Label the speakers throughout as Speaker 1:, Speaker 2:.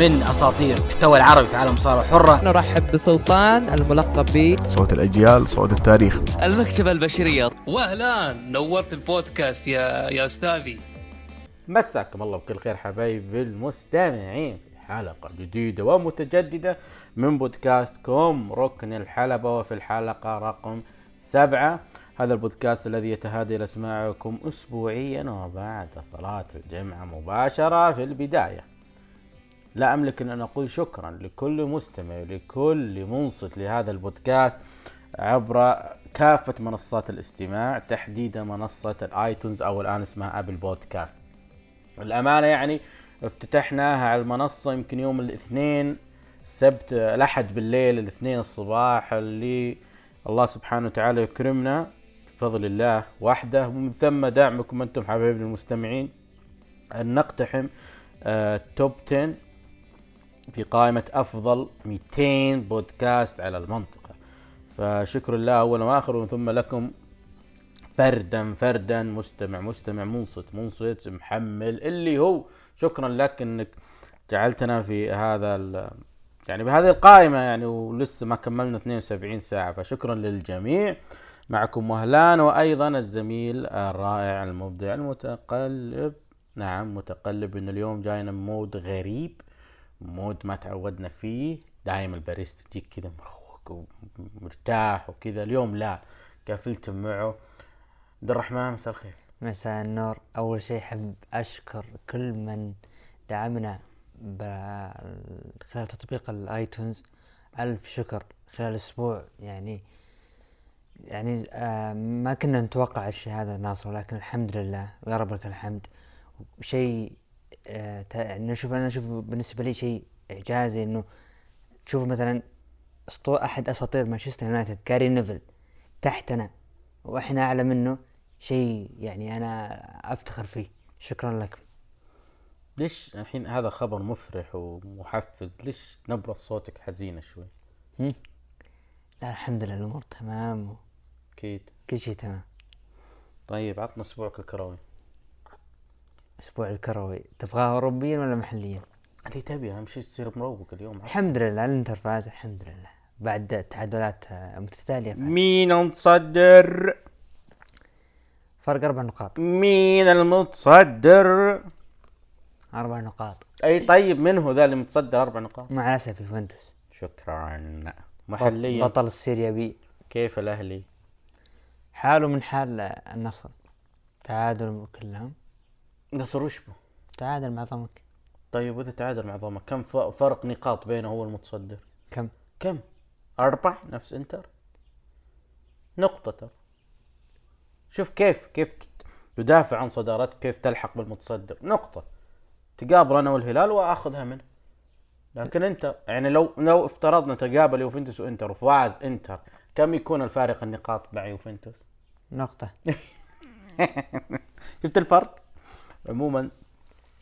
Speaker 1: من أساطير المحتوى العربي في عالم الصارة الحرة
Speaker 2: نرحب بسلطان الملقب ب
Speaker 3: صوت الأجيال صوت التاريخ.
Speaker 4: المكتبة البشرية.
Speaker 5: واهلا نورت البودكاست يا يا أستاذي.
Speaker 6: مساكم الله بكل خير حبايبي المستمعين. في حلقة جديدة ومتجددة من بودكاستكم ركن الحلبة وفي الحلقة رقم سبعة. هذا البودكاست الذي يتهادى إلى سماعكم أسبوعيا وبعد صلاة الجمعة مباشرة في البداية. لا أملك أن أقول شكرا لكل مستمع لكل منصت لهذا البودكاست عبر كافة منصات الاستماع تحديدا منصة الآيتونز أو الآن اسمها أبل بودكاست. الأمانة يعني افتتحناها على المنصة يمكن يوم الاثنين السبت الأحد بالليل الاثنين الصباح اللي الله سبحانه وتعالى يكرمنا بفضل الله وحده. ومن ثم دعمكم أنتم حبايبنا المستمعين أن نقتحم آه، توب 10 في قائمة أفضل 200 بودكاست على المنطقة. فشكر الله أولا وآخر ومن ثم لكم فردا فردا مستمع مستمع منصت منصت محمل اللي هو. شكرا لك إنك جعلتنا في هذا يعني بهذه القائمة يعني ولسه ما كملنا 72 ساعة. فشكرا للجميع. معكم وهلان وأيضا الزميل الرائع المبدع المتقلب. نعم متقلب إن اليوم جاينا mood غريب. mood ما تعودنا فيه دايم الباريستا تجيك كذا مروق ومرتاح وكذا. اليوم لا قافلة معه. عبد الرحمن مساء الخير.
Speaker 7: مساء النور. أول شيء حب أشكر كل من دعمنا خلال تطبيق الآيتونز. ألف شكر. خلال أسبوع يعني يعني آه ما كنا نتوقع الشيء هذا ناصر ولكن الحمد لله ويا رب لك الحمد. شيء آه يعني أشوف أنا أشوف بالنسبة لي شيء إعجازي إنه تشوف مثلا أسطو أحد أساطير مانشستر يونايتد غاري نيفل تحتنا وإحنا أعلى منه شيء يعني أنا أفتخر فيه. شكرا لكم
Speaker 6: ليش الحين هذا خبر مفرح ومحفز؟ ليش نبرة صوتك حزينة شوي؟
Speaker 7: هم؟ لا الحمد لله الأمور تمام
Speaker 6: أكيد.
Speaker 7: كل شيء تمام.
Speaker 6: طيب عطنا أسبوعك الكروي.
Speaker 7: أسبوع الكروي. تبغاه اوروبيا ولا محليا؟
Speaker 6: اللي تبي أهم شيء تصير مروق اليوم.
Speaker 7: الحمد لله الإنتر فاز الحمد لله. بعد تعادلات آه، متتالية فاز.
Speaker 6: مين المتصدر؟
Speaker 7: فرق أربع نقاط.
Speaker 6: مين المتصدر؟
Speaker 7: أربع نقاط.
Speaker 6: أي طيب من هو ذا اللي متصدر أربع نقاط؟
Speaker 7: مع الأسف يوفنتوس.
Speaker 6: شكرا. محليا.
Speaker 7: بطل السيريا بي.
Speaker 6: كيف الأهلي؟
Speaker 7: حاله من حال النصر. تعادل كلهم.
Speaker 6: نصر وش به؟
Speaker 7: تعادل مع ضمك.
Speaker 6: طيب وإذا تعادل مع ضمك كم فرق نقاط بينه هو المتصدر
Speaker 7: كم؟
Speaker 6: كم؟ أربع نفس إنتر. نقطة ترى. شوف كيف كيف تدافع عن صدارتك كيف تلحق بالمتصدر. نقطة. تقابل أنا والهلال وآخذها منه. لكن أنت يعني لو لو افترضنا تقابل يوفنتوس وإنتر وفاز إنتر كم يكون الفارق النقاط مع يوفنتوس؟
Speaker 7: نقطة.
Speaker 6: شفت الفرق؟ عموما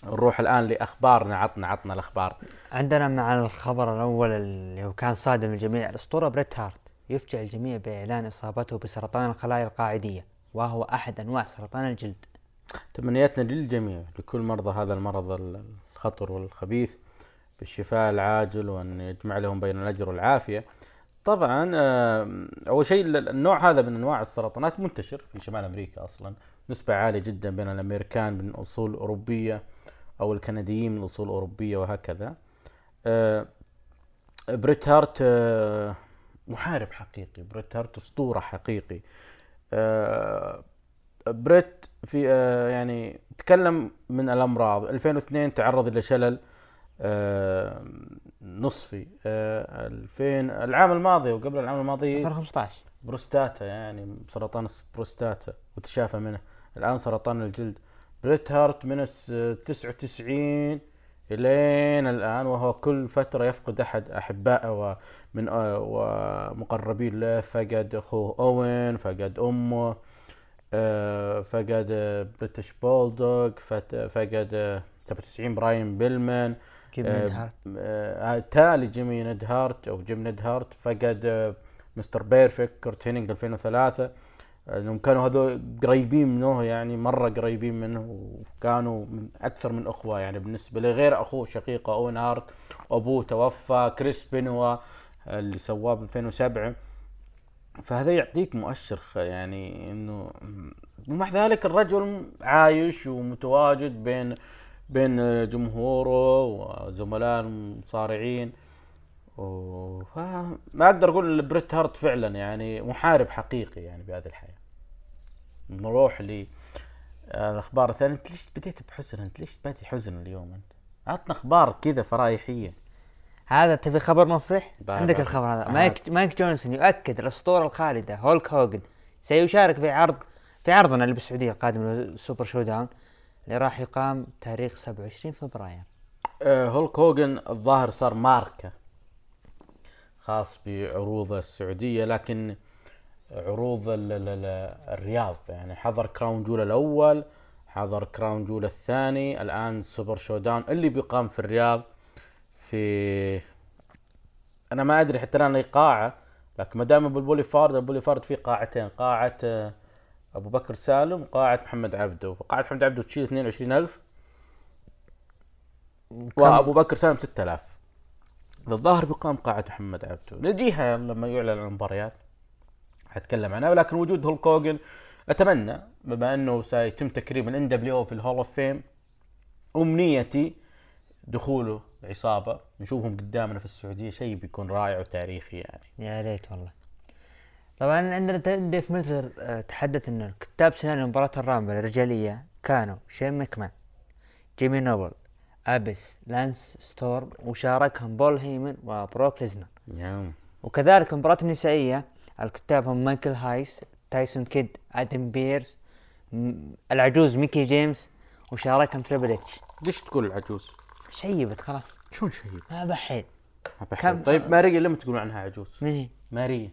Speaker 6: نروح الآن لأخبارنا. عطنا عطنا الأخبار.
Speaker 7: عندنا مع الخبر الأول اللي هو كان صادم الجميع الأسطورة بريت هارت يفجع الجميع بإعلان إصابته بسرطان الخلايا القاعدية وهو أحد أنواع سرطان الجلد.
Speaker 6: تمنياتنا للجميع لكل مرضى هذا المرض الخطر والخبيث بالشفاء العاجل وأن يجمع لهم بين الأجر والعافية. طبعا أول شيء ال- النوع هذا من أنواع السرطانات منتشر في شمال أمريكا أصلا. نسبة عالية جدا بين الأمريكان من أصول أوروبية أو الكنديين من أصول أوروبية وهكذا. آه، بريت هارت آه، محارب حقيقي. بريت هارت أسطورة حقيقي. آه، بريت في يعني تكلم من الأمراض. 2002 تعرض إلى شلل نصفي. آه، 2000 العام الماضي وقبل العام الماضي
Speaker 7: 2015
Speaker 6: بروستاتا يعني سرطان البروستاتا وتشافى منه. الآن سرطان الجلد. بريت هارت من الس- 99 إلين الآن وهو كل فترة يفقد أحد أحبائه ومن آه، ومقربين له. فقد أخوه أوين فقد أمه آه، فقد آه، بريتش بولدوغ فقد آه، 97 براين بيلمان
Speaker 7: جيم
Speaker 6: آه،
Speaker 7: نيد هارت
Speaker 6: آه، تالي جيمي ند هارت أو جيم ند هارت فقد آه، مستر بيرفكت كورت هينينج 2003 انهم كانوا هذول قريبين منه يعني مرة قريبين منه وكانوا من أكثر من أخوة يعني بالنسبة لي. غير أخوه شقيقه أوين هارت أبوه توفى كريس بنوا اللي سواه ب 2007 فهذا يعطيك مؤشر يعني إنه ومع ذلك الرجل عايش ومتواجد بين بين جمهوره وزملاء المصارعين. فما أقدر أقول إن بريت هارت فعلا يعني محارب حقيقي يعني بهذه الحياة. نروح ل الأخبار الثانية أنت ليش بديت بحزن أنت ليش بادي حزن اليوم أنت عطنا أخبار كذا فرايحية
Speaker 7: هذا تبي خبر مفرح؟ عندك. الخبر هذا. مايك مايك جونسون يؤكد الأسطورة الخالدة هولك هوجن سيشارك في عرض في عرضنا اللي بالسعوديه القادم لل Super ShowDown اللي راح يقام تاريخ 27 فبراير
Speaker 6: آه، هولك هوجن الظاهر صار ماركة خاص بعروضه السعودية لكن عروض ال- ال- ال- الرياض. يعني حضر Crown Jewel الأول حضر Crown Jewel الثاني الآن Super ShowDown اللي بيقام في الرياض. في أنا ما أدري حتى الآن أي قاعة لكن ما دام بالبوليفارد البوليفارد فيه قاعتين. قاعة آه، أبو بكر سالم وقاعة محمد عبده. فقاعة محمد عبده تشيل 22000 وأبو بكر سالم 6000 الظاهر بيقام قاعة محمد عبده. نجيها لما يعلن عن المباريات. حتكلم عنها ولكن وجود هولك هوجن أتمنى بما أنه سيتم تكريم ال NWO في ال Hall of Fame امنيتي دخوله عصابة نشوفهم قدامنا في السعودية شيء بيكون رائع وتاريخي يعني.
Speaker 7: يا ريت والله. طبعا عندنا ديف ميلتزر آه، تحدث ان كتاب سيناريو مباراة ال Rumble الرجالية كانوا شين ماكمان جيمي نوبل أبيس لانس ستورم وشاركهم بول هيمن وبروك ليزنر.
Speaker 6: نعم.
Speaker 7: وكذلك المباراة النسائية الكتاب هم مايكل هايس تايسون كيد آدم بيرز العجوز ميكي جيمس وشاركهم تريبل اتش
Speaker 6: ليش تقول العجوز؟
Speaker 7: شيبت خلاص
Speaker 6: شلون شيء؟ مب حيل.
Speaker 7: كم-
Speaker 6: طيب ماريا لما تقولون عنها عجوز؟
Speaker 7: من هي؟
Speaker 6: ماريا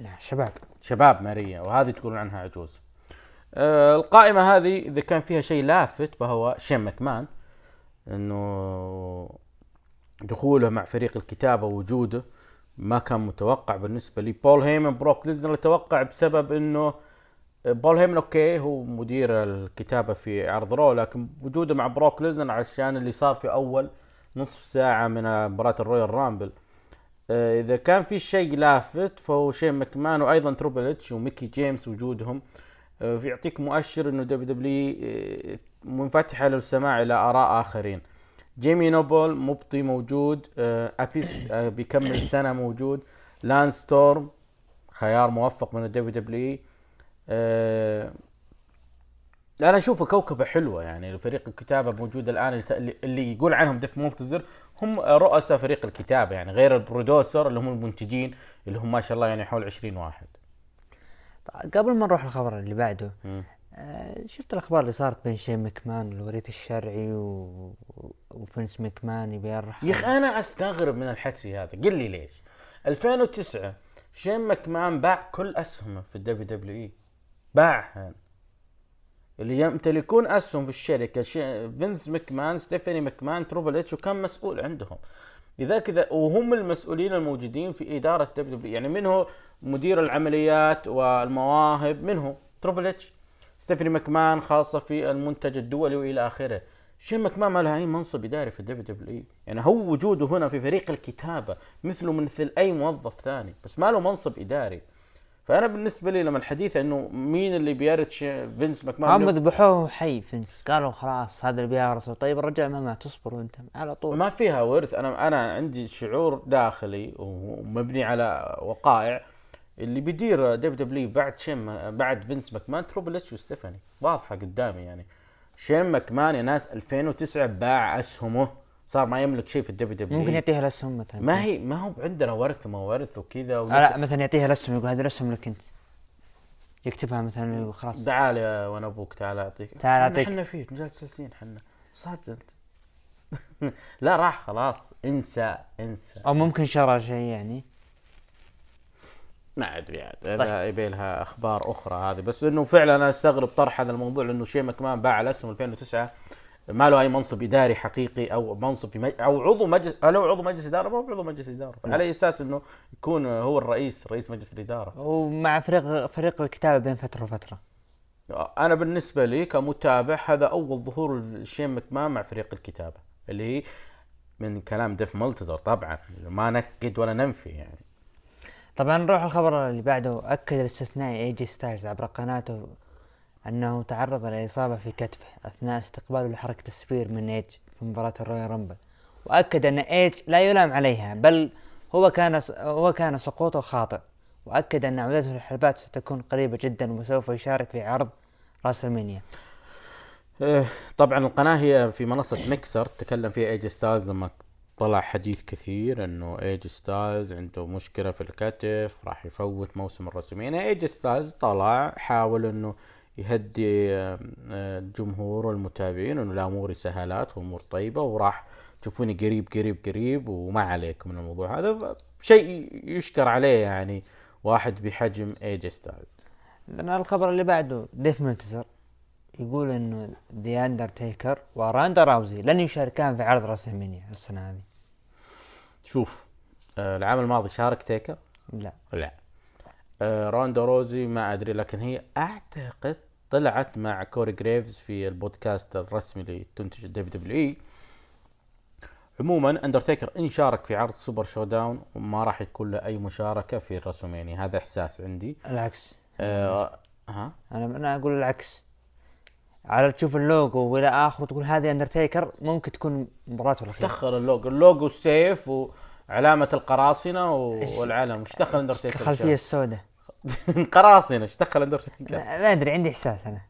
Speaker 7: لا شباب
Speaker 6: شباب ماريا وهذه تقولون عنها عجوز آه القائمة هذه إذا كان فيها شيء لافت فهو شين مكمان إنه دخوله مع فريق الكتابة ووجوده ما كان متوقع بالنسبة لي. بول هيمن بروك ليسنر أتوقع بسبب إنه بول هيمن أوكي هو مدير الكتابة في عرض Raw لكن وجوده مع بروك ليسنر عشان اللي صار في أول نصف ساعة من مباراة ال Royal Rumble. آه، إذا كان في شيء لافت فهو شين مكمان وأيضا تريبل إتش وميكي جيمس وجودهم. آه، يعطيك مؤشر إنه WWE آه، منفتحة للسماع إلى آراء آخرين. جيمي نوبل مبطي موجود آه، أبيس آه، بيكمل سنة موجود. لانس ستورم خيار موفق من ال WWE آه، أنا أشوفه كوكبة حلوة يعني فريق الكتابة موجود الآن اللي- يقول عنهم ديف ميلتزر هم رؤساء فريق الكتابة يعني غير ال producer اللي هم المنتجين اللي هم ما شاء الله يعني حول 20 واحد.
Speaker 7: قبل ما نروح الخبر اللي بعده. آه شفت الأخبار اللي صارت بين شين مكمان والوريث الشرعي و... وفنس مكمان يبي يرحل
Speaker 6: يا أخي أنا أستغرب من الحكي هذا. قل لي ليش؟ 2009 شين مكمان باع كل أسهمه في ال WWE. باعها اللي يمتلكون أسهم في الشركة شي- فينس مكمان ستيفاني مكمان تريبل إتش وكان مسؤول عندهم. لذلك اذا وهم المسؤولين الموجودين في إدارة W يعني منه مدير العمليات والمواهب. منه تريبل إتش. ستيفاني مكمان خاصة في المنتج الدولي وإلى آخره. شين مكمان ما له أي منصب اداري في ال WWE؟ يعني هو وجوده هنا في فريق الكتابة مثله مثل أي موظف ثاني بس ما له منصب إداري. فأنا بالنسبة لي لما الحديث إنه مين اللي بيرث فينس مكمان
Speaker 7: هم ذبحوه حي فنس قالوا خلاص هذا اللي بيارثه طيب الرجال ما مات تصبر أنت على طول.
Speaker 6: ما فيها ورث. أنا أنا عندي شعور داخلي ومبني على وقائع. اللي بيدير WWE بعد شين بعد فينس مكمان تريبل إتش وستيفاني واضحة قدامي يعني. شين مكمان يا ناس 2009 باع أسهمه. صار ما يملك شيء في ال WWE
Speaker 7: ممكن يعطيها الأسهم مثلا.
Speaker 6: ما هي ما هو عندنا ورث ما ورث وكذا
Speaker 7: آه لا مثلا يعطيها الأسهم يقول هذه الأسهم لك أنت. يكتبها مثلا خلاص
Speaker 6: تعال يا وأنا أبوك تعال أعطيك.
Speaker 7: تعال أعطيك.
Speaker 6: إحنا فيك جالسين إحنا. صادق أنت. لا راح خلاص. انسى انسى.
Speaker 7: أو ممكن شرى شيء يعني.
Speaker 6: ما أدري عاد. هذا يبي لها أخبار أخرى هذه. بس إنه فعلا أنا أستغرب طرح هذا الموضوع لأنه شيء مكمان باع الأسهم 2009 ما له أي منصب إداري حقيقي أو منصب في مج... أو عضو مجلس هل هو عضو مجلس إدارة؟ ما هو عضو مجلس إدارة. على أي أساس إنه يكون هو الرئيس رئيس مجلس الإدارة؟
Speaker 7: ومع فريق فريق الكتابة بين فترة وفترة.
Speaker 6: أنا بالنسبة لي كمتابع هذا أول ظهور الشين مكمان مع فريق الكتابة اللي هي من كلام ديف ميلتزر طبعا. ما نأكد ولا ننفي يعني.
Speaker 7: طبعا نروح الخبر اللي بعده. أكد الاستثنائي إي جي ستايلز عبر قناته أنه تعرض لاصابه في كتفه أثناء استقباله لحركة ال spear من إيج في مباراة ال Royal Rumble. وأكد أن إيج لا يلام عليها بل هو كان هو كان سقوطه خاطئ. وأكد أن عودته للحلبات ستكون قريبة جدا وسوف يشارك في عرض WrestleMania
Speaker 6: إيه، طبعا القناة هي في منصة ميكسر تكلم فيها إي جي ستايلز لما طلع حديث كثير إنه إي جي ستايلز عنده مشكلة في الكتف راح يفوت موسم ال WrestleMania إي جي ستايلز طلع حاول إنه يهدي آه، آه، الجمهور والمتابعين إنه الأمور سهالات وامور طيبة وراح تشوفوني قريب قريب قريب وما عليكم من الموضوع هذا. شيء يشكر عليه يعني واحد بحجم إي جي
Speaker 7: ستايلز الخبر اللي بعده ديف ميلتزر يقول إنه ذا اندرتيكر وروندا راوزي لن يشاركان في عرض WrestleMania السنة هذه.
Speaker 6: شوف آه، العام الماضي شارك تيكر؟
Speaker 7: لا.
Speaker 6: لا. آه، روندا راوزي ما أدري لكن هي أعتقد طلعت مع كوري جريفز في البودكاست الرسمي اللي تنتج WWE. عموما اندرتيكر إن شارك في عرض Super ShowDown وما راح يكون له أي مشاركة في ال WrestleMania هذا إحساس عندي.
Speaker 7: العكس.
Speaker 6: آه ها؟
Speaker 7: أنا أنا أقول العكس. على تشوف اللوجو وإلى آخره تقول هذه اندرتيكر ممكن تكون مباراته الأخيرة.
Speaker 6: دخل ال logo. ال logo السيف وعلامة القراصنة والعلم. وش دخل اندرتيكر
Speaker 7: الخلفيه السوداء؟
Speaker 6: قراصنة. إيش دخل اندرتيكر
Speaker 7: ما أدري عندي إحساس أنا.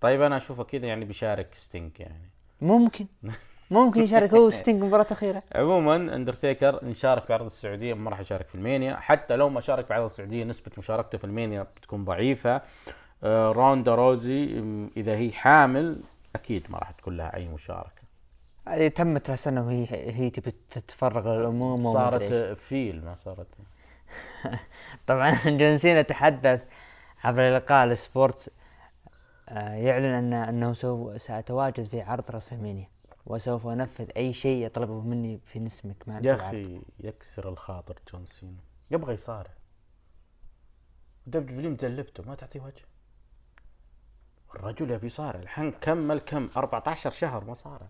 Speaker 6: طيب أنا أشوفه كذا يعني بيشارك ستينج يعني.
Speaker 7: ممكن. ممكن يشارك. هو ستينج مباراة أخيرة.
Speaker 6: عموما اندرتيكر إن شارك في عرض السعودية ما راح يشارك في ال Mania. حتى لو ما شارك في عرض السعودية نسبة مشاركته في ال Mania بتكون ضعيفة. آه، روندا روزي إذا هي حامل أكيد ما راح تكون لها أي مشاركة.
Speaker 7: هذه تمت لها سنة وهي هي تبي تتفرغ أدري
Speaker 6: صارت. آه، فيل ما صارت.
Speaker 7: طبعا جون سينا تحدث عبر لقاء السبورتس آه، يعلن أن أنه سوف سأتواجد في عرض راسلمانيا وسوف أنفذ أي شيء يطلبه مني في نسمك مع
Speaker 6: يا. أخي يكسر الخاطر جون سينا. يبغى يصارع. W مجلبته ما تعطيه وجه. الرجل يبي يصارع الحين كمل كم 14 شهر ما صارع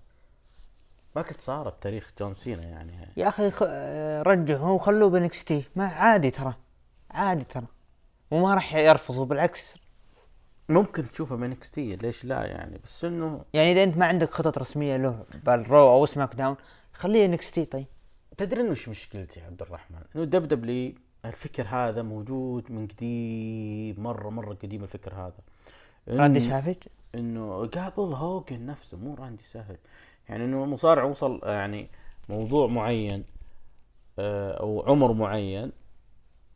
Speaker 6: ما كنت صار بتاريخ جون سينا يعني.
Speaker 7: يا أخي خ... رجعه وخلوه ب NXT ما عادي ترى. عادي ترى. وما راح يرفضوا بالعكس.
Speaker 6: ممكن تشوفه NXT ليش لا يعني؟ بس إنه
Speaker 7: يعني إذا أنت ما عندك خطط رسمية له بال Raw أو SmackDown خليه NXT طيب.
Speaker 6: تدري إنه وش مشكلتي يا عبد الرحمن؟ إنه WWE الفكر هذا موجود من قديم مرة مرة قديم الفكر هذا.
Speaker 7: راندي سافيج؟
Speaker 6: إنه قبل هوجن نفسه مو راندي سافيج. يعني إنه المصارع وصل يعني موضوع معين آه، أو عمر معين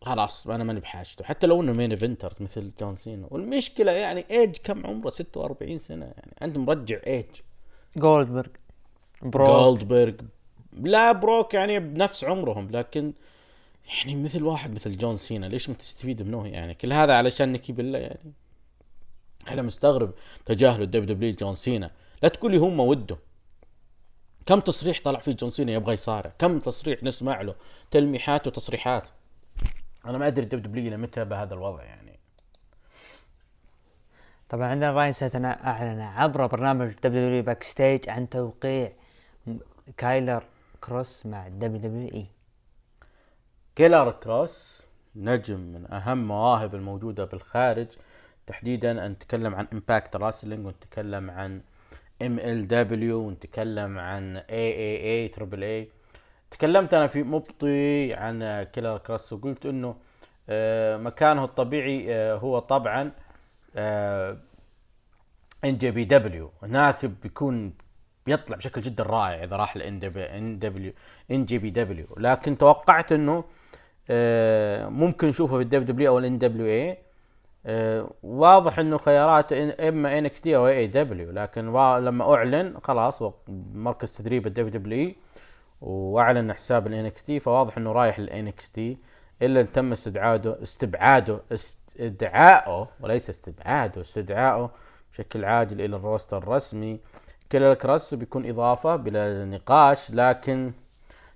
Speaker 6: خلاص أنا ماني بحاجته. حتى لو إنه main eventer مثل جون سينا. والمشكلة يعني ايج كم عمره؟ 46 سنة. يعني أنت مرجع ايج
Speaker 7: جولدبرغ برو
Speaker 6: جولدبرغ لا بروك يعني بنفس عمرهم لكن يعني مثل واحد مثل جون سينا ليش ما تستفيد منه؟ يعني كل هذا علشان نيكي بالله يعني. أنا مستغرب تجاهل ال WWE جون سينا. لا تقول لي مو وده كم تصريح طلع فيه جون سينا يبغى يصارع؟ كم تصريح نسمع له تلميحات وتصريحات؟ أنا ما أدري ال WWE متى بهذا الوضع يعني.
Speaker 7: طبعا عندنا راين ساتن أعلن عبر برنامج WWE Backstage عن توقيع كيلر كروس مع W WE.
Speaker 6: كيلر كروس نجم من أهم مواهب الموجودة بالخارج تحديدا نتكلم عن Impact Wrestling ونتكلم عن MLW ونتكلم عن AAA Triple A تكلمت أنا من مبطي عن كيلر كروس وقلت إنه آه، مكانه الطبيعي آه، هو طبعا ان جي بي دبليو هناك بيكون بيطلع بشكل جدا رائع إذا راح لأن دبليو ان جي بي دبليو لكن توقعت إنه آه، ممكن نشوفه في الدبليو دبليو أو الان دبليو اي واضح إنه خياراته إن- إما إن إكس تي أو إي دبليو لكن لما أعلن خلاص مركز تدريب الدبليو دبليو إي وأعلن حساب ال NXT فواضح إنه رايح لل NXT إلا إن تم استبعاده استبعاده استدعائه وليس استبعاده استدعائه بشكل عاجل إلى ال roster الرسمي. كيلر كروس بيكون إضافة بلا نقاش لكن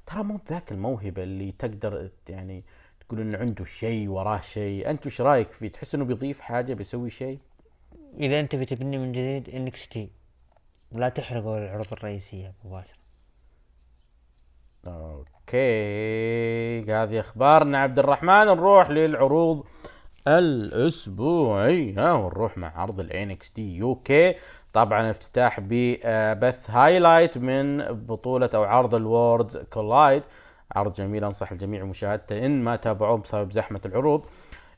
Speaker 6: ترى مو بذاك الموهبة اللي تقدر يعني تقول انه عنده شيء وراه شيء. أنت وش رأيك فيه؟ تحس إنه بيضيف حاجة بيسوي شيء؟
Speaker 7: إذا أنت بتبني من جديد NXT لا تحرقوا العروض الرئيسية مباشرة.
Speaker 6: أوكي. هذه أخبارنا. عبد الرحمن نروح للعروض الأسبوعية ونروح مع عرض ال NXT UK طبعا افتتاح ببث highlight من بطولة أو عرض الوورد كولايد عرض جميل أنصح الجميع مشاهدته اللي ما تابعوه بسبب زحمة العروض.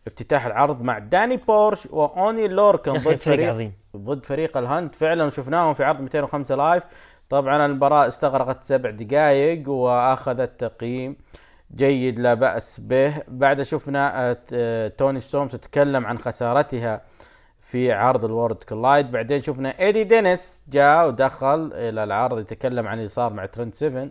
Speaker 6: افتتاح العرض مع داني بورش واوني لوركن
Speaker 7: أخي فريق عظيم.
Speaker 6: ضد فريق الهند. فعلا شفناهم في عرض 205 Live. طبعا المباراة استغرقت سبع دقائق وأخذت تقييم جيد لا بأس به. بعد شفنا آه، آه، توني ستورم تتكلم عن خسارتها في عرض ال Worlds Collide بعدين شفنا إيدي دينيس جاء ودخل إلى العرض يتكلم عن اللي صار مع ترنت 7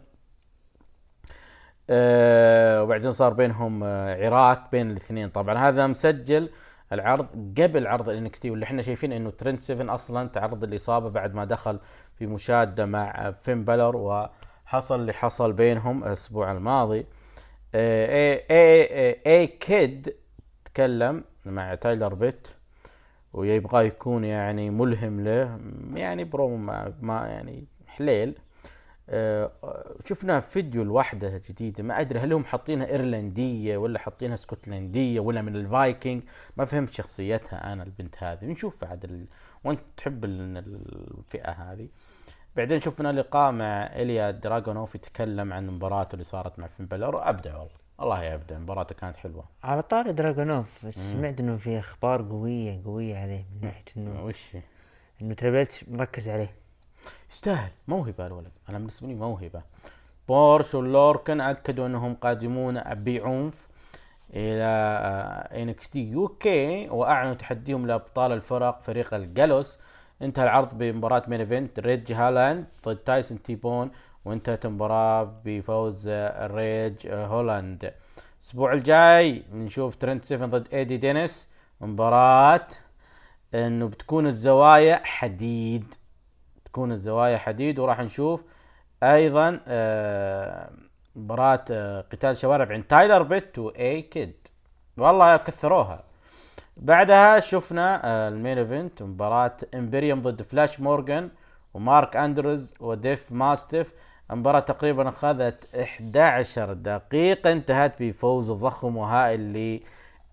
Speaker 6: آه، وبعدين صار بينهم آه، عراك بين الاثنين. طبعا هذا مسجل العرض قبل عرض ال NXT واللي إحنا شايفين إنه ترنت 7 أصلا تعرض الإصابة بعد ما دخل في مشادة مع فين بالور وحصل اللي حصل بينهم الأسبوع الماضي. A A A-Kid تكلم مع تايلر بيت ويبغى يكون يعني ملهم له يعني برومو ما, يعني حليل. شفنا فيديو الواحدة جديدة ما أدري هل هم حاطينها إيرلندية ولا حاطينها اسكتلندية ولا من الفايكنج ما فهمت شخصيتها أنا البنت هذه. نشوف بعد ال... وأنت تحب ال- الفئة هذه. بعدين شفنا لقاء مع إليا دراغونوف يتكلم عن مباراته اللي صارت مع فين بالور أبدع والله الله يبدع مباراته كانت حلوة.
Speaker 7: على طاري دراجونوف سمعت إنه في أخبار قوية قوية عليه من ناحية إنه
Speaker 6: وش؟
Speaker 7: إنه Triple H مركز عليه.
Speaker 6: يستاهل. موهبة الولد. أنا بالنسبة لي موهبة. بورش ولوركن أكدوا أنهم قادمون بعنف إلى NXT UK وأعلنوا تحديهم لأبطال الفرق فريق الجالوس. انتهى العرض بمباراة main event ريدج هولاند ضد تايسون تيبون وانتهت المباراة بفوز آه، ريدج آه، هولاند. الأسبوع الجاي نشوف ترنت 7 ضد إيدي دينيس. مباراة إنه بتكون الزوايا حديد. تكون الزوايا حديد وراح نشوف أيضا آه، مباراة آه، قتال شوارع بين تايلر بيت و A-Kid والله كثروها. بعدها شفنا آه، ال main event مباراة امبريوم ضد فلاش مورغان ومارك اندروز وديف ماستيف المباراة تقريبا أخذت 11 دقيقة انتهت بفوز ضخم وهائل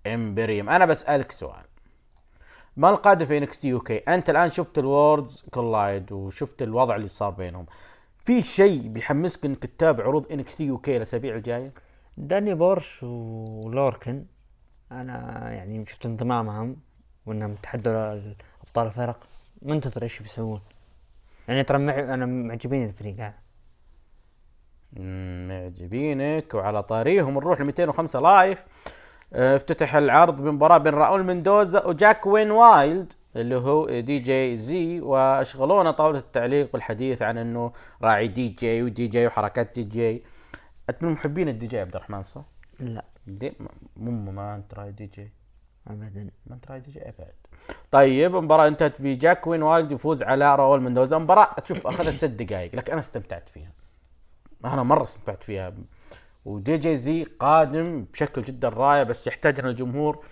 Speaker 6: لامبريوم أنا بسألك سؤال. ما القادم في NXT UK أنت الآن شفت ال Worlds Collide وشفت الوضع اللي صار بينهم. في شيء بيحمسك إنك تتابع عروض NXT UK الأسابيع الجاية؟
Speaker 7: داني بورش ولوركن أنا يعني شفت انضمامهم وإنهم تحدوا ابطال الفرق. منتظر إيش بيسوون. يعني ترى معي أنا معجبين الفريق هذا.
Speaker 6: معجبينك وعلى طاريهم نروح ل 205 Live افتتح العرض بمباراة بين راؤول مندوزا وجواكين وايلد اللي هو دي جي زي وأشغلونا طاولة التعليق والحديث عن إنه راعي DJ و DJ وحركات دي جي أنت من محبين الدي جي عبد الرحمن صح؟
Speaker 7: لا.
Speaker 6: دي مو ما أنت راعي دي جي
Speaker 7: ابدا.
Speaker 6: ما أنت راعي دي جي ابعد طيب المباراة انتهت بجواكين وايلد يفوز على راؤول مندوزا. مباراة شوف أخذت ست دقائق لكن أنا استمتعت فيها. أنا مرة استمتعت فيها. و DJ Z قادم بشكل جدا رائع بس يحتاج ان الجمهور.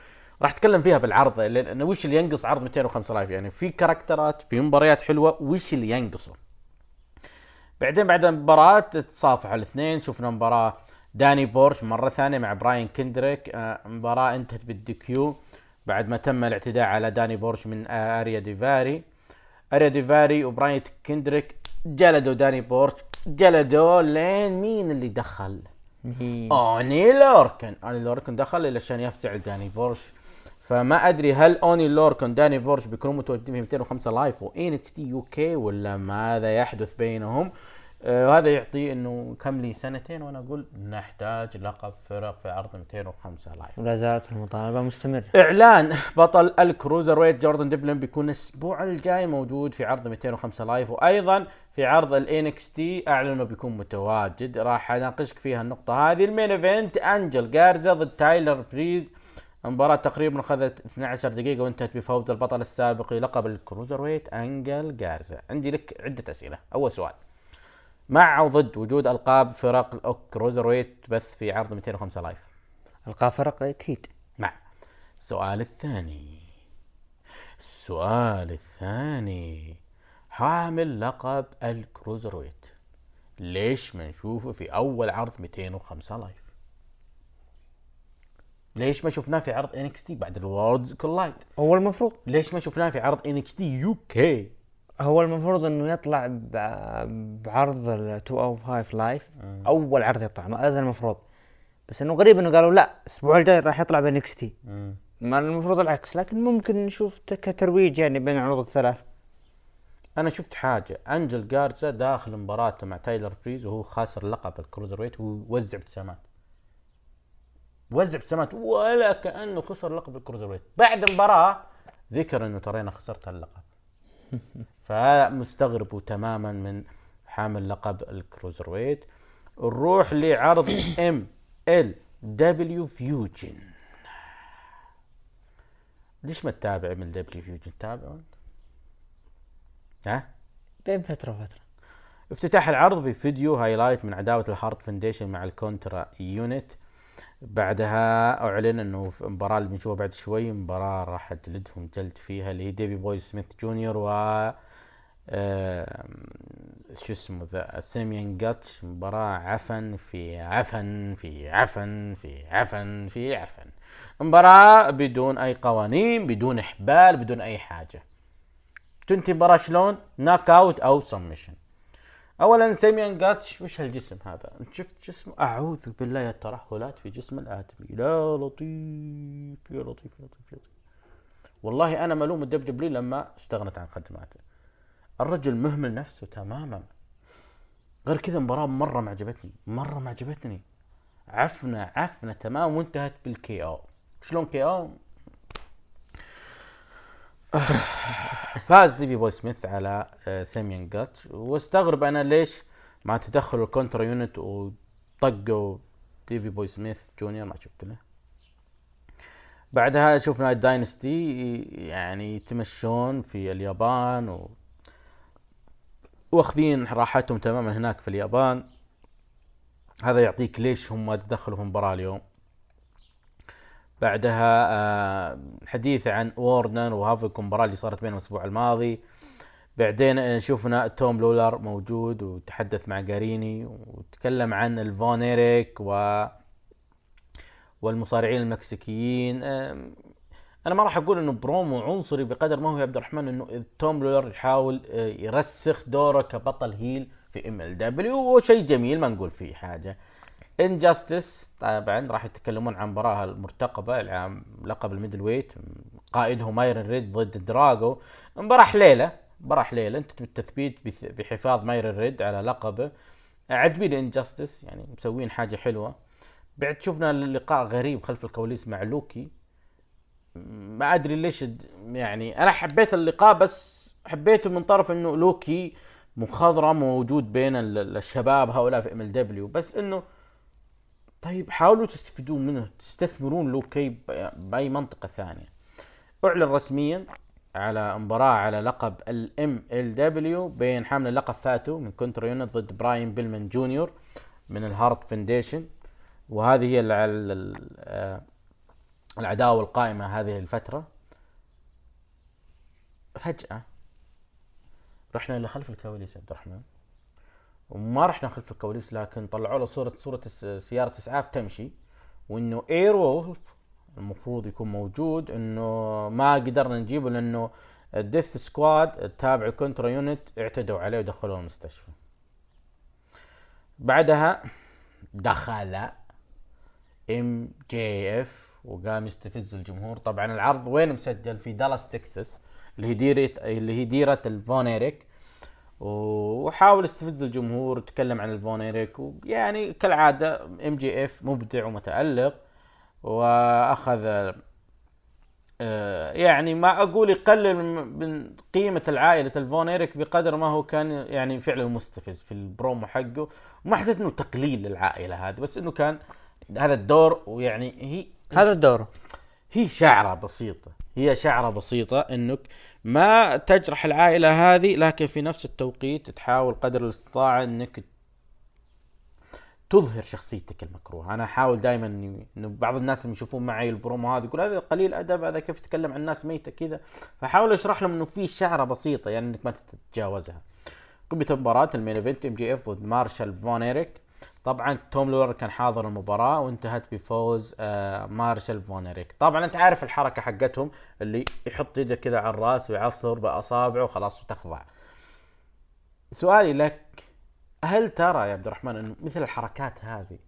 Speaker 6: راح أتكلم فيها بالعرض لأن وش اللي ينقص عرض 205 Live يعني في كاركترات في مباريات حلوة وش اللي ينقصه؟ بعدين بعد المباراة تصافحوا الاثنين شفنا مباراة داني بورش مرة ثانية مع براين كندريك آه، مباراة انتهت بال DQ بعد ما تم الاعتداء على داني بورش من آه، أريا ديفاري أريا ديفاري وبراين كندريك جلدوا داني بورش جلدوا لين مين اللي دخل؟ اوني لوركن؟ اوني لوركن دخل الا عشان يفزع داني بورش. فما أدري هل أوني لوركن داني بورش بيكونوا متواجدين في 205 Live و NXT UK ولا ماذا يحدث بينهم؟ آه هذا يعطي إنه كم لي سنتين وأنا أقول نحتاج لقب فرق في عرض 205 Live.
Speaker 7: ولا زالت المطالبة مستمرة.
Speaker 6: إعلان بطل ال cruiserweight جوردن ديفلين بيكون الأسبوع الجاي موجود في عرض 205 Live وأيضا في عرض ال NXT أعلنوا بيكون متواجد. راح أناقشك فيها النقطة هذه. ال main event أنجل جارزا ضد تايلر بريز. المباراة تقريبا أخذت 12 دقيقة وانتهت بفوز البطل السابق لقب ال cruiserweight أنجل جارزا. عندي لك عدة أسئلة. أول سؤال. مع أو ضد وجود ألقاب فرق ال cruiserweight بث في عرض 205 Live؟
Speaker 7: ألقاب فرق أكيد.
Speaker 6: مع السؤال الثاني. السؤال الثاني. حامل لقب ال cruiserweight ليش ما نشوفه في أول عرض 205 Live؟ ليش ما شفناه في عرض NXT بعد ال Worlds Collide؟
Speaker 7: هو المفروض.
Speaker 6: ليش ما شفناه في عرض NXT UK؟
Speaker 7: هو المفروض إنه يطلع بعرض ال 205 Live أول عرض يطلع ما هذا المفروض. بس إنه غريب إنه قالوا لا الأسبوع الجاي راح يطلع ب NXT. ما المفروض العكس لكن ممكن نشوف كترويج يعني بين العروض الثلاث.
Speaker 6: أنا شفت حاجة. أنجل جارزا داخل مباراته مع تايلر بريز وهو خاسر لقب ال cruiserweight ووزع ابتسامات. وزع ابتسامات ولا كأنه خسر لقب ال cruiserweight بعد المباراة ذكر إنه ترى أنا خسرت اللقب. فمستغرب تماما من حامل لقب ال cruiserweight نروح لعرض MLW Fusion. ليش ما تتابع MLW Fusion؟ تابع أنت؟ ها؟
Speaker 7: بين فترة وفترة.
Speaker 6: افتتاح العرض بفيديو highlight من عداوة ال Hart Foundation مع ال Contra Unit بعدها أعلن إنه في المباراة اللي بنشوفها بعد شوي مباراة راح تجلدهم جلد فيها اللي هي ديفي بوي سميث جونيور و آه، شو اسمه ذا سايمون جوتش. مباراة عفن في عفن في عفن في عفن في عفن. مباراة بدون أي قوانين بدون إحبال بدون أي حاجة. تنتهي المباراة شلون؟ knockout أو submission اولا سايمون جوتش وش هالجسم هذا؟ أنت شفت جسمه؟ أعوذ بالله الترهلات في جسم الآدمي. يا لطيف يا لطيف يا لطيف يا لطيف. والله أنا ما ألوم ال WWE لما استغنت عن خدماته. الرجل مهمل نفسه تماما. غير كذا المباراة مرة ما عجبتني مرة ما عجبتني. عفنة عفنة تمام وانتهت بال KO شلون KO فاز ديفي بوي سميث على آه، سايمون جوتش واستغرب أنا ليش مع تدخل ال Contra Unit وطقوا ديفي بوي سميث جونيور ما شفت له. بعدها شفنا ال Dynasty يعني يتمشون في اليابان و... واخذين راحتهم تماما هناك في اليابان. هذا يعطيك ليش هم تدخلوا في المباراة اليوم. بعدها آه، حديث عن وورنر وهافك المباراة اللي صارت بينهم الأسبوع الماضي. بعدين آه، شفنا توم لولر موجود وتحدث مع جاريني وتكلم عن الفون إيريك و والمصارعين المكسيكيين. آم، أنا ما راح أقول إنه برومو عنصري بقدر ما هو يا عبد الرحمن إنه توم لولر يحاول آه، يرسخ دوره كبطل heel في MLW وشيء جميل ما نقول فيه حاجة. Injustice طبعا راح يتكلمون عن مباراة المرتقبة على لقب ال middleweight. قائدهم مايرن ريد ضد دراجو مباراة حليوة مباراة حليوة. أنت تبي التثبيت بث- بحفاظ مايرن ريد على لقبه. عجبني Injustice يعني مسوين حاجة حلوة. بعد شفنا لقاء غريب خلف الكواليس مع لوكي. ما أدري ليش يعني أنا حبيت اللقاء بس حبيته من طرف إنه لوكي مخضرم موجود بين ال- ال- الشباب هؤلاء في MLW بس إنه طيب حاولوا تستفيدون منه تستثمرون لوكي بأي منطقة ثانية. أعلن رسميا على مباراة على لقب ال MLW بين حامل اللقب فاتو من Contra Unit ضد براين بيلمان جونيور من ال Hart Foundation وهذه هي ال- ال- ال- العداوة القائمة هذه الفترة. فجأة رحنا إلى خلف الكواليس عبد الرحمن. وما رحنا خلف الكواليس لكن طلعوا له صورة الس- سيارة إسعاف تمشي وإنه Air Wolf المفروض يكون موجود إنه ما قدرنا نجيبه لأنه ال Death Squad التابع ال Contra Unit اعتدوا عليه ودخلوه المستشفى. بعدها دخل MJF وقام يستفز الجمهور. طبعا العرض وين مسجل؟ في دالاس تكساس اللي هي ديرة اللي هي ديرة الفون إيريك. وحاول يستفز الجمهور وتكلم عن الفون إيريك ويعني كالعادة MJF مبدع ومتألق وأخذ آه، يعني ما أقول يقلل من- قيمة العائلة الفون إيريك بقدر ما هو كان يعني فعلا مستفز في البرومو حقه وما حسيت إنه تقليل للعائلة هذه بس إنه كان هذا الدور ويعني هي
Speaker 7: هذا دوره
Speaker 6: هي شعرة بسيطة هي شعرة بسيطة إنك ما تجرح العائلة هذه لكن في نفس التوقيت تحاول قدر الاستطاعة إنك تظهر شخصيتك المكروهة. أنا أحاول دائما إنه بعض الناس اللي يشوفون معي البرومو هذا يقول هذا قليل أدب هذا كيف يتكلم عن الناس ميتة كذا. فأحاول أشرح لهم إنه في شعرة بسيطة يعني إنك ما تتجاوزها. قمت مباراة ال main event MJF ضد مارشال فون إيريك. طبعا توم لولر كان حاضر المباراة وانتهت بفوز آه مارشال فون ايريك طبعا أنت عارف الحركة حقتهم اللي يحط يده كذا على الرأس ويعصر بأصابعه وخلاص وتخضع سؤالي لك هل ترى يا عبد الرحمن إنه مثل الحركات هذه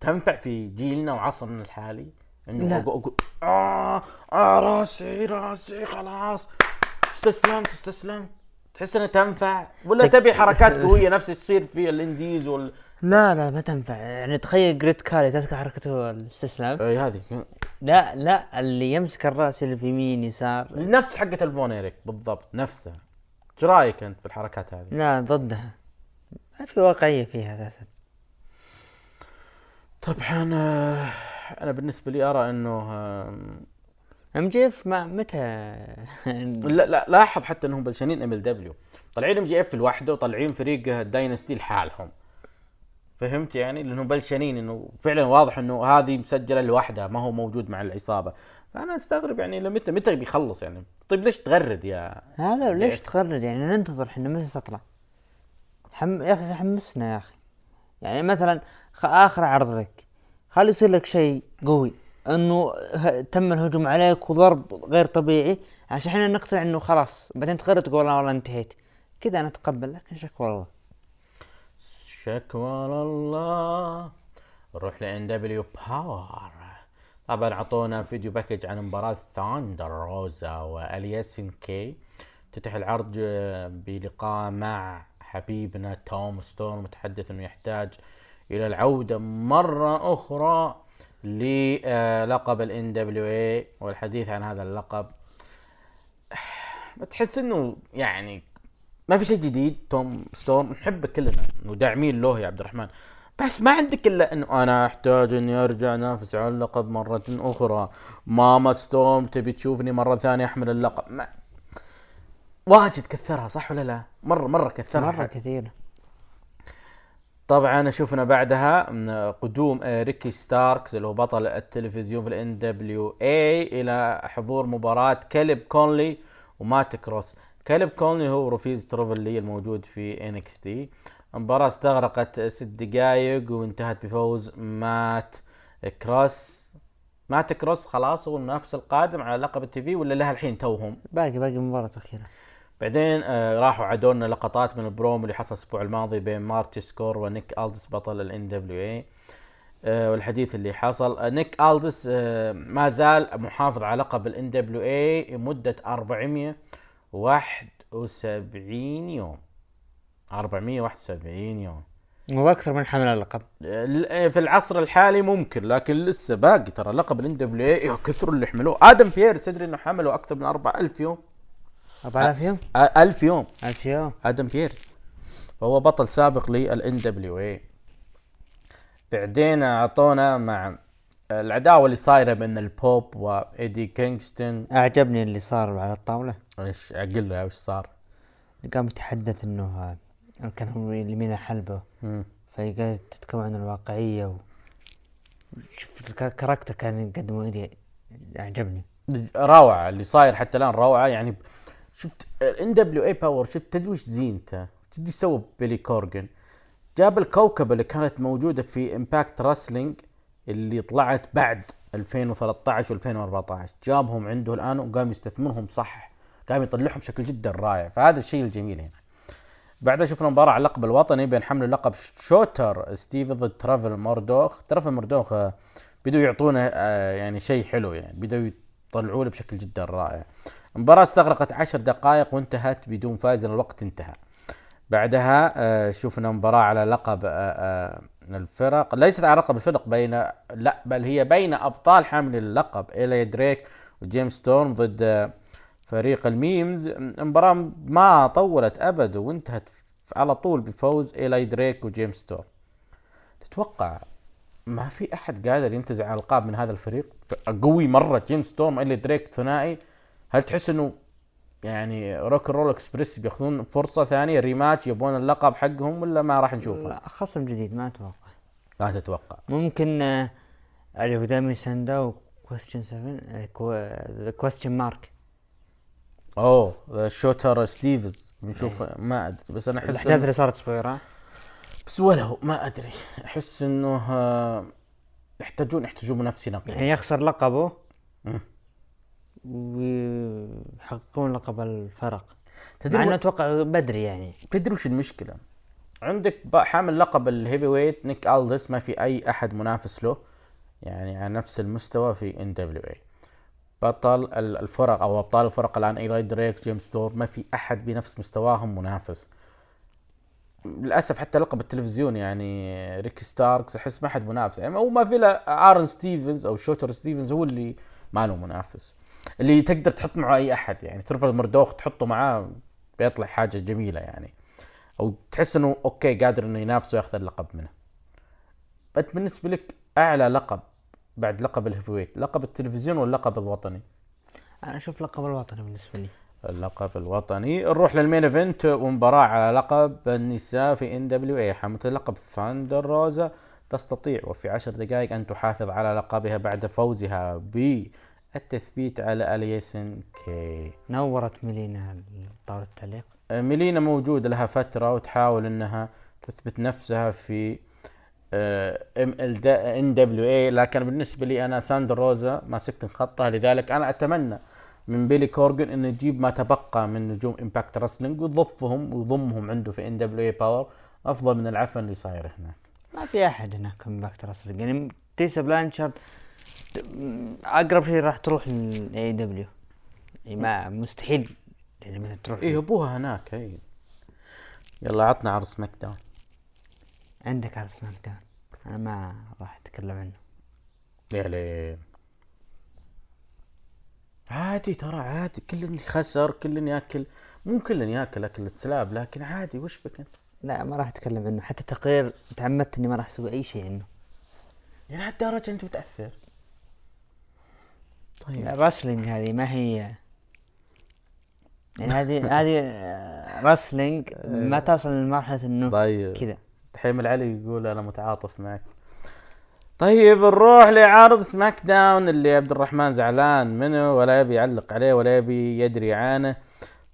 Speaker 6: تنفع في جيلنا وعصرنا الحالي؟ إنه
Speaker 7: لا.
Speaker 6: أقول آه, آه راسي راسي خلاص استسلمت استسلمت تحس إنها تنفع؟ ولا تبي حركات قوية نفس اللي تصير في ال indies وال
Speaker 7: لا لا ما تنفع. يعني تخيل جريت كالي تذكر حركته الاستسلام.
Speaker 6: إي هذه.
Speaker 7: لا لا اللي يمسك الرأس اللي في يمين يسار.
Speaker 6: نفس حقة الفون إيريك بالضبط نفسها إيش رأيك أنت بالحركات هذه؟
Speaker 7: لا ضدها. ما في واقعية فيها أساسا.
Speaker 6: طبعا أنا بالنسبة لي
Speaker 7: أرى إنه MJF ما متى؟
Speaker 6: لا لا لاحظ حتى انهم بلشانين MLW. طالعين MJF لوحده وطالعين فريق ال Dynasty لحالهم. فهمت يعني؟ لأنهم بلشانين إنه فعلا واضح إنه هذه مسجلة لوحدها ما هو موجود مع العصابة. فأنا أستغرب يعني لمتى متى بيخلص يعني؟ طيب ليش تغرد يا
Speaker 7: هذا ليش. تغرد يعني؟ ننتظر إحنا متى تطلع؟ حم... يا أخي حمسنا يا أخي. يعني مثلا خ... آخر عرض لك. خلي يصير لك شيء قوي. أنه. تم الهجوم عليك وضرب غير طبيعي عشان إحنا نقتنع إنه خلاص بعدين تغرد تقول والله انتهيت. كذا أنا أتقبل لكن شكوى الله
Speaker 6: شكوى لله نروح ل NWA Power طبعا أعطونا video package عن مباراة ثاندر روزا وأليسن كي تفتح العرض آه، بلقاء مع حبيبنا توم ستورم متحدث إنه يحتاج إلى العودة مرة أخرى. للقب ال NWA والحديث عن هذا اللقب. تحس إنه يعني ما في شيء جديد. توم ستورم نحبه كلنا وداعمين له يا عبد الرحمن. بس ما عندك إلا إنه أنا أحتاج إني أرجع أنافس على اللقب مرة أخرى. ماما ستورم تبي تشوفني مرة ثانية أحمل اللقب. ما واجد كثرها صح ولا لا؟ مرة مرة كثرها.
Speaker 7: مرة كثير
Speaker 6: طبعا شفنا بعدها قدوم آه، ريكي ستاركس اللي هو بطل التلفزيون في ال NWA إلى حضور مباراة كاليب كونلي ومات كروس. كاليب كونلي هو رفيق تريفور لي الموجود في NXT المباراة استغرقت ست دقائق وانتهت بفوز مات كروس. مات كروس خلاص هو المنافس القادم على لقب ال TV ولا لها الحين توهم؟
Speaker 7: باقي باقي مباراة أخيرة.
Speaker 6: بعدين آه راحوا عدوا لنا لقطات من البروم اللي حصل الأسبوع الماضي بين مارتي سكرل ونيك ألدس بطل ال NWA والحديث اللي حصل آه نيك ألدس آه ما زال محافظ على لقب ال NWA لمدة 471 يوم. 471 يوم.
Speaker 7: وأكثر من حمل اللقب.
Speaker 6: آه، في العصر الحالي ممكن لكن لسه باقي. ترى لقب ال NWA كثر اللي حملوه. آدم بيرس تدري إنه حمله أكثر من 4000 يوم؟
Speaker 7: 4000 يوم.
Speaker 6: آه، 1000 يوم.
Speaker 7: 1000 يوم.
Speaker 6: آدم بيرس فهو بطل سابق لل NWA بعدين أعطونا مع العداوة اللي صايرة بين البوب وايدي كينغستون
Speaker 7: أعجبني اللي صار على الطاولة.
Speaker 6: إيش؟ أقل له إيش صار؟
Speaker 7: قام يتحدث إنه كان هو اليمين حلبة.
Speaker 6: مم.
Speaker 7: فقاعد يتكلم عن الواقعية و... شوف الك- ال character كان يقدمه ايدي أعجبني.
Speaker 6: روعة اللي صاير حتى الآن روعة. يعني شفت ال NWA Power شفت تدري وش زينته؟ تدري إيش سوى بيلي كورغان؟ جاب الكوكبه اللي كانت موجودة في Impact Wrestling اللي طلعت بعد 2013 و2014 جابهم عنده الآن وقام يستثمرهم صح قام يطلعهم بشكل جدا رائع. فهذا الشيء الجميل هنا. بعدها شفنا مباراة على اللقب الوطني بين حمل لقب شوتر ستيفنز ضد تريفور موردوخ تريفور موردوخ آه، بدوا يعطونا آه، يعني شيء حلو يعني بدوا يطلعوا له بشكل جدا رائع. المباراة استغرقت عشر دقائق وانتهت بدون فائز الوقت انتهى. بعدها آه، شفنا مباراة على لقب آه، آه، الفرق. ليست على لقب الفرق بين لا بل هي بين أبطال حامل اللقب إيلاي دريك وجيمس ستورم ضد فريق الميمز. المباراة ما طولت أبد وانتهت على طول بفوز إيلاي دريك وجيمس ستورم. تتوقع ما في أحد قادر ينتزع ألقاب من هذا الفريق؟ قوي مرة جيمس ستورم ايلاي دريك ثنائي. هل تحس إنه يعني Rock Roll Express بياخذون فرصة ثانية rematch يبون اللقب حقهم ولا ما راح نشوفه؟
Speaker 7: لا خصم جديد ما أتوقع.
Speaker 6: ما تتوقع.
Speaker 7: ممكن اللي هو دامي ساندا و Question 7 Question Mark
Speaker 6: أو the Shooter ستيفز بنشوف ما أدري بس أنا
Speaker 7: أحس
Speaker 6: الأحداث
Speaker 7: اللي صارت صغيره
Speaker 6: بس ولا ما أدري. أحس إنه آه، يحتاجون يحتاجون منافسين
Speaker 7: يعني يخسر لقبه. ويحققون لقب الفرق.
Speaker 6: تدري
Speaker 7: مع
Speaker 6: إنه
Speaker 7: أتوقع بدري يعني.
Speaker 6: تدري وش المشكلة؟ عندك حامل لقب ال heavyweight نيك الدس ما في أي أحد منافس له يعني على نفس المستوى في NWA. بطل ال- الفرق أو أبطال الفرق الآن ايلاي دريك جيمس ستورم ما في أحد بنفس مستواهم منافس. للأسف حتى لقب التلفزيون يعني ريك ستاركس أحس ما حد منافس. يعني هو ما في إلا آرن ستيفنز أو Shooter ستيفنز هو اللي ما له منافس. اللي تقدر تحط معه أي أحد يعني تريفر مردوخ تحطه معاه بيطلع حاجة جميلة يعني. أو تحس إنه okay قادر إنه ينافسه وياخذ اللقب منه. انت بالنسبة لك أعلى لقب بعد لقب ال heavyweight لقب التلفزيون ولا اللقب الوطني؟
Speaker 7: أنا أشوف لقب الوطني بالنسبة لي.
Speaker 6: اللقب الوطني. نروح لل main event ومباراة على لقب النساء في NWA حاملة لقب ثاندر روزا. تستطيع وفي عشر دقائق أن تحافظ على لقبها بعد فوزها بالتثبيت على اليسن كي
Speaker 7: نورت ميلينا طاولة التعليق؟
Speaker 6: ميلينا موجودة لها فترة وتحاول إنها تثبت نفسها في ام ال NWA لكن بالنسبة لي أنا ثاندر روزا مسكت خطها لذلك أنا أتمنى من بيلي كورجن إنه يجيب ما تبقى من نجوم Impact Wrestling ويضفهم ويضمهم عنده في NWA Power أفضل من العفن اللي صاير هناك.
Speaker 7: ما في أحد هناك Impact Wrestling يعني تيسا بلانشارد أقرب شيء راح تروح لل AEW يعني ما مستحيل. يعني مثلا تروح
Speaker 6: إيه أبوها هناك هي يلا عطنا عرض SmackDown
Speaker 7: عندك على SmackDown أنا ما راح أتكلم عنه.
Speaker 6: يا ليل. عادي ترى عادي. كل خسر كل ياكل. مو كل ياكل أكل سلاب لكن عادي. وش بك أنت؟
Speaker 7: لا ما راح أتكلم عنه. حتى تقرير تعمدت إني ما راح أسوي أي شيء عنه.
Speaker 6: يعني هالدرجة أنت متأثر؟ طيب.
Speaker 7: الرسلينج هذه ما هي. يعني هذه هذه آه، رسلينج ما تصل لمرحلة إنه
Speaker 6: طيب.
Speaker 7: كذا.
Speaker 6: دحيم العلي يقول أنا متعاطف معك. طيب نروح لعرض SmackDown اللي عبد الرحمن زعلان منه ولا يبي يعلق عليه ولا يبي يدري عنه.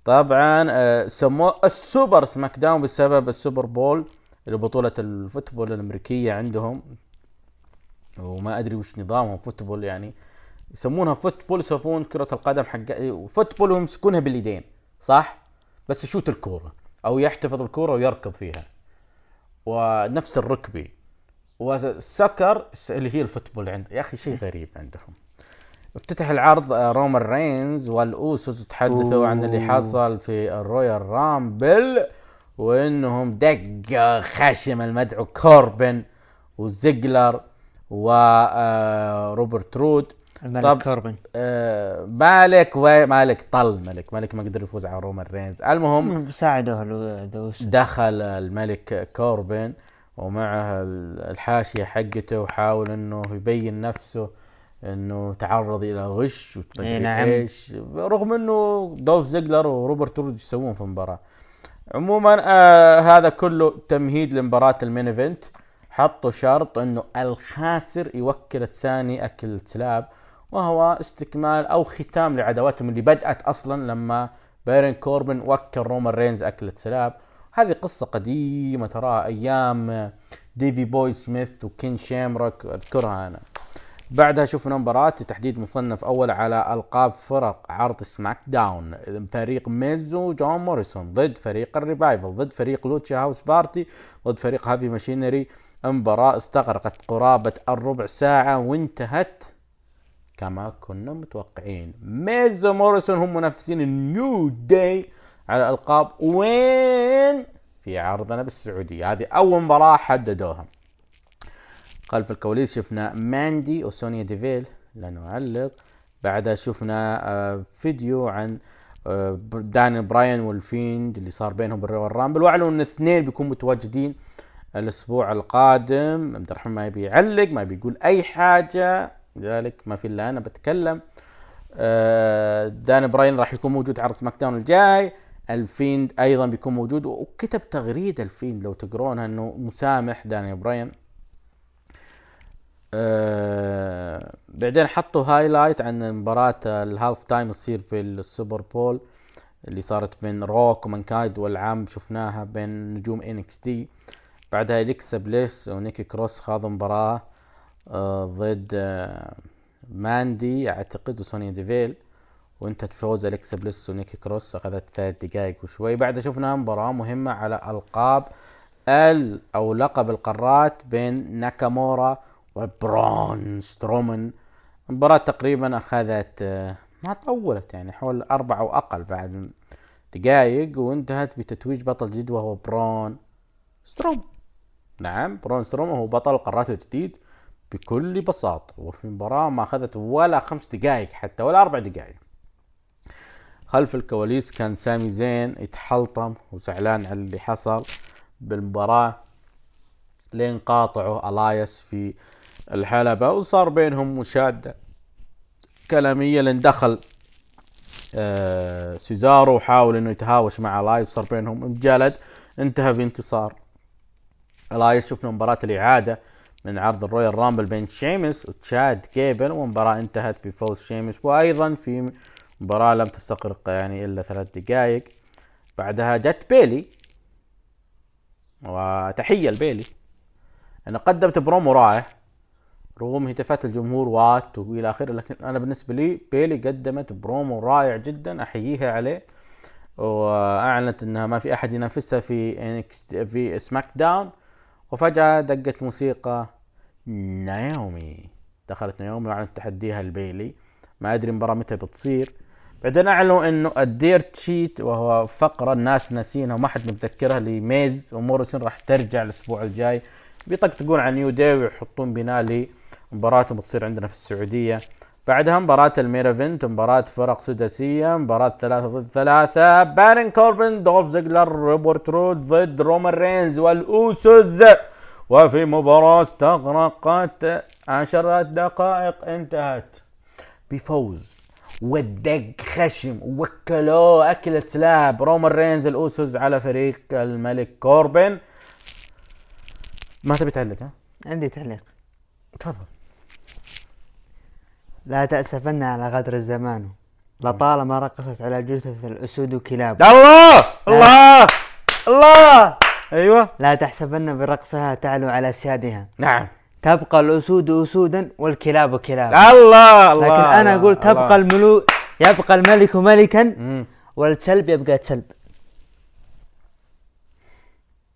Speaker 6: طبعا آه، سموه ال Super SmackDown بسبب ال Super Bowl اللي بطولة ال football الأمريكية عندهم. وما أدري وش نظامهم football يعني يسمونها football يسمون كرة القدم حق football هم يمسكونها باليدين صح؟ بس يشوت الكورة أو يحتفظ الكورة ويركض فيها. ونفس الركبي. وال soccer اللي هي ال football عند يا أخي شيء غريب عندهم. افتتح العرض آه، رومان رينز والأوسوس تحدثوا عن اللي حصل في ال Royal Rumble وإنهم دق خشم المدعو كوربن وزيجلر وروبرت رود.
Speaker 7: الملك
Speaker 6: طب-
Speaker 7: كوربن.
Speaker 6: آه، مالك ومالك طل ملك ملك ما قدر يفوز على رومان رينز. المهم
Speaker 7: ساعدوه دوس
Speaker 6: دخل الملك كوربن ومعه الحاشية حقته وحاول إنه يبين نفسه إنه تعرض إلى غش ومدري
Speaker 7: نعم.
Speaker 6: إيش. رغم إنه دولف زيجلر وروبرت رود يسوون في المباراة. عموما آه هذا كله تمهيد لمباراة ال main event. حطوا شرط إنه الخاسر يوكل الثاني أكل كلاب. وهو استكمال أو ختام لعداواتهم اللي بدأت أصلا لما بارون كوربن وكل رومان رينز أكلة كلاب. هذه قصة قديمة تراها أيام ديفي بوي سميث وكين شامروك أذكرها أنا. بعدها شفنا مباراة تحديد مصنف أول على ألقاب فرق عرض SmackDown. فريق ميز وجون موريسون ضد فريق ال Revival ضد فريق Lucha House Party ضد فريق Heavy Machinery. مباراة استغرقت قرابة الربع ساعة وانتهت. كما كنا متوقعين. ميز وموريسون هم منافسين ال New Day على الألقاب. وين؟ في عرضنا بالسعودية. هذه أول مباراة حددوها. خلف الكواليس شفنا ماندي وسونيا ديفيل. لا نعلق بعدها شفنا آه، فيديو عن آه، داني براين وال Fiend اللي صار بينهم بال Royal Rumble واعلنوا إن الاثنين بيكونوا متواجدين الأسبوع القادم. عبد الرحمن ما يبي يعلق ما يبي يقول أي حاجة. لذلك ما في إلا أنا بتكلم. آه، داني براين راح يكون موجود على SmackDown الجاي. ال Fiend أيضا بيكون موجود. وكتب تغريدة ال Fiend لو تقرونها إنه مسامح داني براين. آه بعدين حطوا highlight عن مباراة ال half time تصير في ال Super Bowl اللي صارت بين روك ومانكايد والعام شفناها بين نجوم NXT بعدها إليكسا بليس ونيكي كروس خاضوا مباراة. ضد آه ماندي. أعتقد وسونيا ديفيل. وانتهت بفوز أليكسا بليس ونيكي كروس. أخذت ثلاث دقائق وشوي. بعدها شفنا مباراة مهمة على ألقاب ال أو لقب القارات بين ناكامورا وبرون سترومان. المباراة تقريبا أخذت آه، ما طولت يعني حول أربع أو أقل بعد دقائق وانتهت بتتويج بطل جديد وهو برون سترومان نعم برون سترومان هو بطل القارات الجديد. بكل بساطة وفي مباراة ما أخذت ولا خمس دقائق حتى ولا أربع دقائق خلف الكواليس كان سامي زين يتحلطم وزعلان على اللي حصل بالمباراة لين قاطعه إلياس في الحلبة وصار بينهم مشادة كلامية لين دخل آه سيزارو وحاول إنه يتهاوش مع إلياس وصار بينهم انجلد انتهى بانتصار. إلياس شفنا مباراة الإعادة من عرض ال Royal Rumble بين شيمس وتشاد غيبل ومباراة انتهت بفوز شيمس وأيضا في مباراة لم تستغرق يعني إلا ثلاث دقائق. بعدها جت بيلي وتحية لبيلي أنا قدمت برومو رائع رغم هتافات الجمهور what والى اخره لكن أنا بالنسبة لي بيلي قدمت برومو رائع جدا أحييها عليه وأعلنت إنها ما في أحد ينافسها في في SmackDown وفجأة دقت موسيقى نايومي دخلت نايومي واعلنت تحديها لبيلي ما أدري المباراه متى بتصير. بعدين أعلنوا إنه ال Dirt Sheet وهو فقرة الناس ناسينها وما حد متذكرها لميز وموريسون راح ترجع الأسبوع الجاي. بيطقطقون على New Day ويحطون بناء لمباراتهم بتصير عندنا في السعودية. بعدها مباراة ال main event مباراة فرق سداسية مباراة ثلاثة ضد ثلاثة. بارون كوربن دولف زيجلر روبرت رود ضد رومان رينز والأوسوس. وفي مباراة استغرقت عشرات دقائق انتهت. بفوز ودق خشم وكلوه أكل كلاب رومان رينز الأوسوس على فريق الملك كوربن. ما تبي تعلق ها؟
Speaker 7: عندي تعليق.
Speaker 6: تفضل.
Speaker 7: لا تأسفن على غدر الزمان. لطالما رقصت على جثث الأسود وكلاب
Speaker 6: الله! الله! الله! أيوه.
Speaker 7: لا تحسبن برقصها تعلو على أسيادها
Speaker 6: نعم.
Speaker 7: تبقى الأسود أسودا والكلاب كلاب.
Speaker 6: الله الله
Speaker 7: لكن أقول
Speaker 6: الله.
Speaker 7: تبقى الملوك يبقى الملك ملكا. والكلب يبقى كلب.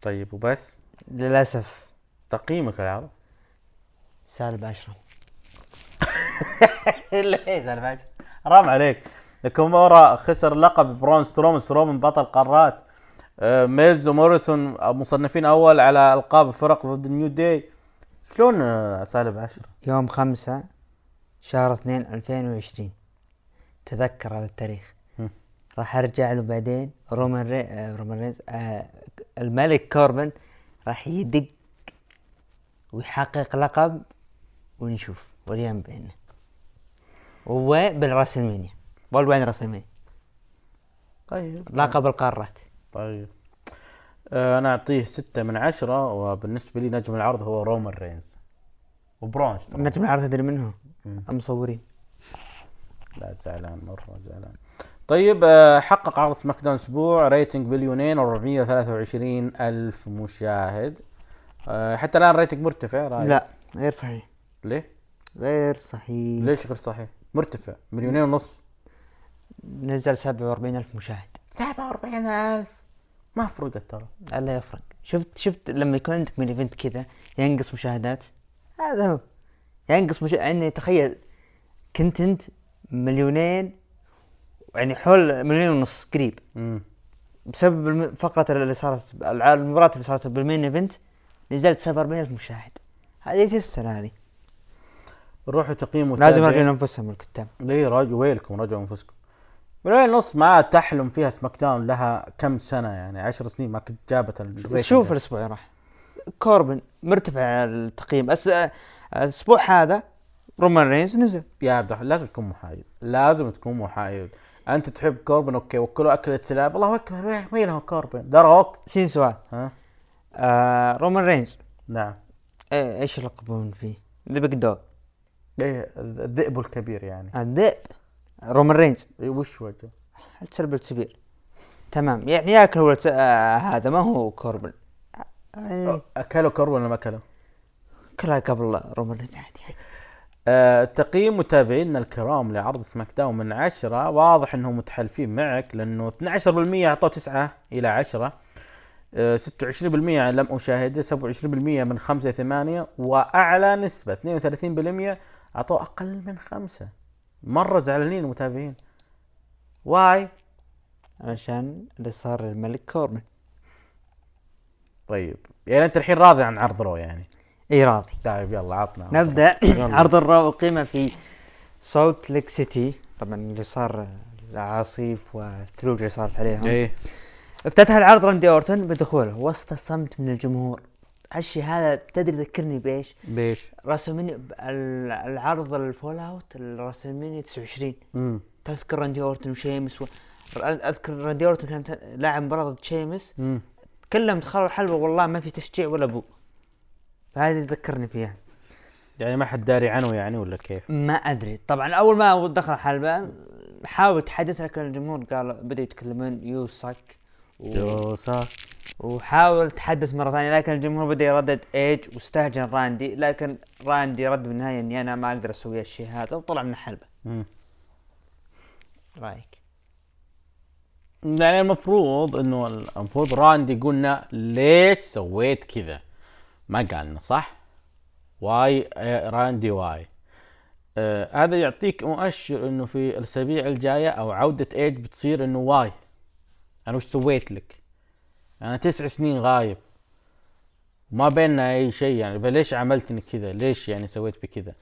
Speaker 6: طيب وبس؟
Speaker 7: للأسف.
Speaker 6: تقييمك العرض
Speaker 7: سالب عشرة.
Speaker 6: ليه زلمه حرام عليك. ناكامورا خسر لقب برون ستروم سترومان بطل قارات. ميز وموريسون مصنفين أول على ألقاب الفرق ضد New Day. شلون آه، سالب عشرة
Speaker 7: يوم خمسة شهر اثنين ألفين وعشرين. تذكر هذا التاريخ. راح أرجع له بعدين. رومان ري... آه، رومان رينز آه الملك كوربن راح يدق ويحقق لقب ونشوف وليان بينه وبال WrestleMania بول وين WrestleMania.
Speaker 6: طيب.
Speaker 7: لقب القارات.
Speaker 6: طيب. آه، أنا أعطيه ستة من عشرة وبالنسبة لي نجم العرض هو رومان رينز. وبرون سترومان.
Speaker 7: نجم العرض تدري منه. المصورين.
Speaker 6: لا زعلان مرة زعلان. طيب آه، حقق عرض SmackDown أسبوع rating بليونين و423 ألف مشاهد. آه، حتى الآن rating مرتفع رأيك؟
Speaker 7: لا غير صحيح.
Speaker 6: ليه؟
Speaker 7: غير صحيح.
Speaker 6: ليش غير صحيح؟ مرتفع مليونين ونص.
Speaker 7: نزل سبعة وأربعين ألف مشاهد.
Speaker 6: 47 ألف. ما فرقت ترى.
Speaker 7: لا يفرق. شفت شفت لما يكون عندك main event كذا ينقص مشاهدات؟ هذا هو. ينقص مش... يعني تخيل كنت انت مليونين يعني حول مليون ونص قريب. بسبب فقرة اللي صارت المباراة اللي صارت بال main event نزلت 47 ألف مشاهد. هذه تستاهل هذه.
Speaker 6: روحوا تقييموا
Speaker 7: لازم. يرجعون أنفسهم الكتاب.
Speaker 6: ليه راجعوا ويلكم راجعوا أنفسكم. مليون ونص ما تحلم فيها SmackDown لها كم سنة يعني عشر سنين ما كنت جابت
Speaker 7: شوف. الأسبوع اللي راح. كوربن مرتفع التقييم. أس... الأسبوع هذا رومان رينز نزل.
Speaker 6: يا عبد الرحمن لازم تكون محايد. لازم تكون محايد. أنت تحب كوربن okay وكلوا أكل كلاب. الله أكبر وين- وين هو كوربن؟ دروك
Speaker 7: سين سؤال.
Speaker 6: ها؟
Speaker 7: آه رومان رينز.
Speaker 6: نعم.
Speaker 7: آه إيش يلقبون فيه؟ the big dog
Speaker 6: إيه الذئب الكبير يعني.
Speaker 7: الذئب. رومان رينز
Speaker 6: وش وجهه
Speaker 7: الكلب الكبير. تمام. يعني ياكل ولد آه هذا ما هو كوربن يعني
Speaker 6: اكلوا كوربن ولا ما اكلوا؟
Speaker 7: كلها قبل رومان رينز عادي.
Speaker 6: آه، تقييم متابعينا الكرام لعرض SmackDown من عشرة. واضح إنهم متحالفين معك لأنه 12% اعطوه 9 إلى 10 آه، 26% لم اشاهده 27% من 5 8 وأعلى نسبة 32% اعطوه أقل من 5 مرة زعلانين المتابعين. why?
Speaker 7: عشان اللي صار الملك كوربن
Speaker 6: طيب يعني أنت الحين راضي عن عرض Raw يعني؟
Speaker 7: إي راضي.
Speaker 6: طيب يلا عطنا
Speaker 7: نبدأ.
Speaker 6: يلا.
Speaker 7: عرض ال Raw اقيم في سولت ليك سيتي طبعا اللي صار العاصيف والثلوج اللي صارت عليهم.
Speaker 6: إيه.
Speaker 7: افتتح العرض راندي أورتون بدخوله وسط صمت من الجمهور. هالشي هذا تدري ذكرني بإيش؟
Speaker 6: ليش؟
Speaker 7: WrestleMania ال- العرض ال fallout ال WrestleMania 29
Speaker 6: امم
Speaker 7: تذكر راندي أورتون وشيمس و... أذكر راندي أورتون كان لاعب مباراة ضد شيمس.
Speaker 6: امم
Speaker 7: تكلم دخلوا الحلبة والله ما في تشجيع ولا boo. فهذه ذكرني فيها.
Speaker 6: يعني ما حد داري عنه يعني ولا كيف؟
Speaker 7: ما أدري. طبعا أول ما دخل الحلبة حاول يتحدث لكن الجمهور قال بدأوا يتكلمون. you suck و...
Speaker 6: you suck
Speaker 7: وحاول تحدث مرة ثانية لكن الجمهور بدأ يردد إيدج واستهجن راندي لكن راندي رد بالنهاية إني أنا ما أقدر أسوي الشيء هذا وطلع من الحلبة
Speaker 6: مم.
Speaker 7: رأيك؟
Speaker 6: يعني المفروض إنه المفروض راندي قلنا ليش سويت كذا؟ ما قالنا صح؟ why آه، راندي why. آه هذا يعطيك مؤشر إنه في الأسابيع الجاية أو عودة إيج بتصير إنه why. أنا وش سويت لك؟ أنا تسع سنين غايب. ما بيننا أي شيء يعني. فليش عملتني كذا؟ ليش يعني سويت بكذا؟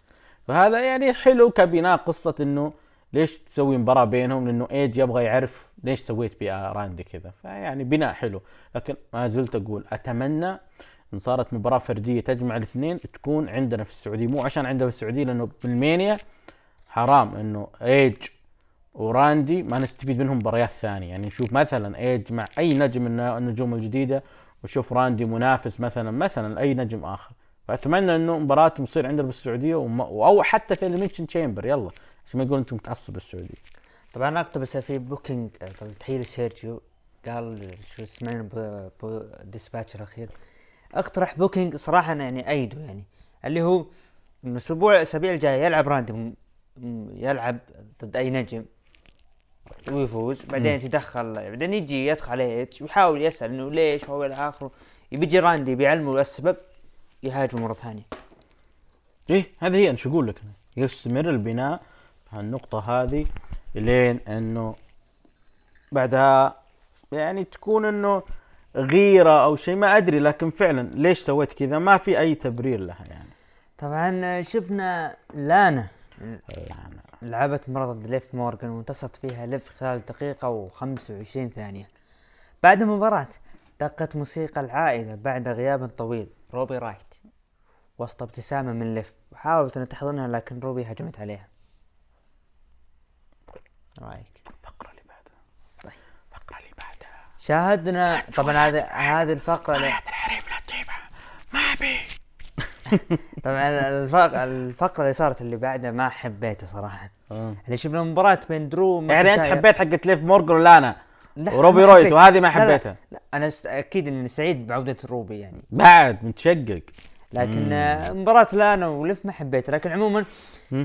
Speaker 6: فهذا يعني حلو كبناء قصة إنه ليش تسوي مباراة بينهم؟ لأنه إيج يبغى يعرف ليش سويت براندي كذا. فيعني بناء حلو. لكن ما زلت أقول أتمنى إن صارت مباراة فردية تجمع الاثنين تكون عندنا في السعودية. مو عشان عندنا في السعودية لأنه بالراسلمانيا حرام إنه إيج وراندي ما نستفيد منهم مباريات ثانية. يعني نشوف مثلا ايج مع أي نجم من النجوم الجديدة وشوف راندي منافس مثلا مثلا أي نجم آخر. فأتمنى إنه مباراتهم تصير عندنا بالسعودية وما أو حتى في ال Elimination Chamber يلا عشان ما يقول أنتم متعصب السعوديه
Speaker 7: طبعا اقتبس في booking آه، طبعا تحية لسيرجيو. قال شو سمعنا بالديسباتش الأخير. أقترح booking صراحة يعني idea يعني. اللي هو الأسبوع الأسابيع الجاية يلعب راندي يلعب ضد أي نجم. ويفوز بعدين يتدخل بعدين يجي يدخل عليه إيدج ويحاول يسأل إنه ليش وهو إلى آخره. يبي يجي راندي بيعلمه السبب يهاجمه مرة ثانية.
Speaker 6: إيه هذه هي أنا شو أقول لك. يستمر البناء هالنقطة هذه لين إنه بعدها يعني تكون إنه غيرة أو شيء ما أدري لكن فعلا ليش سويت كذا؟ ما في أي تبرير لها يعني.
Speaker 7: طبعا شفنا لانا لعبت مرة ضد ليف مورغان وانتصرت فيها ليف خلال دقيقة و25 ثانية. بعد المباراة دقت موسيقى العائلة بعد غياب طويل روبي رايت وسط ابتسامة من ليف وحاولت أن تحضنها لكن روبي هجمت عليها. رايك؟
Speaker 6: الفقرة اللي بعدها.
Speaker 7: طيب.
Speaker 6: الفقرة اللي بعدها.
Speaker 7: شاهدنا طبعا هذه هذه الفقرة اللي
Speaker 6: ما أبي.
Speaker 7: طبعا الفقرة, الفقرة اللي صارت اللي بعدها ما حبيتها صراحة. اللي شفنا مباراة بين درو
Speaker 6: يعني
Speaker 7: أنت.
Speaker 6: حبيت حقت ليف مورجان ولا أنا؟
Speaker 7: لا
Speaker 6: وروبي
Speaker 7: حبيت.
Speaker 6: وهذه ما
Speaker 7: لا، لا،
Speaker 6: حبيتها.
Speaker 7: لا أنا أكيد إني سعيد بعودة روبي يعني.
Speaker 6: بعد متشقق.
Speaker 7: لكن آه، مباراة لانا وليف ما حبيتها لكن عموما.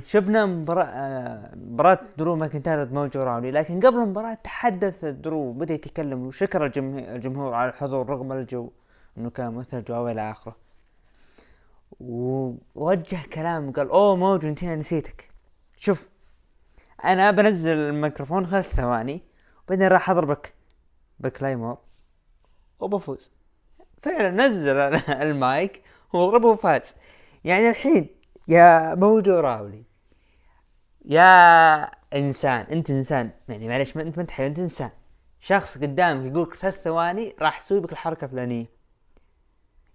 Speaker 7: شفنا مباراة آه، مباراة درو ماكنتاير ضد موجو راولي لكن قبل المباراة تحدث درو بدأ يتكلم وشكر الجمه- الجمهور على الحضور رغم الجو إنه كان مثل الجو إلى آخره. ووجه كلام قال أوه موجو أنت نسيتك. شوف أنا بنزل الميكروفون خلال ثواني وبعدين راح أضربك بكلايمور وبفوز. فعلا نزل المايك وضربه وفاز. يعني الحين يا موجو راولي يا إنسان أنت إنسان. يعني معلش ما أنت ما انت حيوان أنت إنسان. شخص قدامك يقولك ثلاث ثواني راح أسوي بك الحركة الفلانية.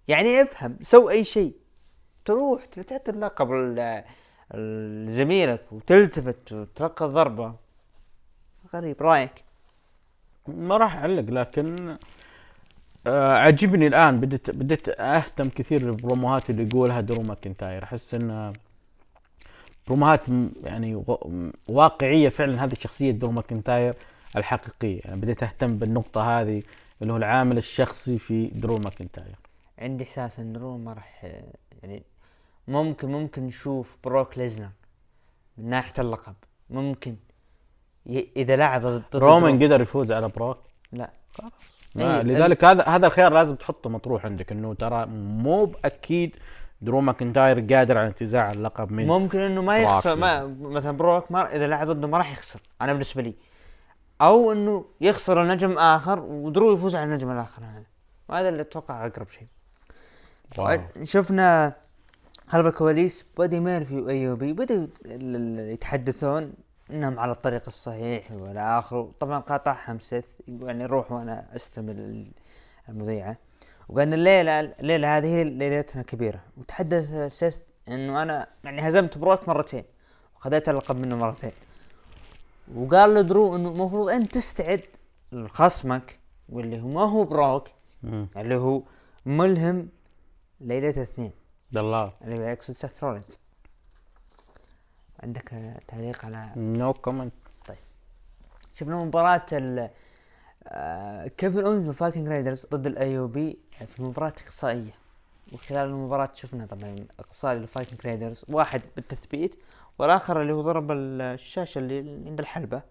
Speaker 7: يعني افهم سو أي شيء. تروح تعطي اللقب ال- زميلك وتلتفت وتلقى الضربة. غريب رأيك؟
Speaker 6: ما راح أعلق لكن آه عجبني الآن. بديت بديت أهتم كثير بالبروموهات اللي يقولها درو ماكنتاير. أحس انها بروموهات يعني واقعية فعلا. هذه شخصية درو ماكنتاير الحقيقية. يعني بديت أهتم بالنقطة هذه اللي هو العامل الشخصي في درو ماكنتاير.
Speaker 7: عندي إحساس إن درو ما راح يعني ممكن ممكن نشوف بروك ليزنر من ناحية اللقب. ممكن ي... إذا لعب ضد
Speaker 6: رومان قدر يفوز على بروك؟
Speaker 7: لا.
Speaker 6: ما
Speaker 7: أي-
Speaker 6: لذلك هذا هذا الخيار لازم تحطه مطروح عندك إنه ترى مو بأكيد درو ماكنتاير قادر على انتزاع اللقب من
Speaker 7: ممكن إنه ما يخسر ما مثلا بروك ما إذا لعب ضده ما راح يخسر أنا بالنسبة لي. أو إنه يخسر النجم آخر ودرو يفوز على النجم الآخر. هذا وهذا اللي أتوقع أقرب شيء.
Speaker 6: wow.
Speaker 7: شفنا خلف الكواليس؟ بودي ميرفي و AOP ال- يتحدثون إنهم على الطريق الصحيح والى اخره طبعا قاطعهم سيث يعني روح وأنا استلم ال- المذيعة. وقال الليلة الليلة هذه ليلتنا كبيرة. وتحدث سيث إنه أنا يعني هزمت بروك مرتين وخذيت اللقب منه مرتين. وقال له درو إنه المفروض أنت تستعد لخصمك واللي هو ما هو بروك. اللي هو ملهم ليلة اثنين.
Speaker 6: دلال.
Speaker 7: اللي هو يقصد سيث رولينز عندك تعليق على
Speaker 6: no comment
Speaker 7: شفنا مباراة ال كيفن اونز والفايكنج رايدرز ضد ال AOP في مباراة إقصائية. وخلال المباراة شفنا طبعا إقصاء للفايكنج رايدرز واحد بالتثبيت والآخر اللي هو ضرب الشاشة اللي عند الحلبة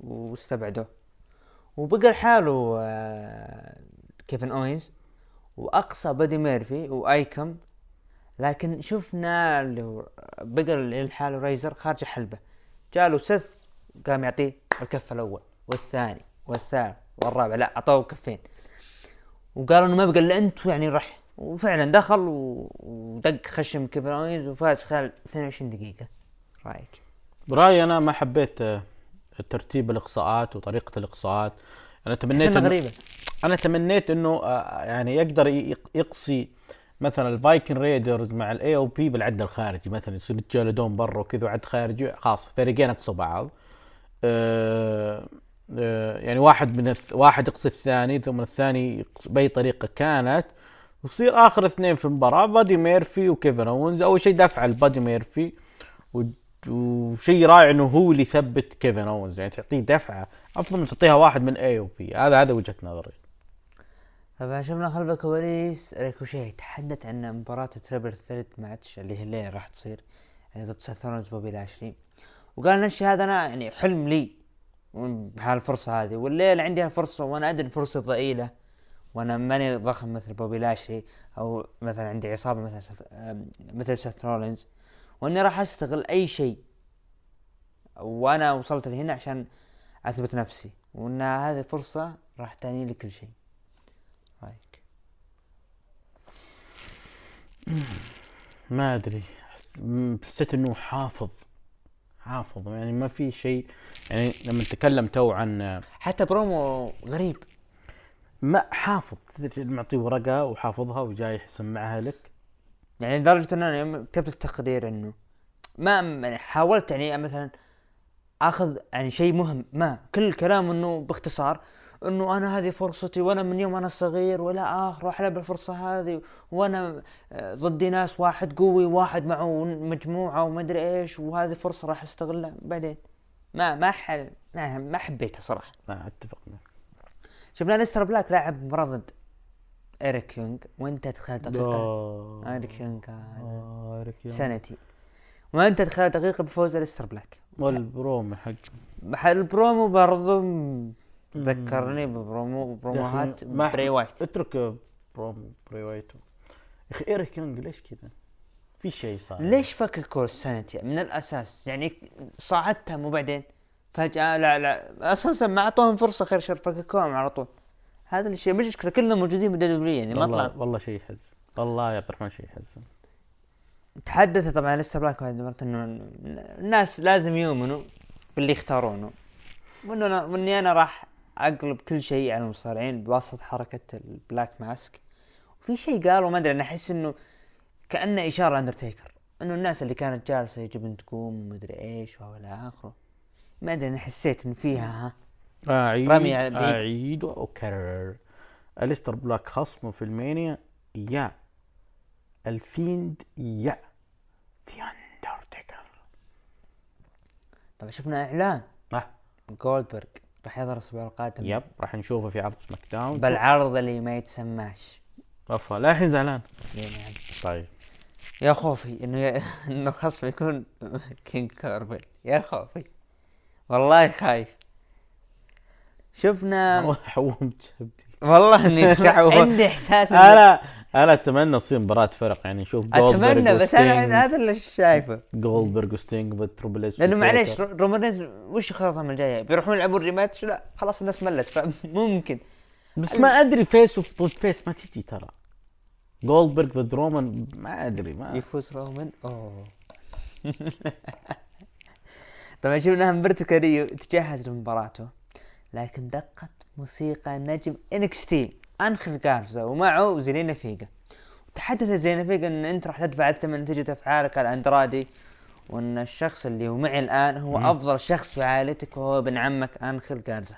Speaker 7: واستبعدوه وبقى لحاله آه، كيفن أوينز وأقصى بادي ميرفي وآيكم لكن شفنا اللي هو بقى لحاله ريزر خارج الحلبة جاله سيث قام يعطيه الكف الأول والثاني والثالث والرابع لا أعطوه كفين. وقالوا إنه ما بقى إلا انت يعني رح وفعلا دخل و- ودق خشم كيفن اوينز وفاز خلال 22 دقيقة. رأيك؟
Speaker 6: برأيي أنا ما حبيت آه، ترتيب الإقصاءات وطريقة الإقصاءات. أنا تمنيت إنه-
Speaker 7: غريبة؟
Speaker 6: أنا تمنيت إنه آه، يعني يقدر يق- يقصي مثلا الفايكنج رايدرز مع ال AOP بالعد الخارجي مثلا يصير يتجلدون برا وكذا وعد خارجي خلاص فريقين اقصوا بعض. آه، آه، يعني واحد من الث... واحد يقصي الثاني ثم الثاني بأي طريقة كانت. ويصير آخر اثنين في المباراة بادي ميرفي وكيفن اونز أول شيء دفع لبادي ميرفي و... وشيء رائع إنه هو اللي يثبت كيفن اونز يعني تعطيه دفعة أفضل من تعطيها واحد من AOP هذا هذا وجهة نظري.
Speaker 7: طبعا شفنا خلف الكواليس ريكوشي يتحدث عن مباراة triple threat match اللي هي الليلة راح تصير يعني ضد سيث رولينز وبوبي لاشلي وقال ان هذا أنا يعني حلم لي بهالفرصة هذه والليلة عندي هالفرصة وأنا أدري الفرصة ضئيلة وأنا ماني ضخم مثل بوبي لاشلي أو مثلا عندي عصابة مثل مثل سيث رولينز. وأني راح أستغل أي شيء وأنا وصلت لهنا عشان أثبت نفسي وأن هذه فرصة راح تعني لي كل شيء.
Speaker 6: ما أدري. حسيت إنه حافظ. حافظ. يعني ما في شيء. يعني لما نتكلم تو عن
Speaker 7: حتى برومو غريب.
Speaker 6: ما حافظ. تدري معطيه ورقة وحافظها وجاي يسمعها لك؟
Speaker 7: يعني لدرجة ان أنا كتبت التقرير إنه ما يعني حاولت يعني مثلا آخذ يعني شيء مهم. ما كل الكلام إنه باختصار. إنه أنا هذه فرصتي وأنا من يوم أنا صغير ولا آخر راح ألعب الفرصة هذه. وأنا آه، ضدي ناس واحد قوي واحد معه مجموعة وما أدري إيش وهذه فرصة راح أستغلها. بعدين ما ما ح... ما, ما حبيتها صراحة.
Speaker 6: ما أتفق. معك
Speaker 7: شفنا ليستر بلاك لاعب مباراة ضد إيريك يونغ. وانت دخلت يونغ هذا.
Speaker 6: آه، يونغ.
Speaker 7: سنتي. وانت دخلت دقيقة بفوز ليستر بلاك؟
Speaker 6: والبروم حق
Speaker 7: البرومو برضو. ذكرني ببرومو بروموهات بري وايت.
Speaker 6: اترك بروم بري وايت. يا أخي ايريك يونغ ليش كذا؟ في شيء صار.
Speaker 7: ليش فك الكول سنتي من الأساس. يعني صعدتهم وبعدين فجأة لا لا. أساسا ما أعطوهم فرصة خير شر فك الكوم على طول. هذا الشيء مشكلة. كلهم موجودين بالدبليو يعني ما طلع.
Speaker 6: والله شيء يحزن. والله يا عبد الرحمن شيء يحزن.
Speaker 7: تحدث طبعا اليستر بلاك وايد مرة إنه الناس لازم يؤمنوا باللي يختارونه. وإنه وإني أنا راح أقلب كل شيء على المصارعين بواسطة حركة ال Black Mass. وفي شيء قالوا ما أدري أنا أحس إنه كأنه إشارة أندرتيكر. إنه الناس اللي كانت جالسة يجب أن تقوم ومدري إيش وإلى آخره. ما أدري أنا حسيت إن فيها ها.
Speaker 6: اعيد
Speaker 7: رأيي.
Speaker 6: أعيد وأكرر. أليستر بلاك خصمه في المانيا. Yeah. الفيند. Yeah. The اندرتيكر
Speaker 7: طبعا شفنا إعلان.
Speaker 6: آه.
Speaker 7: جولدبرغ. راح يظهر الأسبوع القادم.
Speaker 6: Yep راح نشوفه في عرض سماك داون.
Speaker 7: بالعرض اللي ما يتسماش.
Speaker 6: افا لا الحين زعلان.
Speaker 7: يعني
Speaker 6: طيب.
Speaker 7: يا خوفي إنه ي... إنه خصم يكون كينج كاربل يا خوفي. والله خايف. شفنا
Speaker 6: والله حومت.
Speaker 7: والله
Speaker 6: إني.
Speaker 7: عندي إحساس
Speaker 6: أنا أنا أتمنى تصير مباراة فرق يعني نشوف
Speaker 7: أتمنى بس أنا هذا اللي شايفه.
Speaker 6: جولدبرغ وستينج ضد تربل اتش
Speaker 7: لأنه معليش
Speaker 6: وتيتر.
Speaker 7: رو- رومان رينز وش خططهم الجاية؟ بيروحون يلعبون ريماتش لا خلاص الناس ملت فممكن.
Speaker 6: بس ما أدري فيس ضد فيس ما تجي ترى. جولدبرغ ضد رومان ما أدري ما
Speaker 7: يفوز رومان أوه. طبعا شفنا همبرتو كاريو تجهز لمباراته لكن دقت موسيقى نجم NXT انخل جارزا ومعه زيلينا فيجا تحدثت زيلينا فيجا إن أنت راح تدفع الثمن نتيجة افعالك على أندرادي. وإن الشخص اللي هو معي الآن هو
Speaker 6: مم.
Speaker 7: أفضل شخص في عائلتك وهو ابن عمك انخل جارزا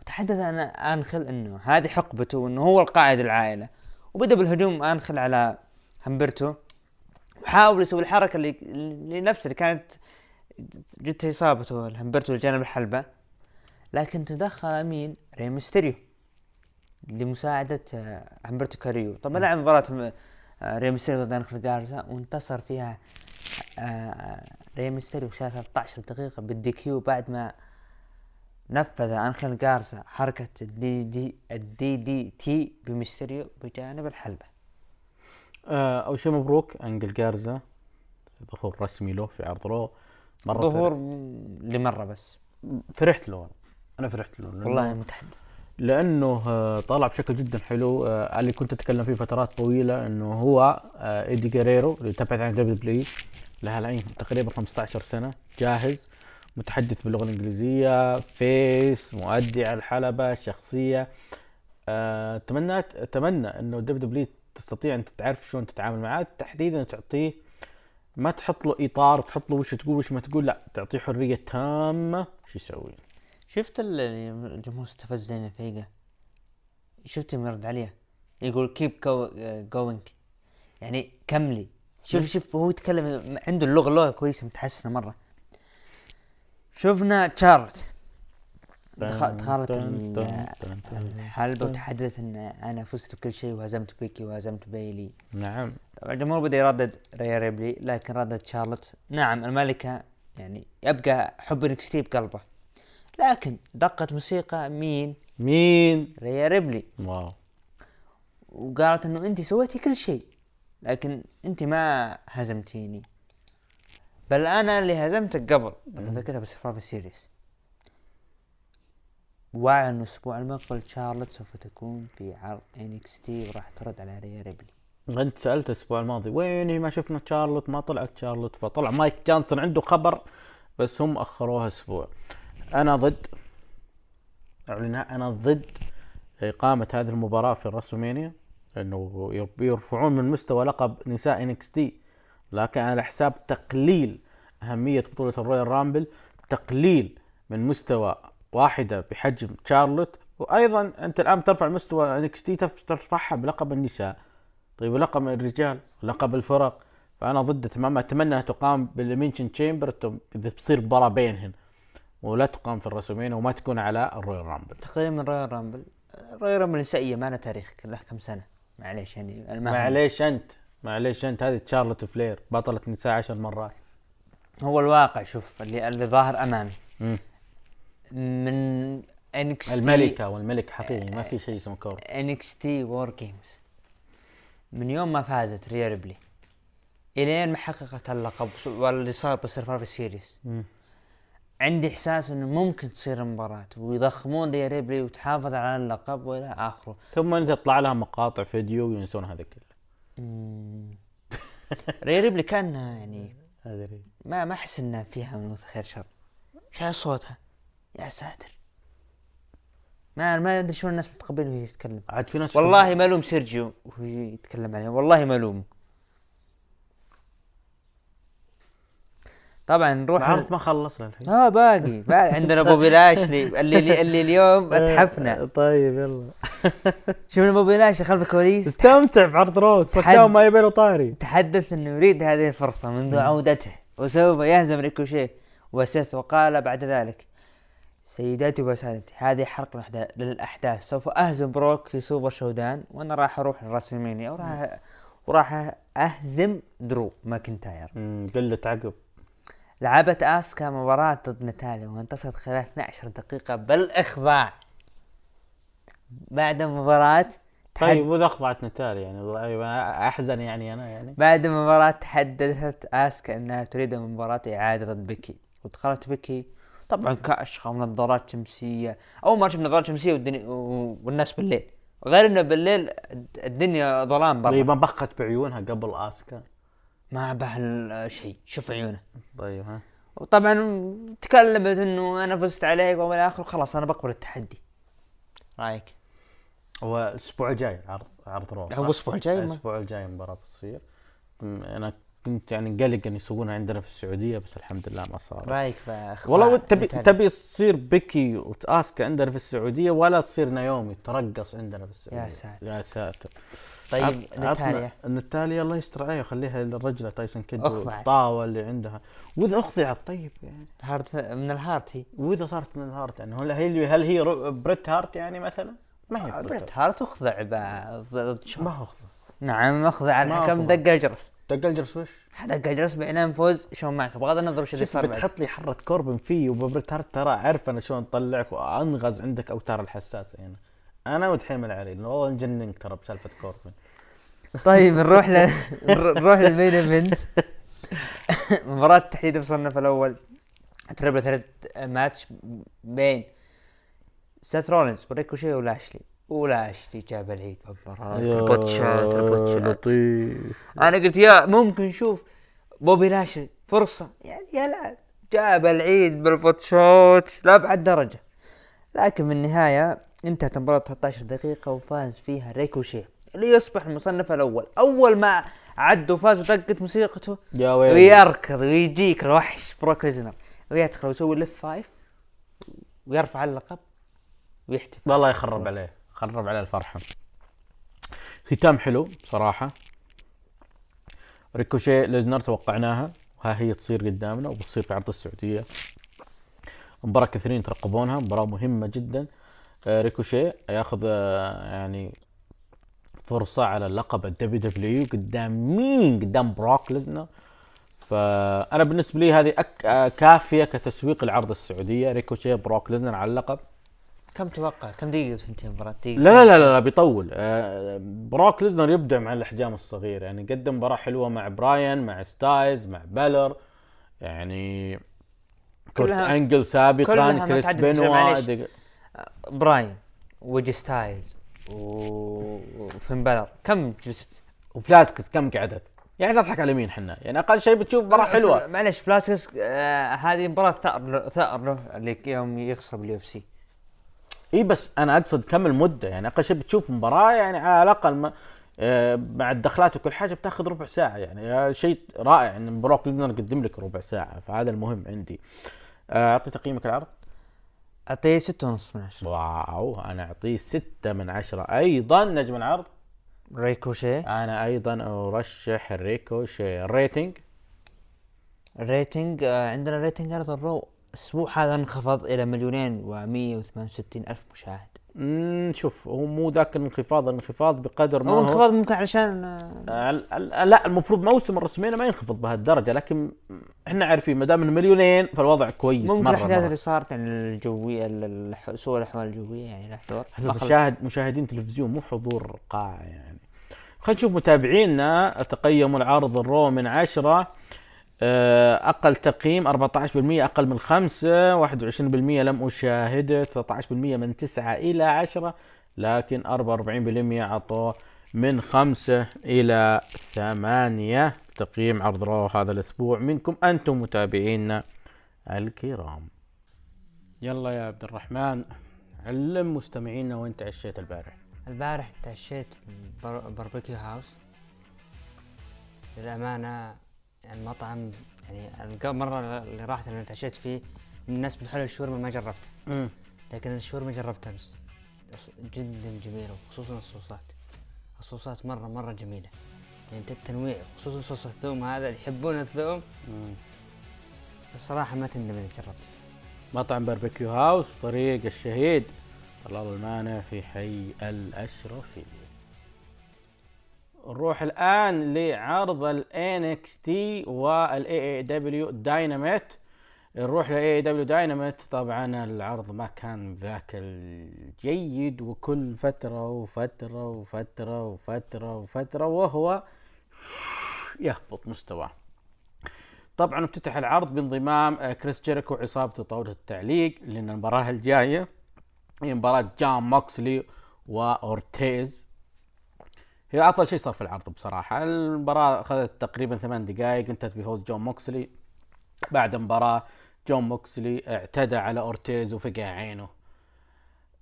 Speaker 7: وتحدث عن انخل إنه هذه حقبته وانه هو القائد العائلة. وبدأ بالهجوم انخل على همبرتو. وحاول يسوي الحركة اللي, اللي نفسها اللي كانت جت اصابته الهمبرتو لجانب الحلبة. لكن تدخل مين؟ ري ميستيريو لمساعدة آه، همبرتو كاريو. طبعا لعب مباراة آه، ري ميستيريو ضد انخل جارزا. وانتصر فيها آه، ري ميستيريو خلال 13 دقيقة بال DQ بعد ما نفذ انخل جارزا حركة ال DD ال DDT بميستيريو بجانب الحلبة.
Speaker 6: آه أول شيء مبروك انجل جارزا. ظهور رسمي له في عرض رو مرة
Speaker 7: ظهور لمرة بس.
Speaker 6: فرحت له. أنا فرحت له.
Speaker 7: والله متحدث.
Speaker 6: لأنه آه، طلع بشكل جدا حلو. آه، اللي كنت أتكلم فيه فترات طويلة إنه هو آه، إيدي جاريرو اللي تبحث عنه دبليو لها الحين تقريبا 15 سنة. جاهز متحدث باللغة الإنجليزية face مؤدي على الحلبة شخصية. تمنيت أتمنى إنه دبليو دبليو تستطيع أن تعرف شلون تتعامل معاه تحديدا تعطيه ما تحط له إطار تحط له وش تقول وش ما تقول لا تعطيه حرية تامة. شو يسوي؟
Speaker 7: شفت ال- الجمهور استفز زيلينا فيجا شفت يوم يرد عليها يقول keep going يعني كملي. شوف شوف هو يتكلم عنده اللغة اللغة كويسة متحسنة مرة. شفنا تشارلوت دخ- دخلت ال- الحلبة وتحدثت إن أنا فزت بكل شيء وهزمت بيكي وهزمت بيلي.
Speaker 6: نعم.
Speaker 7: طبعا الجمهور بدأ يردد ريا ريبلي لكن ردت شارلوت نعم الملكة يعني يبقى حب NXT بقلبه. لكن دقت موسيقى مين؟
Speaker 6: مين؟
Speaker 7: ريا ريبلي.
Speaker 6: واو.
Speaker 7: وقالت إنه انت سويتي كل شيء لكن انت ما هزمتيني. بل أنا اللي هزمتك قبل. طبعا ذكرتها بسرفايفر سيريس واعلن إنه الأسبوع المقبل شارلوت سوف تكون في عرض NXT وراح ترد على ريا ريبلي.
Speaker 6: أنت سألت الأسبوع الماضي وين ما شفنا شارلوت ما طلعت شارلوت فطلع مايك جانسون عنده خبر بس هم أخروها أسبوع. أنا ضد اعلنها أنا ضد إقامة هذه المباراة في الرسلمانيا يرب- يرفعون من مستوى لقب نساء NXT. لكن على حساب تقليل أهمية بطولة الرويال رامبل تقليل من مستوى واحدة بحجم شارلوت وأيضا أنت الآن ترفع مستوى NXT ترفعها بلقب النساء. طيب لقب الرجال لقب الفرق. فأنا ضد تماما انها تقام بالالمنيشن تشامبر اذا بتصير مباراة بينهن. ولا تقام في الرسلمانيا وما تكون على الرويال رامبل.
Speaker 7: تقريبا من رويال رامبل. رويال رامبل نسائية ما لها تاريخ له كم سنة. معليش يعني
Speaker 6: معليش أنت معليش أنت هذه تشارلوت فلير بطلة نساء عشر مرات.
Speaker 7: هو الواقع شوف اللي اللي ظاهر
Speaker 6: أمامي.
Speaker 7: من انكس
Speaker 6: الملكة والملك حقيقي ما في شيء اسمه كور.
Speaker 7: NXT War Games من يوم ما فازت ريا ريبلي الين ما حققت اللقب واللي صار ب Survivor
Speaker 6: Series.
Speaker 7: عندي إحساس إنه ممكن تصير مباراة ويضخمون ريا ريبلي وتحافظ على اللقب وإلى آخره.
Speaker 6: ثم أنت تطلع لها مقاطع فيديو وينسون هذا كله.
Speaker 7: ريا ريبلي كانها يعني
Speaker 6: أدري.
Speaker 7: ما ما أحس انها فيها من خير شر. شايف صوتها يا ساتر. ما ما أدري شلون الناس متقبلين وهي تتكلم.
Speaker 6: عاد في ناس
Speaker 7: والله ما الوم سيرجيو وهو يتكلم عليه والله ما طبعا نروح
Speaker 6: العرض ما خلص للحين
Speaker 7: آه باقي. باقي. عندنا بوبي لاشلي اللي اللي اليوم اتحفنا.
Speaker 6: طيب يلا.
Speaker 7: شوفنا بوبي لاشلي خلف الكواليس.
Speaker 6: استمتع بعرض روز.
Speaker 7: تحد-
Speaker 6: ما يبي له طاري
Speaker 7: تحدث إنه يريد هذه الفرصة منذ عودته وسوف يهزم ريكوشيه وسيث وقال بعد ذلك سيداتي وسادتي هذه الأحدا- للأحداث. سوف أهزم بروك في Super ShowDown وأنا راح أروح ل WrestleMania وراح وراح أهزم درو ماكنتاير.
Speaker 6: قلة عقب.
Speaker 7: لعبت آسكا مباراة ضد ناتاليا وانتصرت خلال 12 دقيقة. بالإخضاع بعد المباراة تحد...
Speaker 6: طيب واذا اخضعت نتالي يعني والله أيوة، أحزن يعني أنا يعني.
Speaker 7: بعد المباراة تحدثت آسكا أنها تريد مباراة إعادة ضد بيكي. ودخلت بيكي طبعا كأشخة ونظارات شمسية أول ما شفت نظارات شمسية والدنيا والناس بالليل. غير إنه بالليل الدنيا ظلام
Speaker 6: طيب
Speaker 7: برا.
Speaker 6: ما بخت بعيونها قبل آسكا.
Speaker 7: ما به شيء. شوف عيونه.
Speaker 6: طيب ها.
Speaker 7: وطبعا تكلمت إنه أنا فزت عليك والى اخره خلاص أنا بقبل التحدي. رايك؟
Speaker 6: هو الأسبوع الجاي عرض عرض Raw
Speaker 7: هو
Speaker 6: صح؟
Speaker 7: الأسبوع الجاي؟
Speaker 6: الأسبوع الجاي مباراة بتصير أنا كنت يعني قلق إن يسوونها عندنا في السعودية بس الحمد لله ما صار
Speaker 7: رايك في
Speaker 6: والله تبي؟ تبي تصير بيكي وآسكا عندنا في السعودية ولا تصير نايومي ترقص عندنا في السعودية
Speaker 7: يا ساتر.
Speaker 6: يا ساتر
Speaker 7: طيب
Speaker 6: عطنا- ناتاليا الله يستر عليها خليها لرجلها تايسون كيد
Speaker 7: أخضعت.
Speaker 6: والطاوة اللي عندها وإذا أخضعت طيب يعني
Speaker 7: هارت من الهارت هي
Speaker 6: وإذا صارت من الهارت يعني هل هي هل هي بريت هارت يعني مثلا؟ ما هي بريت
Speaker 7: بريت
Speaker 6: هارت.
Speaker 7: هارت أخضع.
Speaker 6: ما هو.
Speaker 7: نعم
Speaker 6: أخضع
Speaker 7: الحكم. دق الجرس
Speaker 6: دق الجرس وش؟
Speaker 7: دق الجرس باعلان فوز شون مايكلز؟ بغض النظر وش اللي صار.
Speaker 6: بتحط لي حرة كوربن فيه وببريت هارت ترى عارف أنا شلون أطلعك وأنغز عندك أوتار الحساسة هنا. أنا وتحمل علي والله نجننك ترى بسالفة كوربن.
Speaker 7: طيب نروح ل... نروح لل main event. مباراة تحديد المصنف الأول. triple threat match بين سيث رولينز وريكوشي ولاشلي. ولاشلي جاب العيد بالمباراة تربط شات تربط شات.
Speaker 6: لطيف.
Speaker 7: أنا قلت يا ممكن نشوف بوبي لاشلي فرصة. يعني يلعب جاب العيد بالفوتشوت لأبعد درجة. لكن بالنهاية انتهت المباراة 13 دقيقة وفاز فيها ريكوشي اللي يصبح المصنف الأول. أول ما عد وفاز وطقت موسيقته
Speaker 6: يا ويلي.
Speaker 7: ويركض ويجيك الوحش بروك ليزنر ويدخل ويسوي ال F5 ويرفع اللقب ويحتفل.
Speaker 6: والله يخرب عليه. خرب عليه الفرحة. ختام حلو بصراحة. ريكوشي ليزنر توقعناها وها هي تصير قدامنا وبتصير في عرض السعودية. مباراة كثيرين يترقبونها مباراة مهمة جدا. آه، ريكوشي ياخذ آه، يعني فرصة على لقب ال WWE قدام مين؟ قدام بروك ليزنر. فأنا بالنسبة لي هذه أك... آه، كافية كتسويق العرض السعودية. ريكوشي بروك ليزنر على اللقب.
Speaker 7: كم توقع؟ كم دقيقة تنتهي المباراة؟ دقيقة
Speaker 6: لا لا لا لا بيطول. آه، بروك ليزنر يبدع مع الأحجام الصغير يعني قدم مباراة حلوة مع براين مع ستايز مع بالور. يعني كورت أنجل سابقا كريس بنوا
Speaker 7: براين و AJ ستايلز و- وفين بالور كم جلست؟
Speaker 6: وفلاسكيز كم قعدت؟ يعني نضحك على مين حنا. يعني أقل شيء بتشوف مباراة حلوة.
Speaker 7: معلش فلاسكيز آه هذه مباراة ثأر له- ثأر له اللي يوم يخسر بال UFC.
Speaker 6: اي بس أنا أقصد كم المدة يعني أقل شيء بتشوف مباراة يعني على الأقل ما آه، مع الدخلات وكل حاجة بتاخذ ربع ساعة يعني آه، شيء رائع إن بروك ليزنر يقدم لك ربع ساعة فهذا المهم عندي. آه، اعطي تقييمك العرض؟
Speaker 7: أعطيه ستة ونص من عشرة.
Speaker 6: واو أنا أعطيه ستة من عشرة أيضا نجم العرض.
Speaker 7: ريكوشي
Speaker 6: أنا أيضا أرشح ريكوشي ال
Speaker 7: rating؟ ال rating آه عندنا rating عرض ال Raw الأسبوع هذا انخفض إلى مليونين و168 ألف مشاهد.
Speaker 6: مم، شوف هو مو ذاك الانخفاض الانخفاض بقدر ما
Speaker 7: هو انخفاض ممكن علشان آه
Speaker 6: لا المفروض موسم ال WrestleMania ما ينخفض بهالدرجة لكن إحنا عارفين ما دام مليونين فالوضع كويس
Speaker 7: ممكن
Speaker 6: الأحداث.
Speaker 7: اللي صارت يعني الجوية ال- الح- سوء الأحوال الجوية يعني خل-
Speaker 6: مشاهد مشاهدين تلفزيون مو حضور قاعة يعني. خلينا نشوف متابعينا تقيموا العرض الرو من عشرة. أقل تقييم 14% أقل من خمسة 21% لم أشاهده 19% من تسعة إلى عشرة لكن 44% عطوه من خمسة إلى ثمانية. تقييم عرض Raw هذا الأسبوع منكم أنتم متابعينا الكرام. يلا يا عبد الرحمن علم مستمعينا وين تعشيت البارح؟
Speaker 4: البارح تعشيت Barbecue House للأمانة
Speaker 7: المطعم يعني قبل مرة اللي راحت اللي تعشيت فيه من الناس بتحل الشاورما ما جربت
Speaker 6: مم.
Speaker 7: لكن الشاورما جربتها امس جدا جميلة وخصوصا الصوصات. الصوصات مرة مرة جميلة. يعني التنويع خصوصا صوص الثوم هذا اللي يحبون الثوم.
Speaker 6: مم.
Speaker 7: الصراحة ما تندم إذا جربت
Speaker 6: مطعم Barbecue House طريق الشهيد طلال المانع في حي الأشرفي نروح الآن لعرض ال NXT وال AEW Dynamite نروح ل AEW Dynamite طبعا العرض ما كان ذاك الجيد وكل فترة وفترة وفترة وفترة وفترة وهو يهبط مستواه. طبعا افتتح العرض بانضمام آه، كريس جيريكو وعصابته طاولة التعليق لأن المباراة الجاية هي مباراة جان موكسلي وأورتيز. هي أفضل شيء صار في العرض بصراحة. المباراة أخذت تقريبا ثمان دقائق انتهت بفوز جون موكسلي. بعد مباراة جون موكسلي اعتدى على أورتيز وفقع عينه.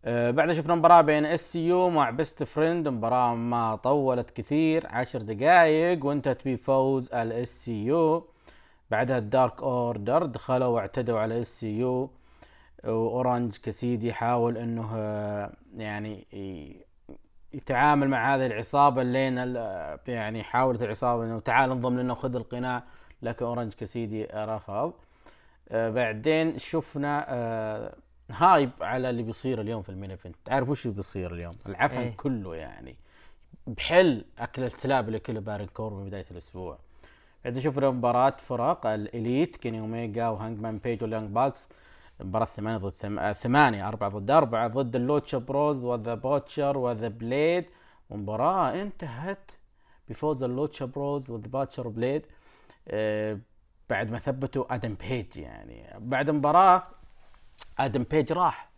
Speaker 6: بعدها شفنا مباراة بين SCU مع Best Friends. مباراة ما طولت كثير عشر دقائق وانتهت بفوز ال SCU. بعدها ال Dark Order دخلوا واعتدوا على SCU. وأورانج كاسيدي يحاول إنه آه، يعني يتعامل مع هذه العصابة لين يعني حاولت العصابة إنه تعال انضم لنا وخذ القناع لكن اورانج كاسيدي رفض آه، بعدين شفنا آه، hype على اللي بيصير اليوم في ال main event تعرف وش اللي بيصير اليوم؟ العفن
Speaker 7: إيه.
Speaker 6: كله يعني. بحل أكل السلاب اللي كله بارن كور من بداية الأسبوع. بعدين شفنا مباراة فرق ال Elite كيني أوميجا وهانجمان بيج وال Young Bucks. مباراة ثمانية ضد ثم... آه، ثمانية أربعة ضد أربعة ضد ال Lucha Bros و The Butcher و The Blade. ومباراة انتهت بفوز ال Lucha Bros و The Butcher و Blade آه، بعد ما ثبتوا آدم بيج يعني. بعد المباراة آدم بيج راح.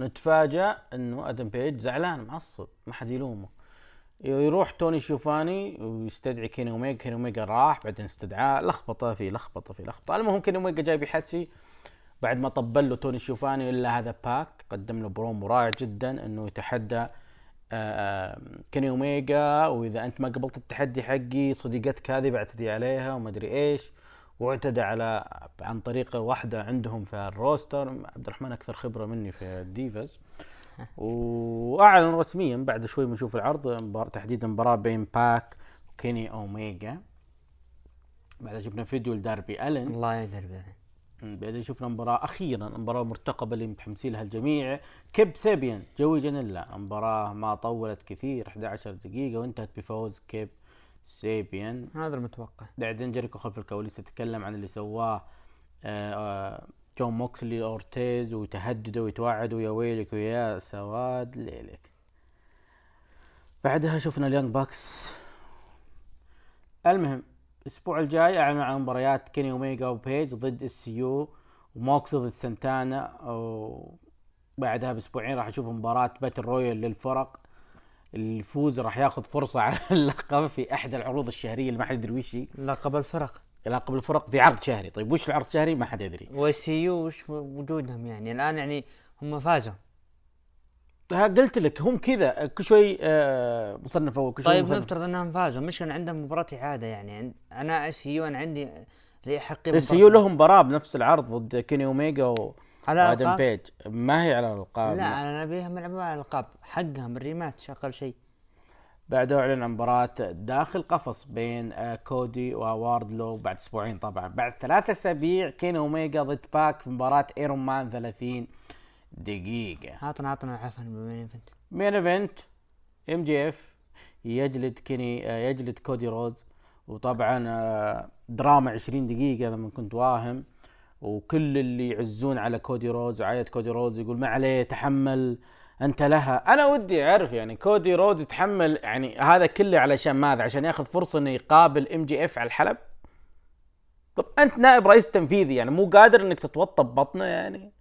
Speaker 6: نتفاجأ إنه آدم بيج زعلان معصب ما حد يلومه. يروح توني شوفاني ويستدعي كيني اوميجا كيني اوميجا راح بعدين استدعاه لخبطة في لخبطة في لخبطة. المهم كيني اوميجا جاي بحدسي بعد ما طبل له توني شوفاني إلا هذا باك قدم له برومو رائع جدا إنه يتحدى آه، كيني اوميجا وإذا أنت ما قبلت التحدي حقي صديقتك هذه بعتدي عليها وما أدري إيش. واعتدى على عن طريق واحدة عندهم في ال roster. عبد الرحمن أكثر خبرة مني في ال divas. وأعلن رسميا بعد شوي بنشوف العرض مبار- تحديدا مباراة بين باك وكيني أوميجا. بعدها شفنا فيديو لداربي ألن.
Speaker 7: الله يقدر به
Speaker 6: بعدين شفنا مباراة أخيرا مباراة مرتقبة اللي متحمسين لها الجميع. كيب سيبيان جوي جانيلا. مباراة ما طولت كثير 11 دقيقة وانتهت بفوز كيب سيبيان.
Speaker 7: هذا المتوقع.
Speaker 6: بعدين جيريكو خلف الكواليس يتكلم عن اللي سواه آه، آه، جون موكسلي أورتيز ويتهددوا ويتوعدوا يا ويلك ويا سواد ليلك. بعدها شفنا ال Young Bucks. المهم الأسبوع الجاي أعلنوا عن مباريات كيني اوميجا وبيج ضد SCU وموكس ضد سانتانا وبعدها بأسبوعين راح أشوف مباراة battle royal للفرق. الفوز راح ياخذ فرصة على اللقب في أحد العروض الشهرية اللي ما حد يدري وش
Speaker 7: لقب الفرق.
Speaker 6: لقب الفرق في عرض شهري. طيب وش العرض الشهري؟ ما حد يدري.
Speaker 7: و SCU وش وجودهم يعني؟ الآن يعني هم فازوا.
Speaker 6: قلت لك هم كذا كل شوي آه، مصنف اول كل شوي
Speaker 7: طيب. نفترض إنهم فازوا. مش كان عندهم مباراة إعادة يعني. أنا SCU أنا عندي لي حقي
Speaker 6: بس
Speaker 7: مباراة-
Speaker 6: يو لهم مباراة بنفس العرض ضد كيني اوميجا و-
Speaker 7: على الألقاب؟
Speaker 6: بيج. ما هي على الالقاب
Speaker 7: لا أنا نبيهم يلعبون على الالقاب حقهم ال rematch أقل شيء.
Speaker 6: بعدها اعلن عن مباراة داخل قفص بين آه، كودي وواردلو بعد أسبوعين طبعا. بعد ثلاثة أسابيع كيني اوميجا ضد باك في مباراة iron man 30 دقيقة.
Speaker 7: عطنا عطنا عفوا بال
Speaker 6: main event main event MJF يجلد كيني آه، يجلد كودي روز وطبعا آه، دراما 20 دقيقة لما كنت واهم. وكل اللي يعزون على كودي روز وعاية كودي روز يقول ما عليه تحمل. أنت لها. أنا ودي أعرف يعني كودي روز يتحمل يعني هذا كله علشان ماذا؟ عشان ياخذ فرصة إنه يقابل MJF على الحلب؟ طب أنت نائب رئيس تنفيذي يعني مو قادر إنك تتوطى ببطنه يعني؟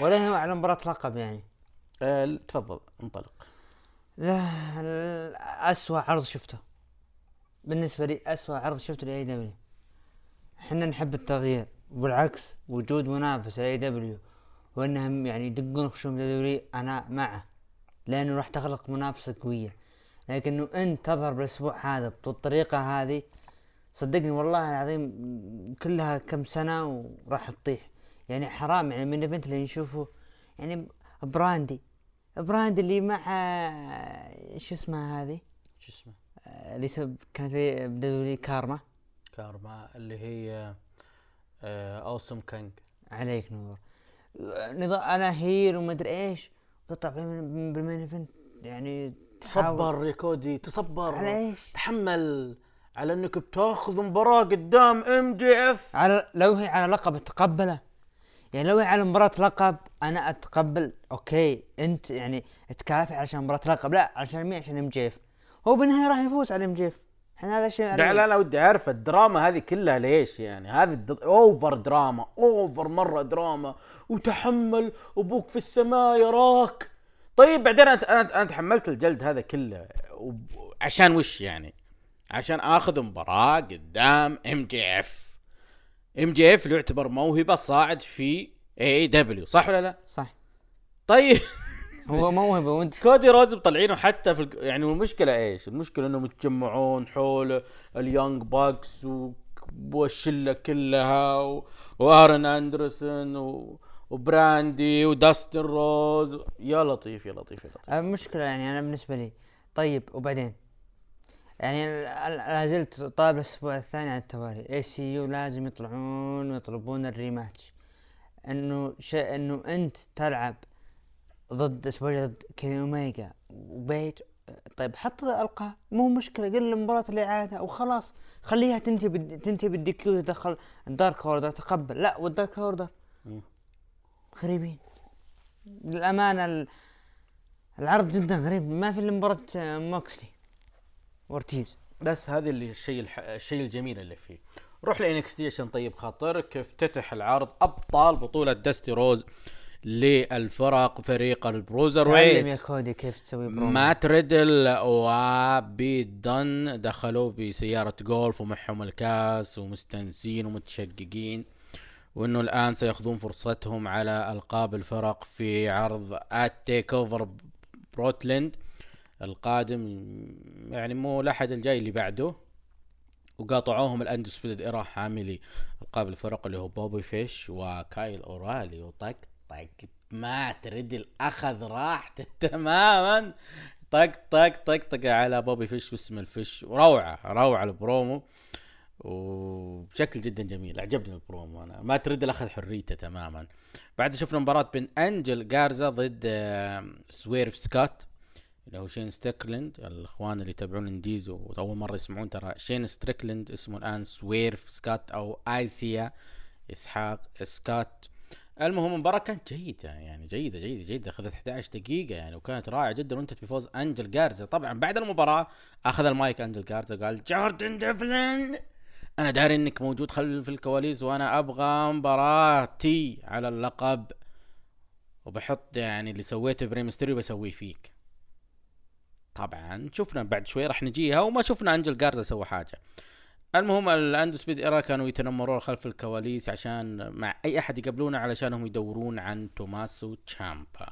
Speaker 7: ولا هو على مباراة لقب يعني.
Speaker 6: آه تفضل انطلق.
Speaker 7: لا أسوأ عرض شفته. بالنسبة لي أسوأ عرض شفته ل AEW. إحنا نحب التغيير والعكس وجود منافس ل AEW. وإنهم يعني يدقون خشوم WWE أنا معه لأنه راح تخلق منافسة قوية. لكن انه انت تظهر بالأسبوع هذا بالطريقة هذه. صدقني والله العظيم كلها كم سنة وراح تطيح. يعني حرام يعني من الإيفنت اللي نشوفه يعني براندي براندي اللي مع شو اسمها هذه؟
Speaker 6: شو اسمه؟
Speaker 7: آه، اللي سب كانت في بدولي كارما.
Speaker 6: كارما اللي هي أوسم كانج.
Speaker 7: عليك نور. نظام أنا هير وما أدري إيش. تطلع بال main event يعني
Speaker 6: تصبر يا كودي تصبر.
Speaker 7: على إيش؟
Speaker 6: تحمل. على إنك بتأخذ مباراة قدام MJF.
Speaker 7: على لو هي على لقب اتقبله يعني لو هي على مباراة لقب أنا أتقبل. أوكي أنت يعني تكافئ علشان مباراة لقب. لا علشان مين؟ عشان MJF. هو بالنهاية راح يفوز على MJF. إحنا هذا الشيء
Speaker 6: لا لا أنا ودي أعرف الدراما هذه كلها ليش يعني؟ هذه الد- over دراما over مرة دراما. وتحمل أبوك في السماء يراك طيب بعدين أنا أنا تحملت الجلد هذا كله. عشان وش يعني؟ عشان آخذ مباراة قدام إم جي إف. إم جي إف اللي يعتبر موهبة صاعد في إي إي دبليو صح ولا لا؟
Speaker 7: صح.
Speaker 6: طيب.
Speaker 7: هو موهبة وأنت؟
Speaker 6: كودي روز مطلعينه حتى في. يعني المشكلة إيش؟ المشكلة إنهم يتجمعون حول اليونج باكس و... والشله كلها و... وأرن أندرسون و... وبراندي وداستن روز. يا لطيف يا لطيف يا لطيف.
Speaker 7: المشكلة يعني أنا بالنسبة لي. طيب وبعدين؟ يعني لا زلت طالب الأسبوع الثاني على التوالي. إس سي يو لازم يطلعون ويطلبون ال rematch. إنه شيء إنه أنت تلعب ضد أسبوع ضد كيني أوميجا. وبيت طيب حط القاب مو مشكلة قل المباراة الاعادة وخلاص. خليها تنتهي بال... تنتهي بال DQ تدخل الدارك أوردر تقبل. لا والدارك
Speaker 6: أوردر.
Speaker 7: غريبين. للأمانة ال- العرض جدا غريب. ما في إلا مباراة آه، موكسلي. وارتيز
Speaker 6: بس هذا اللي الشيء الح... الشيء الجميل اللي فيه. روح لانكس تي عشان طيب خاطرك افتتح العرض. أبطال بطولة دستي روز. للفرق فريق البروزر ويت
Speaker 7: تعلم يا. كودي كيف تسوي برومو.
Speaker 6: مات ريدل وبيت دن دخلوا بسيارة جولف ومعهم الكاس ومستانسين ومتشققين وإنه الآن سيأخذون فرصتهم على ألقاب الفرق في عرض التيك اوفر ببورتلاند القادم يعني مو الأحد الجاي اللي بعده. وقاطعوهم الاندسبيدد ايرا حاملي القاب الفرق اللي هو بوبي فيش وكايل أورايلي وطق طق مات ريدل اخذ راحته تماما؟ طق طق طق طق على بوبي فيش واسم الفيش؟ وروعه روعة البرومو. وبشكل جدا جميل عجبني البرومو أنا. مات ريدل اخذ حريته تماما. بعد شفنا مباراة بين أنجل جارزا ضد سويرف سكوت اللي هو شين ستريكلند الإخوان اللي يتابعون indies وأول مرة يسمعون ترى شين ستريكلند اسمه الآن سويرف سكوت أو آيسيا إسحاق سكوت. المهم المباراة كانت جيدة يعني جيدة جيدة جيدة. أخذت 11 دقيقة يعني وكانت رائعة جدا وانتهت بفوز أنجل جارزا. طبعا بعد المباراة أخذ المايك أنجل جارزا قال جوردن ديفلن أنا داري إنك موجود خلف الكواليس وأنا أبغى مباراتي على اللقب. وبحط يعني اللي سويته بري مستيريو بسويه فيك. طبعا شفنا بعد شوي راح نجيها وما شفنا أنجل جارزا سوى حاجة. المهم الاندسبيدد إيرا كانوا يتنمرون خلف الكواليس عشان مع أي أحد يقابلونه علشانهم يدورون عن توماسو تشامبا.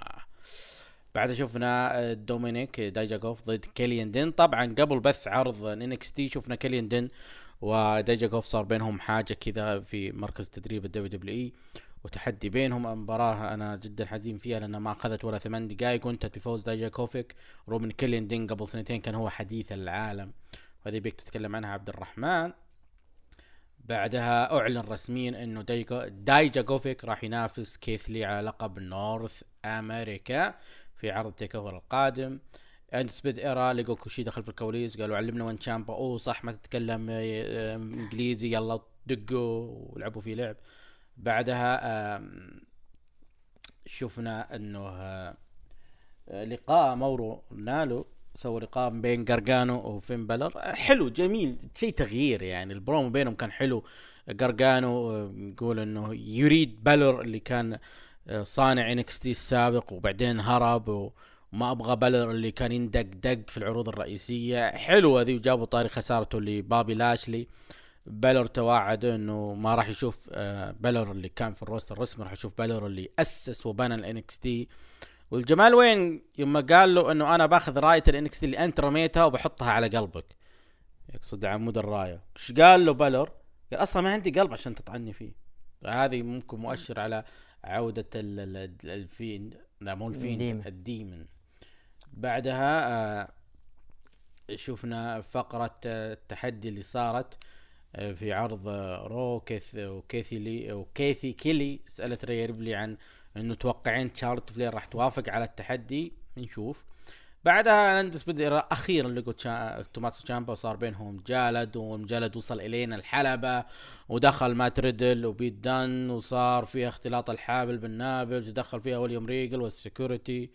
Speaker 6: بعد شفنا آه، دومينيك دايجاكوف ضد كيليان دين. طبعا قبل بث عرض إنكس تي شفنا كيليان دين ودايجاكوف صار بينهم حاجة كذا في مركز تدريب الدبليو دبليو إي وتحدي بينهم. مباراة أنا جدا حزين فيها لأنها ما أخذت ولا ثمان دقائق وانتهت بفوز دايجاكوفيك روبن كيليان دين قبل سنتين كان هو حديث العالم. وهذه بيك تتكلم عنها عبد الرحمن. بعدها أعلن رسميا إنه دايجا دايجاكوفيك راح ينافس كيث لي على لقب North America في عرض تيك أوفر القادم. اندسبيدد إيرا لقوا كوشيدا دخل في الكواليس قالوا علمنا وين تشامبا. أوه صح ما تتكلم آه، إنجليزي يلا دقوا ولعبوا فيه لعب. بعدها شفنا إنه آه، لقاء مورو رانالو سووا لقاء بين قرقانو وفين بلر آه، حلو جميل شيء تغيير يعني. البرومو بينهم كان حلو. قرقانو آه، يقول إنه يريد بلر اللي كان آه، صانع انكستي السابق وبعدين هرب وما أبغى بلر اللي كان يندق دق في العروض الرئيسية. حلوة ذي وجابوا طاري خسارته لبابي لاشلي. بلر توعد إنه ما راح يشوف بلر اللي كان في ال roster الرسمي راح يشوف بلر اللي أسس وبنى الإنكس تي. والجمال وين؟ يوم قال له إنه أنا باخذ راية الانكس اللي أنت رميتها وبحطها على قلبك. يقصد عمود الراية. إيش قال له بالور قال أصلا ما عندي قلب عشان تطعني فيه. هذه ممكن مؤشر على عودة ال- ال- ال- الفين لا مو الفين
Speaker 7: ال
Speaker 6: demon. ال demon. بعدها آه شفنا فقرة آه، التحدي اللي صارت آه، في عرض آه، رو كيث وكيثي لي وكيثي كيلي سألت ريا ريبلي عن إنه توقعين شارلوت فلير راح توافق على التحدي نشوف. بعدها لاندس بدأ أخيرا لقوا تشا... توماس تشامبا وصار بينهم جالد والمجلد وصل إلينا الحلبة ودخل مات ريدل وبيت دان وصار فيها اختلاط الحابل بالنابل ودخل فيها ويليام ريجل والسكيورتي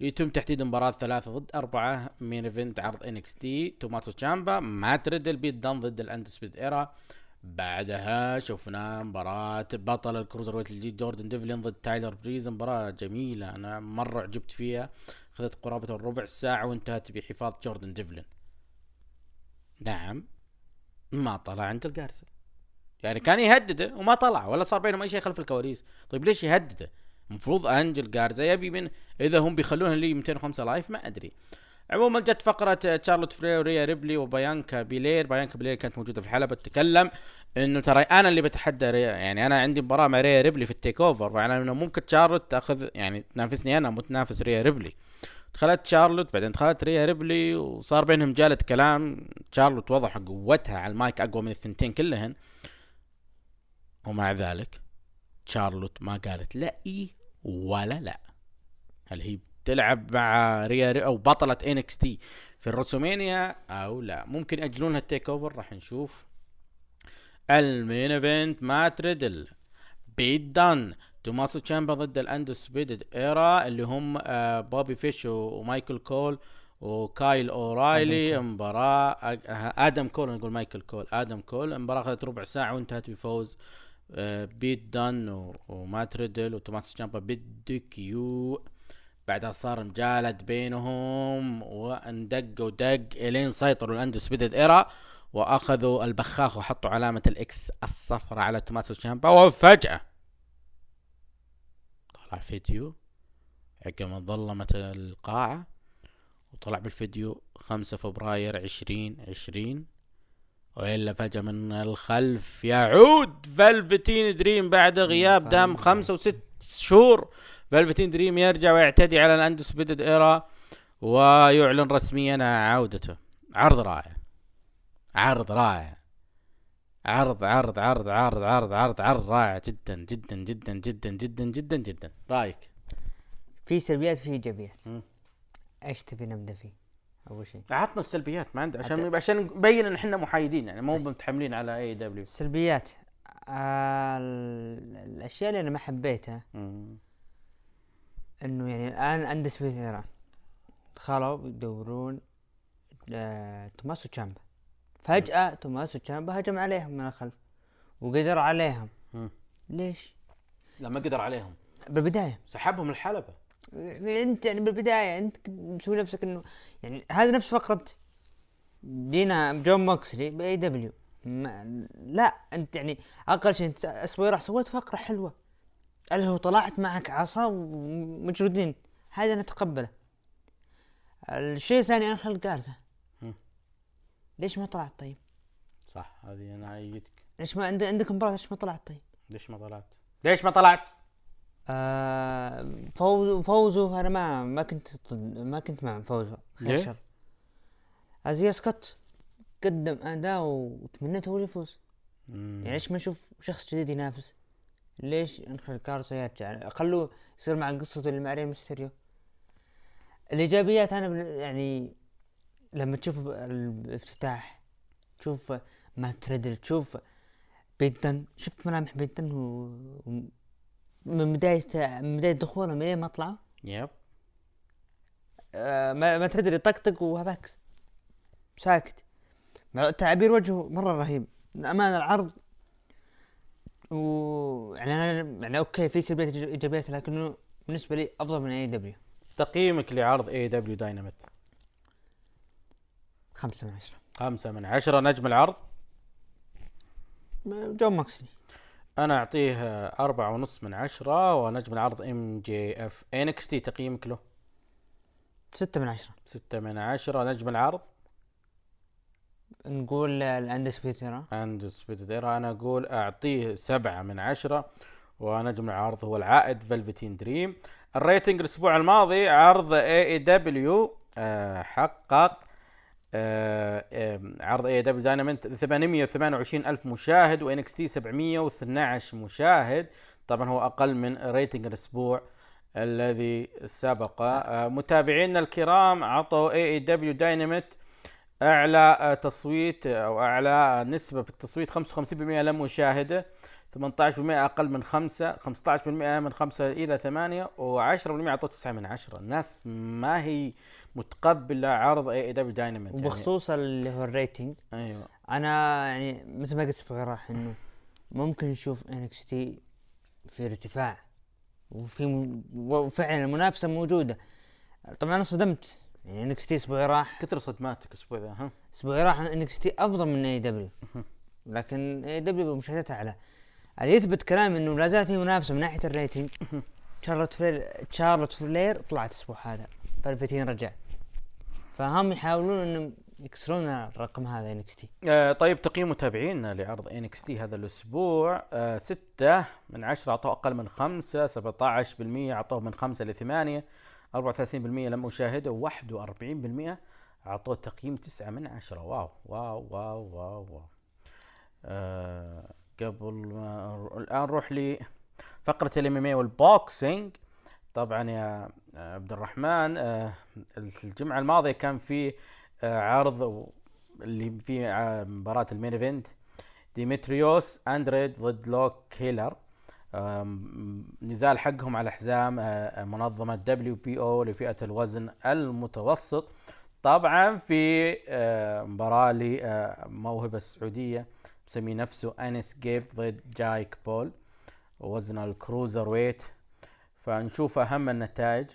Speaker 6: يتم تحديد مباراة ثلاثة ضد أربعة مين ايفنت عرض انكس تي. توماسو تشامبا مات ريدل بيت دان ضد الاندسبيد إيرا. بعدها شفنا مباراة بطل ال cruiserweight الجديد جوردن ديفلين ضد تايلر بريز. مباراة جميلة أنا مرة عجبت فيها. أخذت قرابة الربع ساعة وانتهت بحفاظ جوردن ديفلين. نعم ما طلع أنجل جارزا يعني كان يهدده وما طلع ولا صار بينهم أي شيء خلف الكواليس. طيب ليش يهدده؟ المفروض أنجل جارزا يبي من إذا هم بيخلونها لي 205 لايف ما أدري. عموما جت فقرة تشارلوت فلير وريا ريبلي وبيانكا بيلير. بيانكا بيلير كانت موجودة في الحلبة. تتكلم إنه ترى أنا اللي بتحدى ريا يعني أنا عندي مباراة مع ريا ريبلي في ال TakeOver يعني إنه ممكن تشارلوت تاخذ يعني تنافسني أنا مو تنافس ريا ريبلي. دخلت شارلوت بعدين دخلت ريا ريبلي وصار بينهم مجادلة كلام. شارلوت وضح قوتها على المايك أقوى من الثنتين كلهن. ومع ذلك شارلوت ما قالت لا إي ولا لا. هل هي بتلعب مع ريا ريبلي أو بطلة NXT في ال WrestleMania أو لا. ممكن ياجلونها ال TakeOver راح نشوف. ال main event مات ريدل. بيت دان. توماسو تشامبا ضد ال Undisputed Era اللي هم آه بوبي فيش ومايكل كول وكايل أورايلي. آه، آدم كول نقول مايكل كول. آدم كول. المباراة اخذت ربع ساعة وانتهت بفوز آه، بيت دان ومات ريدل وتوماس تشامبا بال DQ بعدها صار مجالد بينهم واندق ودق إلين سيطروا ال Undisputed Era وأخذوا البخاخ وحطوا علامة ال X الصفراء على توماسو تشامبا وفجأة طلع فيديو عقب ما ظلمت القاعة وطلع بالفيديو خمسة فبراير عشرين عشرين وإلا فجأة من الخلف يعود فالفتين دريم بعد غياب دام خمسة وست شهور فالفتين دريم يرجع ويعتدي على ال Undisputed Era ويعلن رسميا عودته. عرض رائع. عرض رائع. عرض عرض عرض عرض عرض عرض عرض رائع جدا جدا جدا جدا جدا جدا جدا. رأيك؟
Speaker 7: في سلبيات في إيجابيات.
Speaker 6: مم.
Speaker 7: إيش تبي نبدأ فيه؟ أول شيء.
Speaker 6: عطنا السلبيات ما عندي عشان عشان نبين إن إحنا محايدين يعني مو متحملين على AEW
Speaker 7: السلبيات آه ال- الأشياء اللي أنا ما حبيتها إنه يعني الآن اندس ايران دخلوا يدورون آه توماسو تشامبا. فجأة توماسو تشامبا هجم عليهم من الخلف وقدر عليهم. ليش؟
Speaker 6: لما قدر عليهم.
Speaker 7: بالبداية.
Speaker 6: سحبهم الحلبة
Speaker 7: أنت يعني بالبداية أنت مسوي نفسك إنه يعني هذا نفس فقرة دينا جون موكسلي باي دبليو ما لا أنت يعني أقل شيء أنت أسبوع راح سويت فقرة حلوة. اللي هو طلعت معك عصا ومجردين. هذا نتقبله. الشيء الثاني انخل جارزة
Speaker 6: مم.
Speaker 7: ليش ما طلعت طيب؟
Speaker 6: صح هذه أنا إيدك
Speaker 7: ليش ما عند عندك مباراة ليش ما طلعت طيب؟
Speaker 6: ليش ما طلعت؟ ليش ما طلعت؟
Speaker 7: آه فوز فوزه أنا ما ما كنت ما كنت مع فوزه. خير؟ شر. إزايا سكوت قدم أداء وتمنيت هو اللي يفوز يعني ليش ما نشوف شخص جديد ينافس؟ ليش انخل جارزا يرجع خلوه يصير مع قصته اللي مع ري ميستيريو. الإيجابيات أنا يعني لما تشوف الافتتاح تشوف مات ريدل تشوف بيت دان شفت ملامح بيت دان و... من بداية من بداية دخولهم لين ما طلعوا؟
Speaker 6: yep.
Speaker 7: آه ما, ما تدري طقطق وهذاك ساكت. مع تعابير وجهه مرة رهيب. أمان العرض و يعني أنا يعني أوكي في سلبيات إيجابيات لكنه بالنسبة لي أفضل من AEW
Speaker 6: تقييمك لعرض AEW Dynamite
Speaker 7: خمسة من عشرة.
Speaker 6: خمسة من عشرة. نجم العرض؟
Speaker 7: جون ماكسلي.
Speaker 6: أنا أعطيه أربعة ونص من عشرة ونجم العرض MJF NXT تقييمك له؟
Speaker 7: ستة من عشرة.
Speaker 6: ستة من عشرة. نجم العرض؟
Speaker 7: نقول ال
Speaker 6: Undisputed، Undisputed أنا أقول أعطيه سبعة من عشرة ونجم العرض هو العائد فلفتين دريم ال rating الأسبوع الماضي عرض AEW حقق آه، عرض AEW Dynamite 828 ألف مشاهد و NXT 712 مشاهد. طبعا هو أقل من rating الأسبوع الذي سبق. آه، متابعينا الكرام عطوا AEW Dynamite أعلى تصويت أو أعلى نسبة في التصويت 55% للمشاهدة 18% أقل من 5 15% من 5 إلى 8 و10% أعطوه 9 من 10 الناس ما هي متقبلة عرض AEW Dynamite
Speaker 7: وبخصوص اللي هو ال rating
Speaker 6: يعني أيوه.
Speaker 7: أنا يعني مثل ما قلت أسبوع راح إنه ممكن نشوف NXT في ارتفاع وفي. وفعلا المنافسة موجودة. طبعا أنا صدمت. يعني NXT أسبوع راح.
Speaker 6: كثر صدماتك الأسبوع ذا ها؟
Speaker 7: أسبوع راح NXT أفضل من AEW. لكن AEW مشاهدتها اعلى اللي يثبت كلامي إنه لا زال في منافسة من ناحية ال rating شارلوت فلير شارلوت فلير طلعت الأسبوع هذا فالفتين رجع. فهم يحاولون انهم يكسرون الرقم هذا NXT
Speaker 6: آه طيب تقييم متابعينا لعرض NXT هذا الأسبوع آه ستة من عشرة أعطوه أقل من خمسة 17% أعطوه من خمسة لثمانية. 34% لم أشاهده 41% أعطوه تقييم تسعة من عشرة. wow wow wow wow, wow. آه قبل ما الآن نروح لفقرة ال MMA وال boxing. طبعا يا عبد الرحمن آه الجمعة الماضية كان في آه عرض اللي في ع- مباراة ال main event ديمتريوس أندريد ضد لوك كيلر. نزال حقهم على حزام منظمة أو لفئة الوزن المتوسط. طبعا في مباراة لموهبة السعودية مسمي نفسه انس جيب ضد جايك بول وزن ال cruiserweight فنشوف أهم النتائج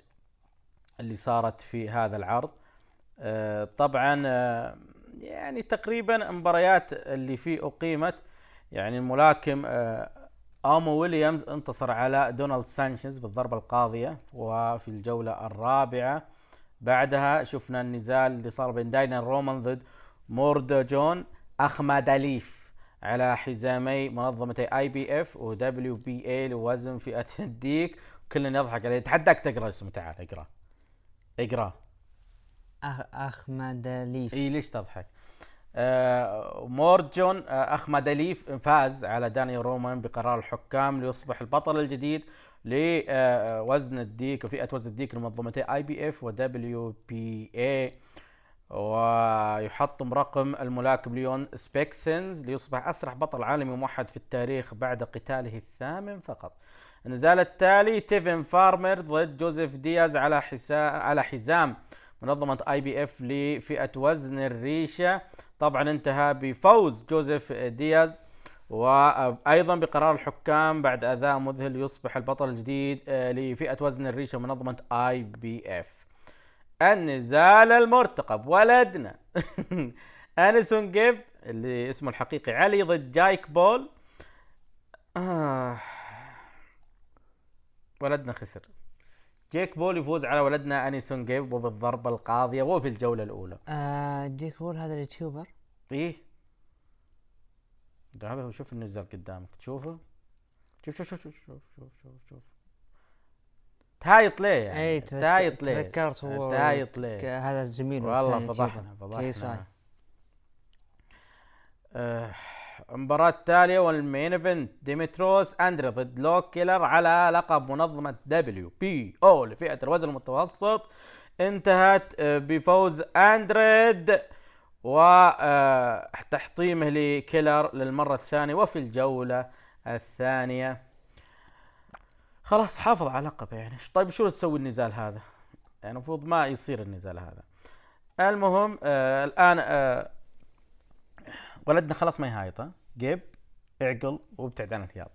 Speaker 6: اللي صارت في هذا العرض. طبعا يعني تقريبا مباريات اللي فيه أقيمت. يعني الملاكم امو ويليامز انتصر على دونالد سانشيز بالضربة القاضية وفي الجولة الرابعة. بعدها شفنا النزال اللي صار بين داينا رومان ضد موردا جون اخمداليف على حزامي منظمتي آي بي إف ودبليو بي اي لوزن فئة الديك. كلنا يضحك عليه. تحداك تقرأ اسمه تعال اقرأ. اقرأ.
Speaker 7: أخ احمد ليف
Speaker 6: إي ليش تضحك؟ آه مورجون آه احمد اليف فاز على داني رومان بقرار الحكام ليصبح البطل الجديد لوزن الديك وفئة وزن الديك لمنظمتي IBF ودبليو بي اي ويحطم رقم الملاكم ليون سبيكسنز ليصبح أسرع بطل عالمي موحد في التاريخ بعد قتاله الثامن فقط. النزال التالي تيفن فارمر ضد جوزيف دياز على حسا على حزام منظمة آي بي إف لفئة وزن الريشة طبعا انتهى بفوز جوزيف دياز وأيضا بقرار الحكام بعد أداء مذهل يصبح البطل الجديد آه، لفئة وزن الريشة منظمة IBF. النزال المرتقب ولدنا. أنيسون جيب اللي اسمه الحقيقي علي ضد جايك بول. آه. ولدنا خسر. جيك بول يفوز على ولدنا أنيسون جيب وبالضربة القاضية وفي الجولة الأولى.
Speaker 7: آه جيك بول هذا ال
Speaker 6: YouTuber إيه. ده هذا هو شوف النزل قدامك تشوفه؟ شوف شوف شوف شوف شوف شوف شوف, تهايط ليه يعني؟
Speaker 7: اي
Speaker 6: تهايط ليه؟
Speaker 7: تذكرت هو
Speaker 6: تهايط ليه؟
Speaker 7: هذا الزميل
Speaker 6: والله فضحنا فضحنا. إيه، آه. المباراة التالية وال main event. ديمتروس أندري ضد لوك كيلر على لقب منظمة WBO لفئة الوزن المتوسط. انتهت آه، بفوز أندريد وتحطيمه لكيلر للمرة الثانية وفي الجولة الثانية. خلاص حافظ على لقبه يعني. طيب شو تسوي النزال هذا؟ يعني المفروض ما يصير النزال هذا. المهم آه الآن آه ولدنا خلاص ما يهايط ها جيب اعقل وابتعد عن الهياط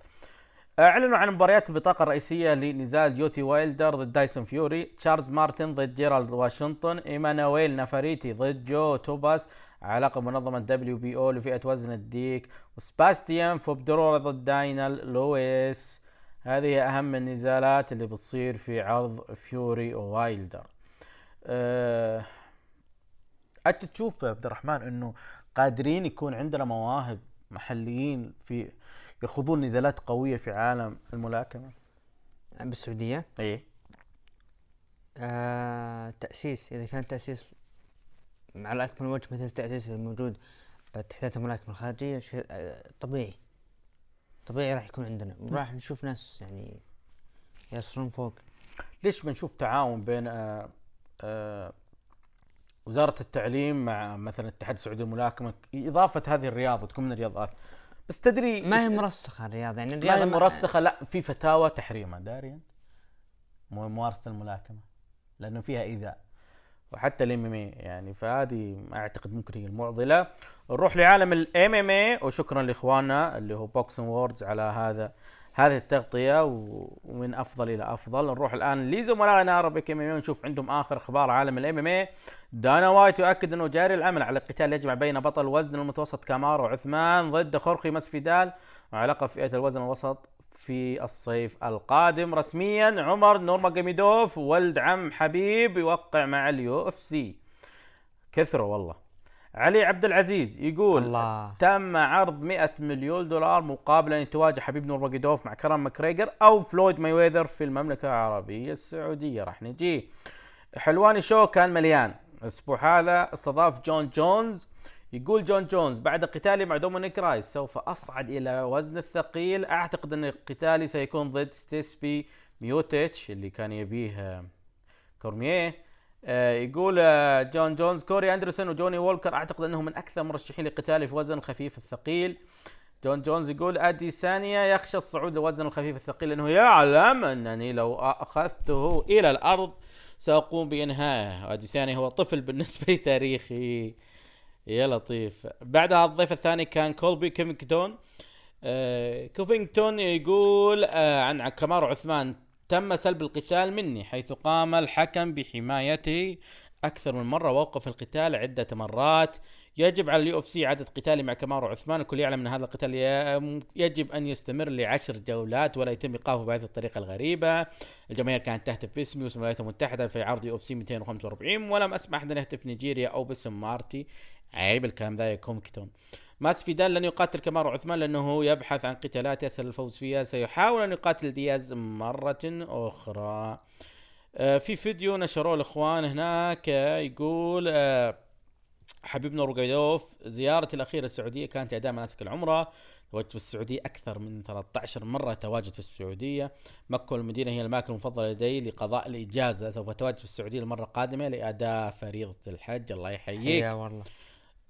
Speaker 6: أعلنوا عن مباريات البطاقة الرئيسية لنزال ديونتي وايلدر ضد تايسون فيوري تشارلز مارتن ضد جيرالد واشنطن إيمانويل نافاريتي ضد جو توباس على لقب منظمة WBO لفئة وزن الديك وسباستيان فوبدرو ضد دانيال لويس. هذه أهم النزالات اللي بتصير في عرض فيوري ووايلدر أه... أنت تشوف عبد الرحمن أنه قادرين يكون عندنا مواهب محليين في يخوضون نزالات قوية في عالم الملاكمة.
Speaker 7: بالسعودية؟
Speaker 6: إيه
Speaker 7: آه تأسيس إذا كان تأسيس على أكمل وجه مثل التأسيس الموجود باتحادات الملاكمة الخارجية شيء آه طبيعي. طبيعي راح يكون عندنا. وراح نشوف ناس يعني يصلون فوق.
Speaker 6: ليش بنشوف تعاون بين آه آه وزارة التعليم مع مثلا الاتحاد السعودي للملاكمة إضافة هذه الرياضة تكون من الرياضات. بس تدري
Speaker 7: ما هي مرسخة الرياضة يعني
Speaker 6: ما
Speaker 7: الرياضة
Speaker 6: هي
Speaker 7: ما-
Speaker 6: مرسخة لا في فتاوى تحريمها. داري أنت؟ ممارسة الملاكمة لأنه فيها إيذاء. وحتى ال MMA يعني فهذه أعتقد ممكن هي المعضلة. نروح لعالم ال MMA وشكرا لإخواننا اللي هو Boxing Words على هذا هذه التغطية و- ومن أفضل إلى أفضل. نروح الآن لزملائنا. Arabic MMA ونشوف عندهم آخر أخبار عالم ال MMA دانا وايت يؤكد أنه جاري العمل على قتال يجمع بين بطل الوزن المتوسط كامارو عثمان ضد خورخي مسفيدال وعلى لقب في فئه الوزن الوسط في الصيف القادم. رسميا عمر نورماجوميدوف ولد عم حبيب يوقع مع ال UFC. كثروا والله. علي عبد العزيز يقول
Speaker 7: الله.
Speaker 6: تم عرض 100 مليون دولار مقابل إن يتواجه حبيب نورماجوميدوف مع كونور ماكريجر أو فلويد مايويذر في المملكة العربية السعودية. راح نجي. حلواني show كان مليان. الأسبوع هذا استضاف جون جونز. يقول جون جونز بعد قتالي مع دومينيك رايس سوف أصعد إلى وزن الثقيل. أعتقد أن قتالي سيكون ضد ستيبي ميوتيتش اللي كان يبيه كورميه يقول آه، جون جونز كوري أندرسون وجوني وولكر أعتقد أنهم من أكثر مرشحين لقتالي في وزن الخفيف الثقيل. جون جونز يقول أديسانيا يخشى الصعود لوزن الخفيف الثقيل لأنه يعلم أنني لو أخذته إلى الأرض سأقوم بإنهائه. أديسانيا هو طفل بالنسبة لي تاريخي. يا لطيف. بعدها الضيف الثاني كان كولبي كوفينغتون. آه كوفينغتون يقول آه عن كمارو عثمان. تم سلب القتال مني حيث قام الحكم بحمايته أكثر من مرة ووقف القتال عدة مرات. يجب على ال UFC اعاده قتالي مع كمارو عثمان الكل يعلم أن هذا القتال يجب أن يستمر لعشر جولات ولا يتم إيقافه بهذه الطريقة الغريبة. الجماهير كانت تهتف باسمي واسم الولايات المتحدة في عرض UFC 245 ولم اسمع احد يهتف نيجيريا أو باسم مارتي. عيب الكلام ذا يا كوفينغتون. ماسفيدال لن يقاتل كمارو عثمان لأنه يبحث عن قتالات يسهل الفوز فيها سيحاول أن يقاتل دياز مرة أخرى. آه، في فيديو نشروه الإخوان هناك يقول آه، حبيب نورماجوميدوف زيارتي الأخيرة السعودية كانت اداء مناسك العمرة. تواجد في السعودية أكثر من 13 مرة تواجد في السعودية. مكة والمدينة هي الاماكن المفضلة لدي لقضاء الإجازة. سوف اتواجد في السعودية المرة القادمة لأداء فريضة الحج. الله يحييك.
Speaker 7: والله.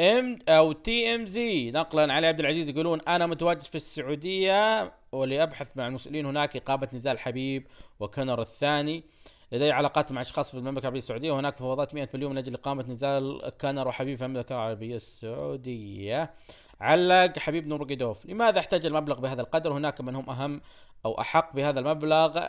Speaker 6: ام أو TMZ نقلا علي عبد العزيز يقولون أنا متواجد في السعودية ولأبحث مع المسؤولين هناك إقامة نزال حبيب وكونر الثاني. لدي علاقات مع أشخاص في المملكة العربية السعودية وهناك مفاوضات 100 مليون من أجل إقامة نزال كونر وحبيب في المملكة العربية السعودية. علق حبيب نورمحمدوف لماذا احتاج المبلغ بهذا القدر؟ هناك من هم أهم أو أحق بهذا المبلغ.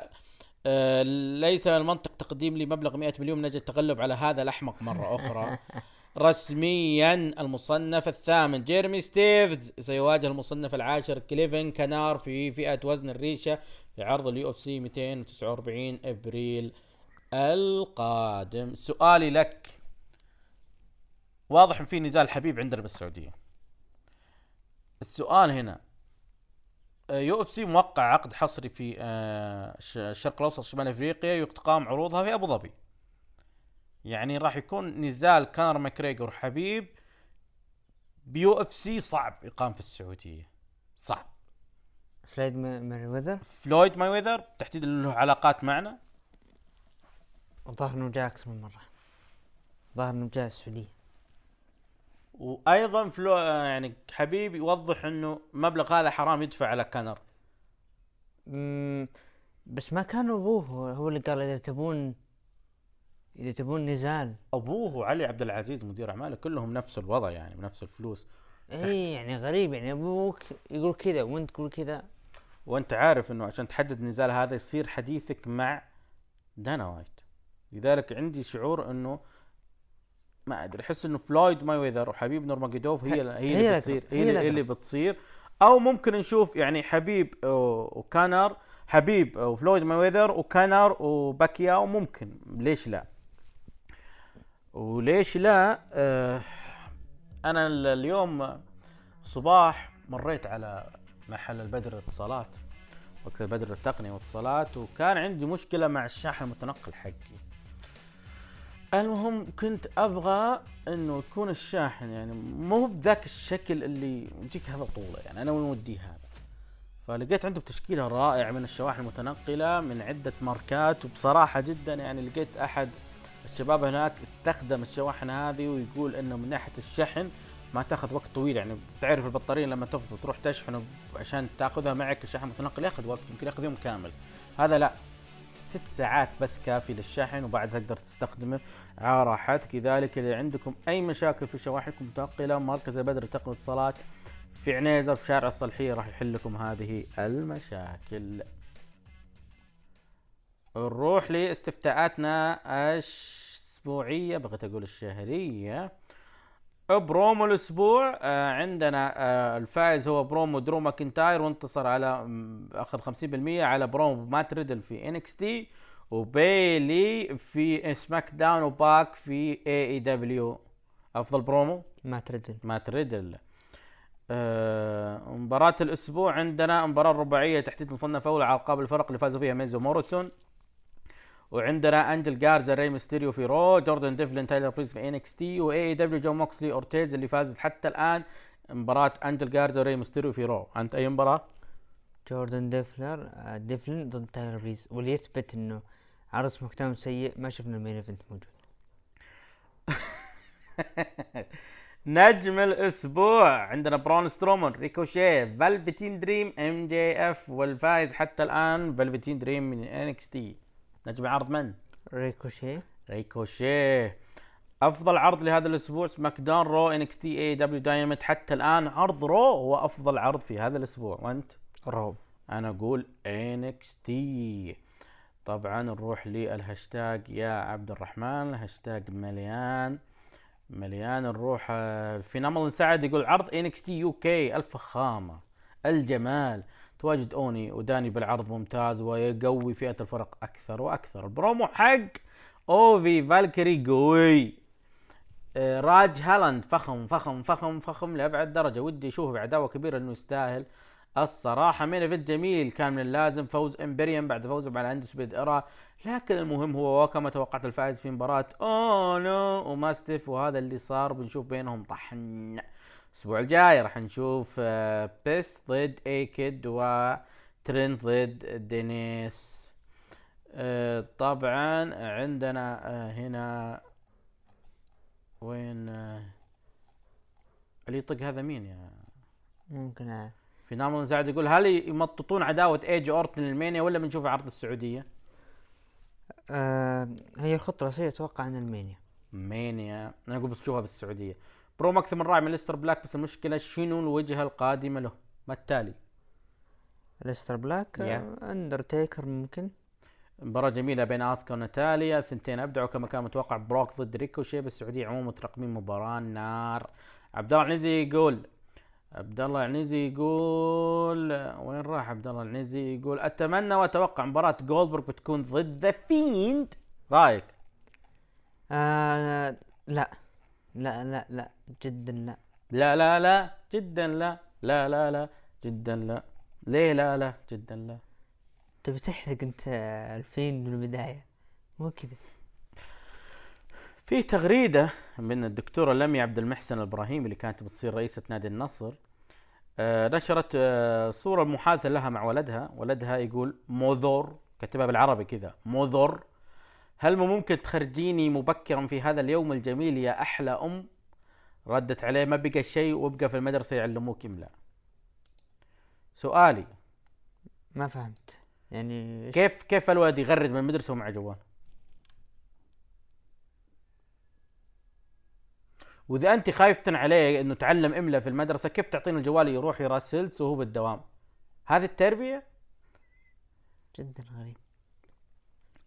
Speaker 6: آه، ليس من المنطق تقديم لي مبلغ 100 مليون من أجل التغلب على هذا الأحمق مرة أخرى. رسميا المصنف الثامن. جيرمي ستيفنز سيواجه المصنف العاشر كالفن كيتر في فئة وزن الريشة في عرض ال UFC 249 إبريل القادم. سؤالي لك. واضح في نزال حبيب عندنا بالسعودية. السؤال هنا. UFC موقع عقد حصري في آه، الشرق الأوسط شمال أفريقيا يقام عروضها في أبو ظبي. يعني راح يكون نزال كونر ماكريجور حبيب ب UFC صعب يقام في السعودية. صعب.
Speaker 7: فلويد مايويذر
Speaker 6: فلويد مايويذر تحديدا له علاقات معنا.
Speaker 7: الظاهر إنه جاء أكثر من مرة. الظاهر إنه جاء السعودية.
Speaker 6: وأيضا فلو يعني حبيب يوضح إنه المبلغ هذا حرام يدفع على كانر.
Speaker 7: مم، بس ما كان أبوه هو اللي قال إذا تبون إذا تبون نزال.
Speaker 6: أبوه وعلي عبد العزيز مدير أعماله كلهم نفس الوضع يعني بنفس الفلوس.
Speaker 7: اي يعني غريب يعني أبوك يقول كذا وأنت تقول كذا.
Speaker 6: وأنت عارف إنه عشان تحدد النزال هذا يصير حديثك مع دانا وايت. لذلك عندي شعور إنه ما أدري أحس إنه فلويد ماي ويذر وحبيب نورماجيدوف هي
Speaker 7: هي-
Speaker 6: اللي بتصير
Speaker 7: هي
Speaker 6: هي, اللي-. اللي بتصير. أو ممكن نشوف يعني حبيب وكونر حبيب وفلويد ماي ويذر وكونر وباكياو ممكن ليش لا؟ وليش لا؟ آه أنا ال- اليوم صباح مريت على محل البدر الاتصالات وقت البدر التقنية والاتصالات وكان عندي مشكلة مع الشاحن المتنقل حقي. المهم كنت أبغى إنه يكون الشاحن يعني مو بذاك الشكل اللي يجيك هذا طوله يعني أنا وين ودي هذا؟ فلقيت عنده تشكيله رائع من الشواحن المتنقلة من عدة ماركات وبصراحة جدا يعني لقيت أحد الشباب هناك استخدم الشواحن هذه ويقول إنه من ناحية الشحن ما تاخذ وقت طويل. يعني تعرف البطارية لما تفضل تروح تشحن عشان تاخذها معك الشحن المتنقل ياخذ وقت يمكن ياخذ يوم كامل. هذا لا ست ساعات بس كافي للشحن وبعدها تقدر تستخدمه على راحتك. كذلك إذا عندكم أي مشاكل في شواحنكم المتنقله مركز البدر لتقنيه الاتصالات في عنيزة في شارع الصالحيه راح يحل لكم هذه المشاكل. نروح لاستفتاءاتنا الأسبوعية بغيت أقول الشهرية. برومو الأسبوع آه، عندنا آه، الفائز هو برومو درو ماكنتاير وانتصر على أخذ 50% على برومو مات ريدل في NXT وبيلي في SmackDown وباك في AEW أفضل برومو؟
Speaker 7: ما تردن
Speaker 6: مات ريدل. آه، مباراة الأسبوع عندنا مباراة رباعية تحديد مصنف أول على ألقاب الفرق اللي فازوا فيها ميزو موريسون. وعندنا أنجل جارزا ري ميستيريو في Raw جوردن ديفلين تايلر بريز في NXT و AEW جون موكسلي أورتيز اللي فازت حتى الآن. مباراة أنجل جارزا ري ميستيريو في Raw. أنت أي مباراة؟
Speaker 7: جوردن ديفلن آه، ديفلن ضد تايلر بريز. واللي يثبت إنه عرض داون سيء ما شفنا ال main event موجود.
Speaker 6: نجم الأسبوع عندنا برون سترومان ريكوشيه فيلفتين دريم MJF والفائز حتى الآن فيلفتين دريم من NXT. نجم العرض من؟
Speaker 7: ريكوشي.
Speaker 6: ريكوشيه أفضل عرض لهذا الأسبوع SmackDown Raw NXT AEW Dynamite. حتى الآن عرض Raw هو أفضل عرض في هذا الأسبوع. وأنت؟
Speaker 7: روب
Speaker 6: أنا أقول NXT. طبعا نروح للهاشتاج يا عبد الرحمن الهاشتاج مليان. مليان. نروح آه، في نمل سعد يقول عرض NXT UK الفخامه الجمال. تواجد أوني وداني بالعرض ممتاز ويقوي فئة الفرق أكثر وأكثر. البرومو حق أوفي فالكري قوي. آه، راج هالاند فخم فخم فخم فخم لأبعد درجة. ودي اشوفه بعداوه كبيرة إنه يستاهل. الصراحة main event جميل. كان من اللازم فوز إمبريوم بعد فوزه على Undisputed Era. لكن المهم هو وكما توقعت الفائز في مباراة أونو وماستيف وهذا اللي صار. بنشوف بينهم طحن. الأسبوع الجاي راح نشوف آه، بيس ضد إيكيد وترين ضد دينيس آه، طبعا عندنا آه، هنا وين اللي يطق هذا مين يا
Speaker 7: ممكن أعرف.
Speaker 6: في نامل سعد يقول هل يمططون عداوة إيدج اورتن للمانيا ولا بنشوف عرض السعودية؟
Speaker 7: آه هي خطة رئيسية أتوقع عن المانيا
Speaker 6: مانيا أنا أقول بنشوفها بالسعودية. بروم أكثر من رائع من أليستر بلاك بس المشكلة شنو الوجهة القادمة له؟ ما التالي؟
Speaker 7: أليستر بلاك آه اندرتيكر ممكن
Speaker 6: مباراة جميلة بين اسكا وناتاليا ثنتين أبدعوا كما كان متوقع بروك ضد ريكوشي بالسعودية عموما مترقمين مباراة نار. عبد الله العنزي يقول عبد الله العنزي يقول وين راح عبد الله العنزي يقول أتمنى وأتوقع مباراة جولدبرغ بتكون ضد ذا فيند رأيك؟
Speaker 7: آه لا لا لا لا جدا لا.
Speaker 6: لا لا لا جدا لا. لا لا لا جدا لا. ليه لا لا جدا لا؟
Speaker 7: تبي تحرق انت الفين من البداية؟ مو كذا.
Speaker 6: في تغريدة من الدكتورة لمي عبد المحسن الإبراهيمي اللي كانت بتصير رئيسة نادي النصر آه، نشرت آه، صورة محادثة لها مع ولدها. ولدها يقول موذر كتبها بالعربي كذا موذر هل ممكن تخرجيني مبكرا في هذا اليوم الجميل يا أحلى أم؟ ردت عليه ما بقى شيء وابقى في المدرسة يعلموك إملاء سؤالي.
Speaker 7: ما فهمت. يعني
Speaker 6: كيف كيف الولد يغرد من المدرسة ومع جوال؟ وإذا أنت خايفتن عليه إنه تعلم إملأ في المدرسة كيف تعطينه الجوال يروح يراسلس وهو بالدوام؟ هذه التربية؟
Speaker 7: جدا غريب.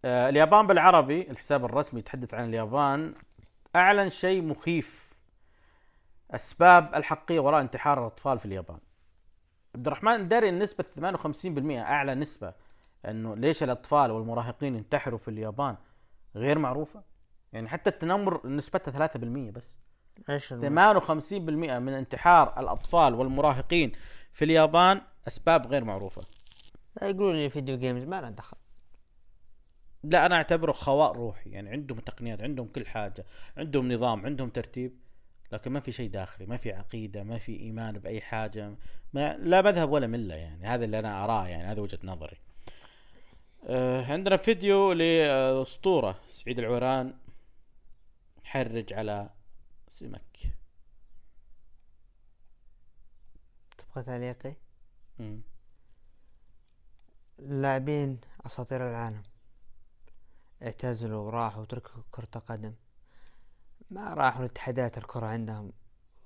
Speaker 6: اليابان بالعربي الحساب الرسمي يتحدث عن اليابان أعلن شيء مخيف. أسباب الحقيقيه وراء انتحار الأطفال في اليابان. عبد الرحمن داري النسبة 58% أعلى نسبة إنه ليش الأطفال والمراهقين ينتحروا في اليابان غير معروفة؟ يعني حتى التنمر نسبتها 3% بس.
Speaker 7: إيش الم-
Speaker 6: 58% من انتحار الأطفال والمراهقين في اليابان أسباب غير معروفة.
Speaker 7: لا يقولون لي فيديو جيمز ما له دخل.
Speaker 6: لا أنا أعتبره خواء روحي يعني عندهم تقنيات عندهم كل حاجة عندهم نظام عندهم ترتيب لكن ما في شيء داخلي ما في عقيدة ما في إيمان بأي حاجة ما لا مذهب ولا ملة يعني. هذا اللي أنا أراه يعني هذا وجهة نظري. آه عندنا فيديو لأسطورة سعيد العوران حرج على سمك.
Speaker 7: تبغى تعليقي. اللاعبين أساطير العالم. اعتزلوا وراحوا وتركوا كرة القدم. ما راحوا لاتحادات الكرة عندهم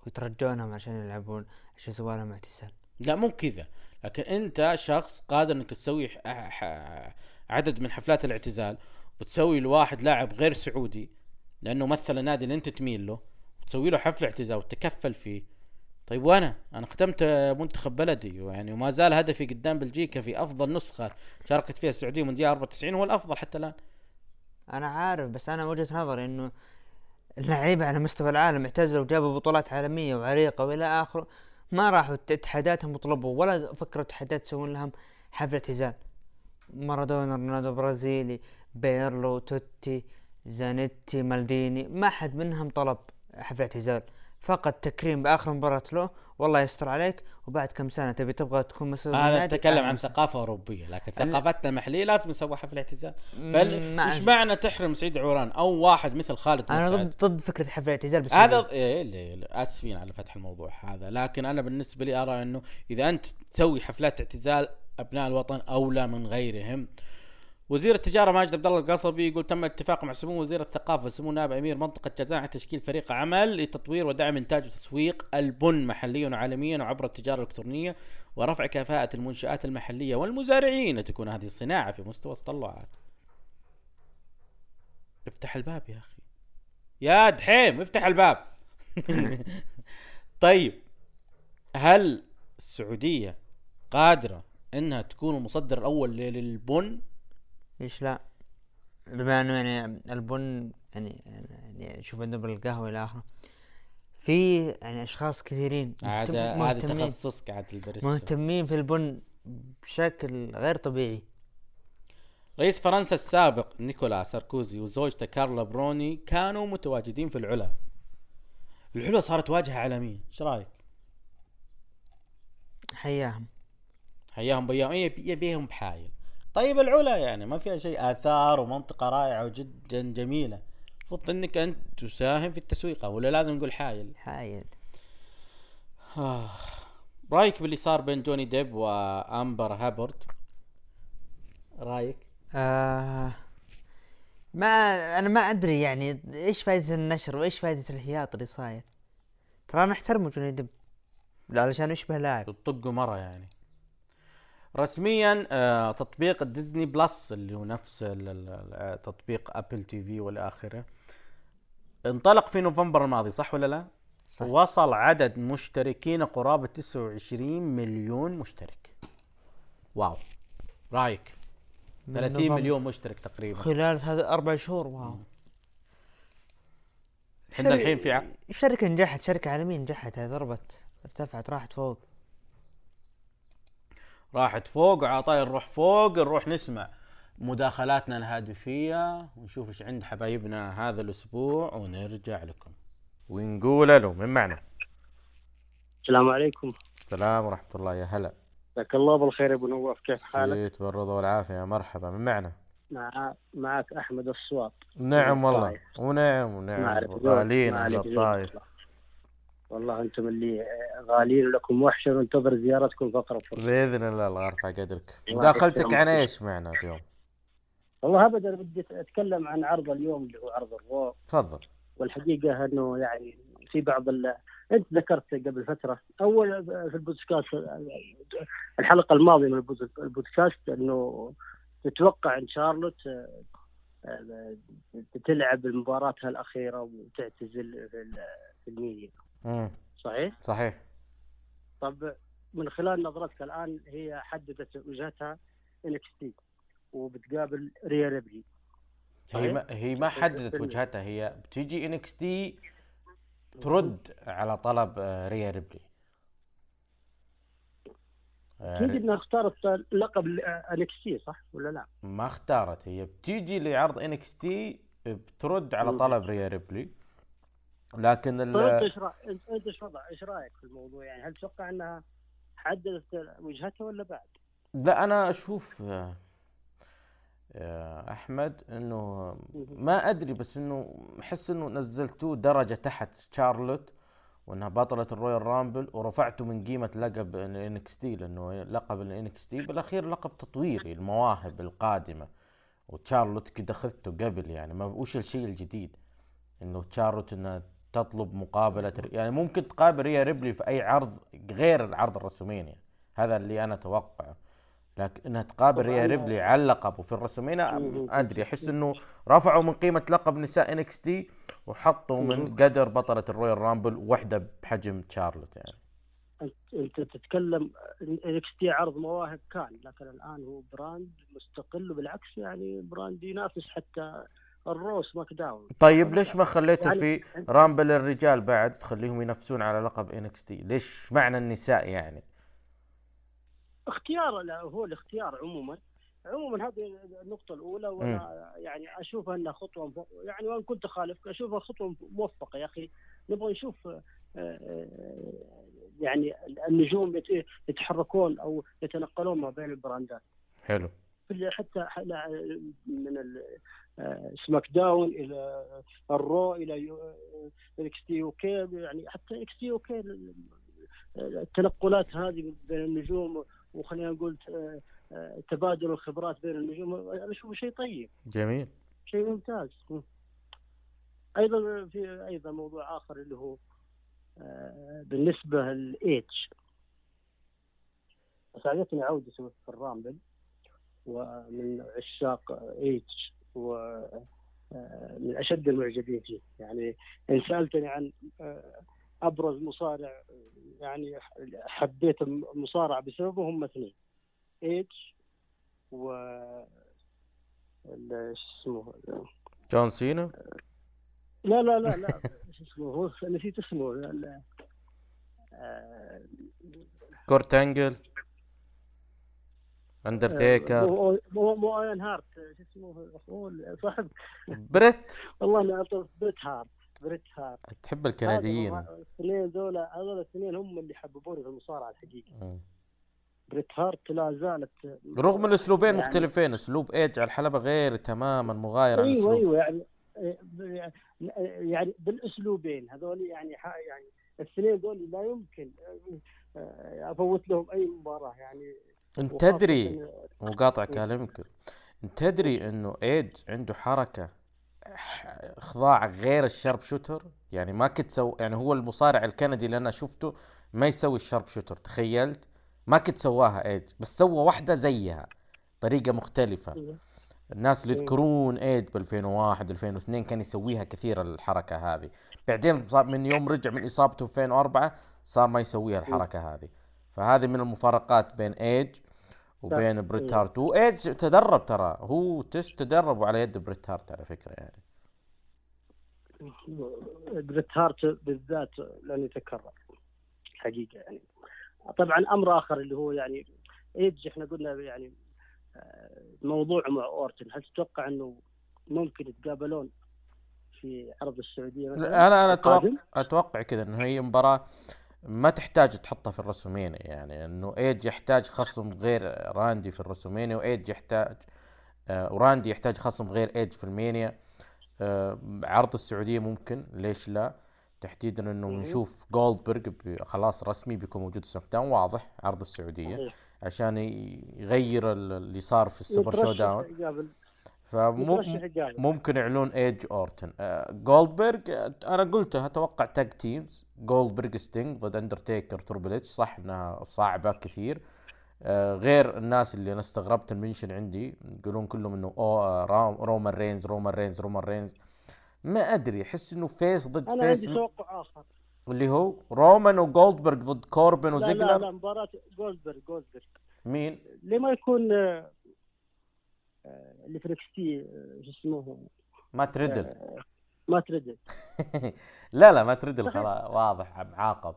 Speaker 7: ويترجونهم عشان يلعبون عشان يسووا لهم اعتزال.
Speaker 6: لا مو كذا لكن انت شخص قادر انك تسوي عدد من حفلات الاعتزال وتسوي لواحد لاعب غير سعودي لأنه مثل النادي اللي انت تميل له وتسوي له حفل اعتزال وتتكفل فيه. طيب وأنا؟ أنا خدمت منتخب بلدي ويعني وما زال هدفي قدام بلجيكا في أفضل نسخة شاركت فيها السعودية مونديال 94 هو الأفضل حتى الآن.
Speaker 7: أنا عارف بس أنا وجهة نظري إنه اللعيبة على مستوى العالم اعتزلوا وجابوا بطولات عالمية وعريقة وإلى آخره ما راحوا اتحاداتهم وطلبوا ولا فكروا اتحادات يسوون لهم حفل اعتزال مارادونا رونالدو برازيلي بيرلو توتي زانيتي مالديني ما حد منهم طلب حفل اعتزال فقط تكريم بآخر مباراة له. والله يستر عليك. وبعد كم سنة تبي تبغى تكون مسؤول
Speaker 6: نتكلم
Speaker 7: تعال
Speaker 6: عن. ثقافة أوروبية لكن ثقافتنا المحلية لازم نسوي حفل اعتزال. فال-
Speaker 7: ما إيش.
Speaker 6: معنى تحرم سعيد عوران أو واحد مثل خالد أنا
Speaker 7: ضد ضد فكرة حفل اعتزال بس
Speaker 6: هذا إيه اللي اللي- آسفين على فتح الموضوع هذا. لكن أنا بالنسبة لي أرى إنه إذا أنت تسوي حفلات اعتزال أبناء الوطن أولى من غيرهم وزير التجارة ماجد عبد الله القصبي يقول تم الاتفاق مع سمو وزير الثقافة وسمو نائب أمير منطقة جازان على تشكيل فريق عمل لتطوير ودعم إنتاج وتسويق البن محليا وعالميا وعبر التجارة الإلكترونية ورفع كفاءة المنشآت المحلية والمزارعين لتكون هذه الصناعة في مستوى التطلعات. افتح الباب يا أخي. يا دحيم افتح الباب. طيب هل السعودية قادرة إنها تكون المصدر الأول للبن؟
Speaker 7: ليش لا؟ بما إنه يعني البن يعني يعني شوف عندنا بالقهوة إلى آخره. في يعني أشخاص كثيرين
Speaker 6: هذا تخصصك عاد الباريستا.
Speaker 7: مهتمين في البن بشكل غير طبيعي.
Speaker 6: رئيس فرنسا السابق نيكولا ساركوزي وزوجته كارلا بروني كانوا متواجدين في العلا. العلا صارت واجهة عالمية. إيش رأيك؟
Speaker 7: حياهم.
Speaker 6: حياهم بياهم يبي- يبيهم بحايل. طيب العلا يعني ما فيها شيء آثار ومنطقة رائعة وجدا جميلة. المفروض إنك أنت تساهم في التسويق ولا لازم نقول حايل؟
Speaker 7: حايل.
Speaker 6: آه. رأيك باللي صار بين جوني ديب وأمبر هيرد رأيك؟
Speaker 7: آه ما أنا ما أدري يعني إيش فائدة النشر وإيش فائدة الهياط اللي صاير؟ ترى أنا احترمه جوني ديب علشان يشبه لاعب.
Speaker 6: تطقوا مرة يعني. رسميا آه، تطبيق Disney Plus اللي هو نفس تطبيق Apple TV والى اخره انطلق في نوفمبر الماضي صح ولا لا؟
Speaker 7: صح.
Speaker 6: وصل عدد مشتركين قرابة 29 مليون مشترك wow رأيك
Speaker 7: من
Speaker 6: 30
Speaker 7: نوفمبر.
Speaker 6: مليون مشترك تقريبا
Speaker 7: خلال هذا أربع شهور
Speaker 6: wow
Speaker 7: إحنا
Speaker 6: الحين في.
Speaker 7: شركة نجحت شركة عالمية نجحت هذه ضربت ارتفعت راحت فوق
Speaker 6: راحت فوق وعطاي نروح فوق نروح نسمع مداخلاتنا الهاتفية ونشوف إيش عند حبايبنا هذا الأسبوع ونرجع لكم.
Speaker 3: ونقول له من معنا؟
Speaker 4: السلام عليكم.
Speaker 3: السلام ورحمة الله يا هلا.
Speaker 4: جزاك الله بالخير يا أبو نواف كيف حالك؟
Speaker 3: سيت بالرضا والعافية مرحبا من معنا؟
Speaker 4: مع معك أحمد الصوات
Speaker 3: نعم والله. ونعم ونعم.
Speaker 4: عليك
Speaker 3: الطايف
Speaker 4: والله. أنتم اللي غاليين لكم وحشه وننتظر زيارتكم في اقرب فرصه
Speaker 3: بإذن الله الله يرفع قدرك. مداخلتك. عن إيش معنا اليوم؟
Speaker 4: والله ابدا بدي أتكلم عن عرض اليوم اللي هو عرض الرو
Speaker 3: تفضل.
Speaker 4: والحقيقة إنه يعني في بعض ال... أنت ذكرت قبل فترة أول في البودكاست الحلقة الماضية من البود- البودكاست إنه تتوقع إن شارلوت آه، تلعب مباراتها الأخيرة وتعتزل في الميديا.
Speaker 6: امم
Speaker 4: صحيح؟
Speaker 6: صحيح
Speaker 4: طب من خلال نظرتك الآن هي حددت وجهتها NXT وبتقابل ريا ريبلي
Speaker 6: هي ما هي ما. حددت. وجهتها هي بتيجي NXT ترد على طلب آه، ريا ريبلي آه،
Speaker 4: أكيد إنها اختارت لقب NXT صح ولا لا؟
Speaker 6: ما اختارت هي بتيجي لعرض NXT بترد على. طلب ريا ريبلي لكن
Speaker 4: طيب انت
Speaker 6: ال-
Speaker 4: إيش انت إيش وضع إيش رأيك في الموضوع؟ يعني هل تتوقع إنها حددت وجهتها ولا بعد؟
Speaker 6: لا أنا أشوف آه، أحمد إنه ما أدري بس إنه أحس إنه نزلته درجة تحت شارلوت وإنها بطلة ال Royal Rumble ورفعته من قيمة لقب ال NXT لإنه لقب ال NXT بالأخير لقب تطويري المواهب القادمة. وتشارلوت كده اخذته قبل يعني ما وش الشيء الجديد؟ إنه تشارلوت إنها تطلب مقابلة يعني ممكن تقابل ريا ريبلي في أي عرض غير العرض ال WrestleMania هذا اللي أنا أتوقعه لكن إنها تقابل ريا. ريبلي على اللقب وفي ال WrestleMania
Speaker 4: مم.
Speaker 6: أدري أحس إنه رفعوا من قيمة لقب نساء NXT وحطوا من. قدر بطلة ال Royal Rumble وحدة بحجم تشارلوت يعني
Speaker 4: أنت أنت تتكلم NXT عرض مواهب كان لكن الآن هو brand مستقل وبالعكس يعني brand ينافس حتى ال Raw و SmackDown
Speaker 6: طيب ليش ما خليته
Speaker 4: يعني
Speaker 6: في Rumble الرجال بعد؟ تخليهم ينافسون على لقب NXT. ليش؟ معنى النساء يعني.
Speaker 4: اختيار لا هو الاختيار عموما. عموما هذه النقطة الأولى وأنا يعني أشوفها أنها خطوة يعني وإن كنت أخالفك أشوفها خطوة موفقة يا أخي. نبغى نشوف آه، آه، يعني النجوم يت- يتحركون أو يتنقلون ما بين البراندات.
Speaker 6: حلو.
Speaker 4: حتى من SmackDown إلى ال Raw إلى NXT okay يعني حتى NXT okay التنقلات هذه بين النجوم وخلينا نقول آه، آه، تبادل الخبرات بين النجوم أنا اشوفه شيء طيب.
Speaker 6: جميل.
Speaker 4: شيء ممتاز. أيضا في أيضا موضوع آخر اللي هو آه، بالنسبة للايدج ساعدتني عودته في الرامبل ومن عشاق ايدج و آه، من اشد المعجبين فيه. يعني إن سألتني عن آه، أبرز مصارع يعني حبيت المصارعة بسببه هم اثنين إيدج و اسمه؟
Speaker 6: جون سينا؟
Speaker 4: لا لا لا لا شو اسمه؟ هو نسيت اسمه. آه،
Speaker 6: كورت أنجل؟ اندرتيكر
Speaker 4: مو مو مو أوين هارت شو اسمه صاحب.
Speaker 6: بريت.
Speaker 4: والله أنا أعطي بريت هارت بريت هارت.
Speaker 6: تحب الكنديين.
Speaker 4: الاثنين ذولا هذول الاثنين هم اللي حببوني في المصارعة
Speaker 6: الحقيقة.
Speaker 4: بريت هارت لا زالت
Speaker 6: رغم الاسلوبين
Speaker 4: يعني-
Speaker 6: مختلفين أسلوب ايج على الحلبة غير تماما مغاير عن أيوه
Speaker 4: أيوه يعني يعني بالأسلوبين هذول يعني يعني الاثنين ذول لا يمكن آه، أفوت لهم أي مباراة يعني
Speaker 6: انت تدري مقاطع
Speaker 4: إيه.
Speaker 6: كلامك انت تدري إنه ايج عنده حركة ح- اخضاع غير ال Sharpshooter يعني ما كنت سو يعني هو المصارع الكندي اللي أنا شفته ما يسوي ال Sharpshooter تخيلت ما كنت سواها ايج بس سوى واحدة زيها طريقة مختلفة
Speaker 4: إيه.
Speaker 6: الناس اللي
Speaker 4: إيه.
Speaker 6: يذكرون ايج ب 2001 2002 كان يسويها كثير الحركة هذه بعدين من يوم رجع من إصابته في 2004 صار ما يسويها الحركة هذه فهذه من المفارقات بين ايج وبين بريت. هارت وايج تدرب ترى. هو تش تدرب على يد بريت هارت على فكرة يعني.
Speaker 4: بريت هارت بالذات لن يتكرر. حقيقة يعني. طبعا أمر آخر اللي هو يعني ايدج إحنا قلنا يعني آه، موضوع مع اورتن هل تتوقع إنه ممكن يتقابلون في عرض السعودية مثلا؟
Speaker 6: لا، أنا أنا
Speaker 4: أتوقع؟
Speaker 6: أتوقع كذا إنه هي مباراة ما تحتاج تحطها في ال WrestleMania يعني إنه ايج يحتاج خصم غير راندي في ال WrestleMania وايج يحتاج آه وراندي يحتاج خصم غير ايج في ال Mania آه عرض السعودية ممكن ليش لا تحديدا
Speaker 4: إنه.
Speaker 6: نشوف جولدبرغ خلاص رسمي بيكون موجود في SmackDown واضح عرض السعودية
Speaker 4: صحيح.
Speaker 6: عشان يغير ال- اللي صار في ال
Speaker 4: Super
Speaker 6: ShowDown
Speaker 4: يقابل
Speaker 6: فمو
Speaker 4: مترشح يقابل
Speaker 6: ممكن يعلون ايج أورتن. آه جولدبرغ آه، أنا قلتها أتوقع tag teams جولدبرغ ستينج ضد أندرتيكر تربل إتش صح إنها صعبة كثير. آه، غير الناس اللي أنا استغربت ال mention عندي يقولون كلهم إنه أو آه، رومان رينز رومان رينز رومان رينز. ما أدري أحس إنه فيس ضد
Speaker 4: أنا
Speaker 6: فيس
Speaker 4: عندي توقع آخر.
Speaker 6: اللي هو رومان وجولدبرغ ضد كوربن
Speaker 4: لا لا
Speaker 6: وزيجلر؟
Speaker 4: لا مباراة جولدبرغ جولدبرغ.
Speaker 6: مين؟
Speaker 4: ليه ما يكون آه، اللي في نكستي شو اسمه
Speaker 6: ما تريدل
Speaker 4: آه، ما تردد
Speaker 6: لا لا ما تريدل خلاص واضح معاقب.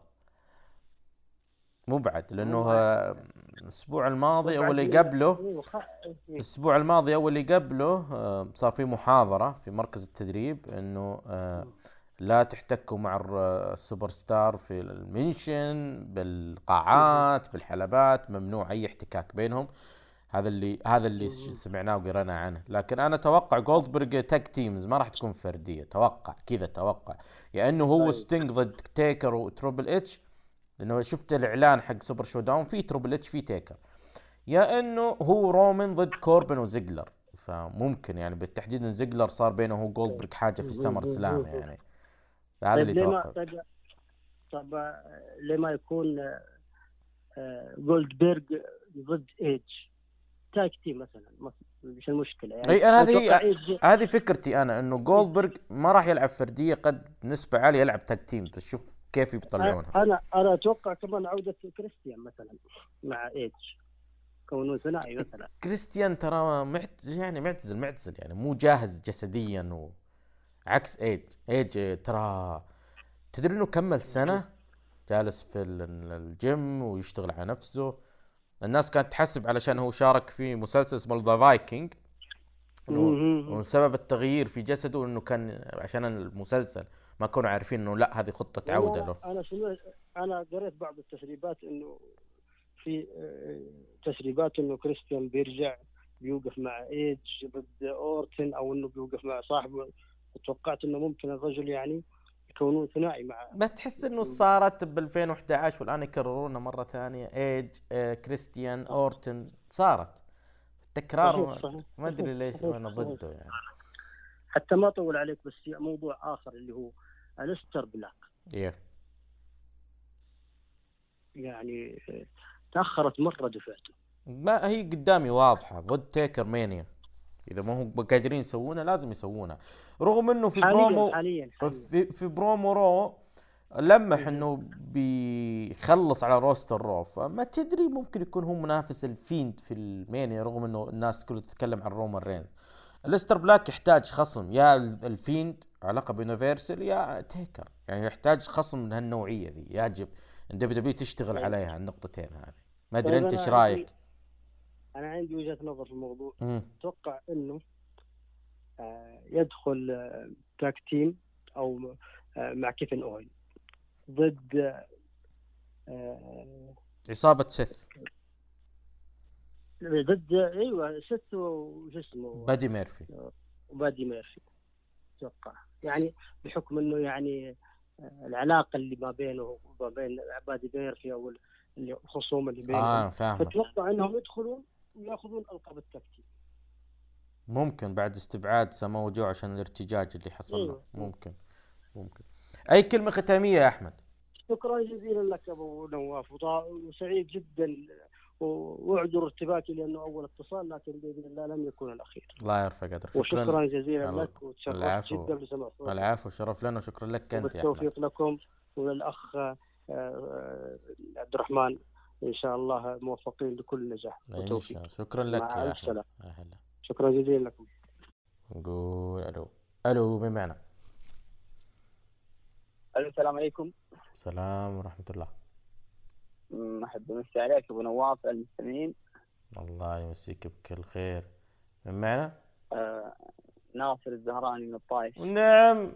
Speaker 6: مو بعد لأنه آه، الأسبوع الماضي أو اللي قبله
Speaker 4: إيه، إيه.
Speaker 6: الأسبوع الماضي أو اللي قبله صار في محاضرة في مركز التدريب إنه آه، لا تحتكوا مع السوبر ستار في ال mention بالقاعات بالحلبات ممنوع أي احتكاك بينهم. هذا اللي هذا اللي سمعناه وقرينا عنه. لكن أنا أتوقع جولدبرغ tag teams ما راح تكون فردية. توقع كذا توقع. يا انه هو
Speaker 4: طيب.
Speaker 6: ستينج ضد تيكر و Triple H لأنه شفت الإعلان حق Super ShowDown في Triple H في تيكر يا إنه هو رومان ضد كوربن وزيجلر فممكن يعني بالتحديد إن زيجلر صار بينه هو جولدبرغ حاجة في ال SummerSlam يعني. هذا
Speaker 4: طيب
Speaker 6: اللي
Speaker 4: ليه ما
Speaker 6: توقع.
Speaker 4: طيب طب آه، ليه ما يكون آه، آه، جولدبرغ ضد ايج tag team مثلا مش المشكلة يعني.
Speaker 6: أي أنا هذه هذه فكرتي أنا إنه جولدبرغ ما راح يلعب فردية قد نسبة عالية يلعب tag team بس شوف كيف بيطلعونها
Speaker 4: أنا أنا أتوقع كمان عودة كريستيان مثلا مع ايج كونه ثنائي مثلا.
Speaker 6: كريستيان ترى محت يعني معتزل معتزل يعني مو جاهز جسديا و... عكس ايج ايج ترى تدري إنه كمل سنة جالس في ال- الجيم ويشتغل على نفسه. الناس كانت تحسب علشان هو شارك في مسلسل اسمه The
Speaker 4: Vikings.
Speaker 6: وسبب التغيير في جسده إنه كان عشان المسلسل ما كانوا عارفين إنه لا هذه خطة عودة
Speaker 4: أنا-
Speaker 6: له.
Speaker 4: أنا سمعت أنا قريت بعض التسريبات إنه في آه، تسريبات إنه كريستيان بيرجع بيوقف مع ايج ضد أورتن أو إنه بيوقف مع صاحبه. توقعت إنه ممكن الرجل يعني يكونون ثنائي مع
Speaker 6: ما تحس إنه صارت ب 2011 والآن يكررونها مرة ثانية. ايج آه، كريستيان أورتن صارت. تكرار ما- أدري ليش
Speaker 4: أنا.
Speaker 6: ضده يعني.
Speaker 4: حتى ما اطول عليك بس في موضوع آخر اللي هو اليستر بلاك.
Speaker 6: إيه
Speaker 4: يعني آه، تأخرت مرة دفعته.
Speaker 6: ما هي قدامي واضحة. ضد تيكر مانيا إذا ما هو قادرين يسوونها لازم يسوونها رغم إنه في برومو
Speaker 4: حاليا حاليا, حاليا.
Speaker 6: في في برومو Raw لمح إنه بيخلص على roster Raw فما تدري ممكن يكون هو منافس الفيند في المانيا رغم إنه الناس كلها تتكلم عن رومان رينز اليستر بلاك يحتاج خصم يا الفيند علاقه ب universal يا تيكر يعني يحتاج خصم من هالنوعية ذي يجب إن دبليو تشتغل
Speaker 4: طيب.
Speaker 6: عليها النقطتين هذه ما أدري
Speaker 4: طيب
Speaker 6: أنت
Speaker 4: أنا إيش
Speaker 6: رأيك؟
Speaker 4: أنا عندي وجهة نظر في الموضوع. أتوقع إنه آه، يدخل آه، tag team أو آه، مع كيفن اوين ضد آه،
Speaker 6: عصابه سيث
Speaker 4: ضد أيوه سيث وش اسمه؟
Speaker 6: بادي ميرفي.
Speaker 4: وبادي ميرفي أتوقع. يعني بحكم إنه يعني آه، العلاقة اللي ما بينه وما بين بادي ميرفي أو الخصوم اللي بينهم.
Speaker 6: آه فاهمك.
Speaker 4: فتوقع إنهم يدخلون وياخذون ألقاب ال tag team.
Speaker 6: ممكن بعد استبعاد سامو جو عشان الارتجاج اللي حصل له.
Speaker 4: أيوة.
Speaker 6: ممكن. ممكن أي كلمة ختامية يا أحمد؟
Speaker 4: شكرا جزيلا لك أبو نواف وسعيد جدا وأعذر ارتباكي لأنه أول اتصال لكن بإذن الله لم يكن الأخير.
Speaker 6: الله يرفع قدرك.
Speaker 4: وشكرا جزيلا
Speaker 6: الله-
Speaker 4: لك وتشرفت. جدا بسمع صوتك.
Speaker 6: العفو شرف لنا وشكرا لك أنت يا أحمد.
Speaker 4: وبالتوفيق لكم وللأخ آه، آه، عبد الرحمن. إن شاء الله موفقين لكل نجاح.
Speaker 6: إن شاء
Speaker 4: وتوفيق
Speaker 6: الله. شكرا لك
Speaker 4: مع سلامة.
Speaker 6: أهلا.
Speaker 4: شكرا جزيلا لكم.
Speaker 6: نقول ألو. ألو من معنا؟
Speaker 8: ألو السلام عليكم.
Speaker 6: السلام ورحمة الله.
Speaker 8: احب امسي عليك أبو نواف المستمعين.
Speaker 6: الله يمسيك بكل خير. من معنا؟
Speaker 8: آه ناصر الزهراني من الطائف.
Speaker 6: نعم.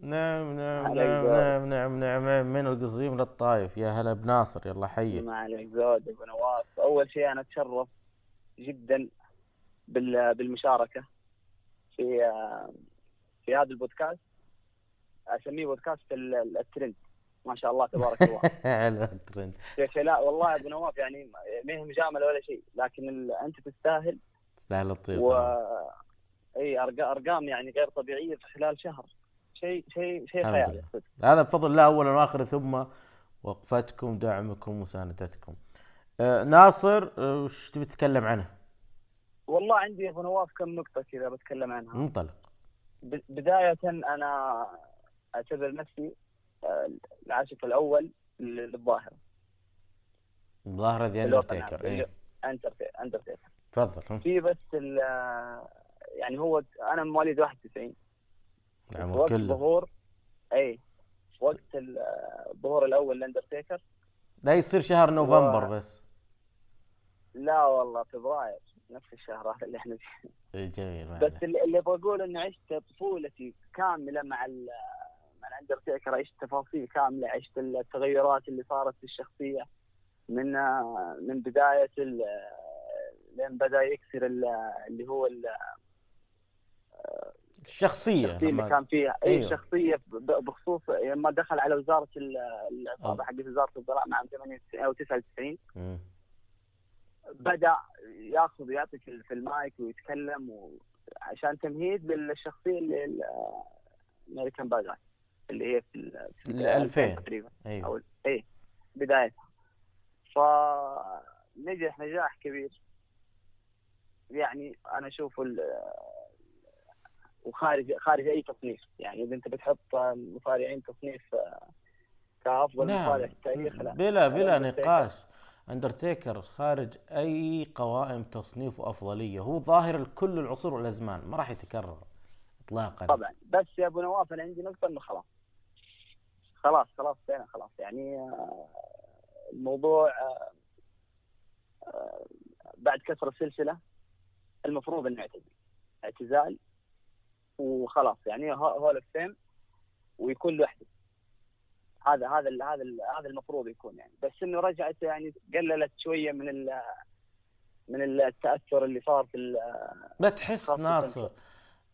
Speaker 6: نعم نعم نعم
Speaker 8: زود.
Speaker 6: نعم نعم نعم من القصيم للطايف. يا هلا بناصر يلا حي.
Speaker 8: ما عليك زود أبو نواف. أول شيء أنا أتشرف جدا بال- بالمشاركة في في هذا البودكاست. أسميه بودكاست ال- ال- الترند. ما شاء الله تبارك الله.
Speaker 6: على الترند.
Speaker 8: لا والله أبو نواف يعني ما هي مجاملة ولا شيء لكن ال- أنت تستاهل.
Speaker 6: تستاهل الطيب
Speaker 8: و. إي أرقام يعني غير طبيعية في خلال شهر. شيء شيء شيء خيالي.
Speaker 6: هذا بفضل الله اولا وآخر ثم وقفتكم دعمكم مساندتكم. آه ناصر آه، وش تبي تتكلم عنه؟
Speaker 8: والله عندي أبو نواف كم نقطة كذا بتكلم عنها.
Speaker 6: انطلق.
Speaker 8: بداية أنا اعتبر نفسي آه، العاشق الأول للظاهره
Speaker 6: ذا
Speaker 8: بالوطن
Speaker 6: اندرتيكر
Speaker 8: أندرتي- اندرتيكر
Speaker 6: تفضل.
Speaker 8: في بس يعني هو أنا مواليد 91
Speaker 6: العمر
Speaker 8: وقت
Speaker 6: كله.
Speaker 8: ظهور أي وقت ال- الظهور الأول لاندرتيكر
Speaker 6: لا يصير شهر نوفمبر بس.
Speaker 8: لا والله فبراير نفس الشهر هذا اللي إحنا فيه.
Speaker 6: إيه، جميل
Speaker 8: بس. اللي اللي بقول إني عشت طفولتي كاملة مع ال مع الأندرتيكر عشت تفاصيل كاملة عشت التغيرات اللي صارت في الشخصية من من بداية ال- لين بدأ يكسر ال- اللي هو ال-
Speaker 6: الشخصية
Speaker 8: الشخصيه اللي كان فيها اي
Speaker 6: أيوه.
Speaker 8: شخصية بخصوص لما دخل على وزارة ال- العصابه
Speaker 6: أه.
Speaker 8: حقت وزارة الضراء عام 98 أو 99
Speaker 6: مم.
Speaker 8: بدأ ياخذ ويعطي في المايك ويتكلم و... عشان تمهيد للشخصية اللي ال- الامريكان باجاي اللي هي في ال- في
Speaker 6: ال 2000.
Speaker 8: تقريبا
Speaker 6: أيوه
Speaker 8: أو اي بدايتها فنجح نجاح كبير يعني أنا أشوف وخارج خارج أي تصنيف. يعني إذا أنت بتحط المصارعين تصنيف كأفضل
Speaker 6: نعم.
Speaker 8: مصارع في التاريخ لا.
Speaker 6: بلا بلا. نقاش. اندرتيكر خارج أي قوائم تصنيف وافضليه هو ظاهر لكل العصور والأزمان ما راح يتكرر اطلاقا.
Speaker 8: طبعا. بس يا أبو نواف أنا عندي نقطة إنه خلاص. خلاص خلاص فعلا خلاص. يعني آه، الموضوع آه، آه، بعد كسر السلسلة المفروض إنه يعتزل اعتزال وخلاص يعني هول اوف فيم ويكون لوحده. هذا هذا ال- هذا ال- هذا المفروض يكون يعني. بس إنه رجعت يعني قللت شوية من ال من التأثر اللي صار في
Speaker 6: ما تحس ناصر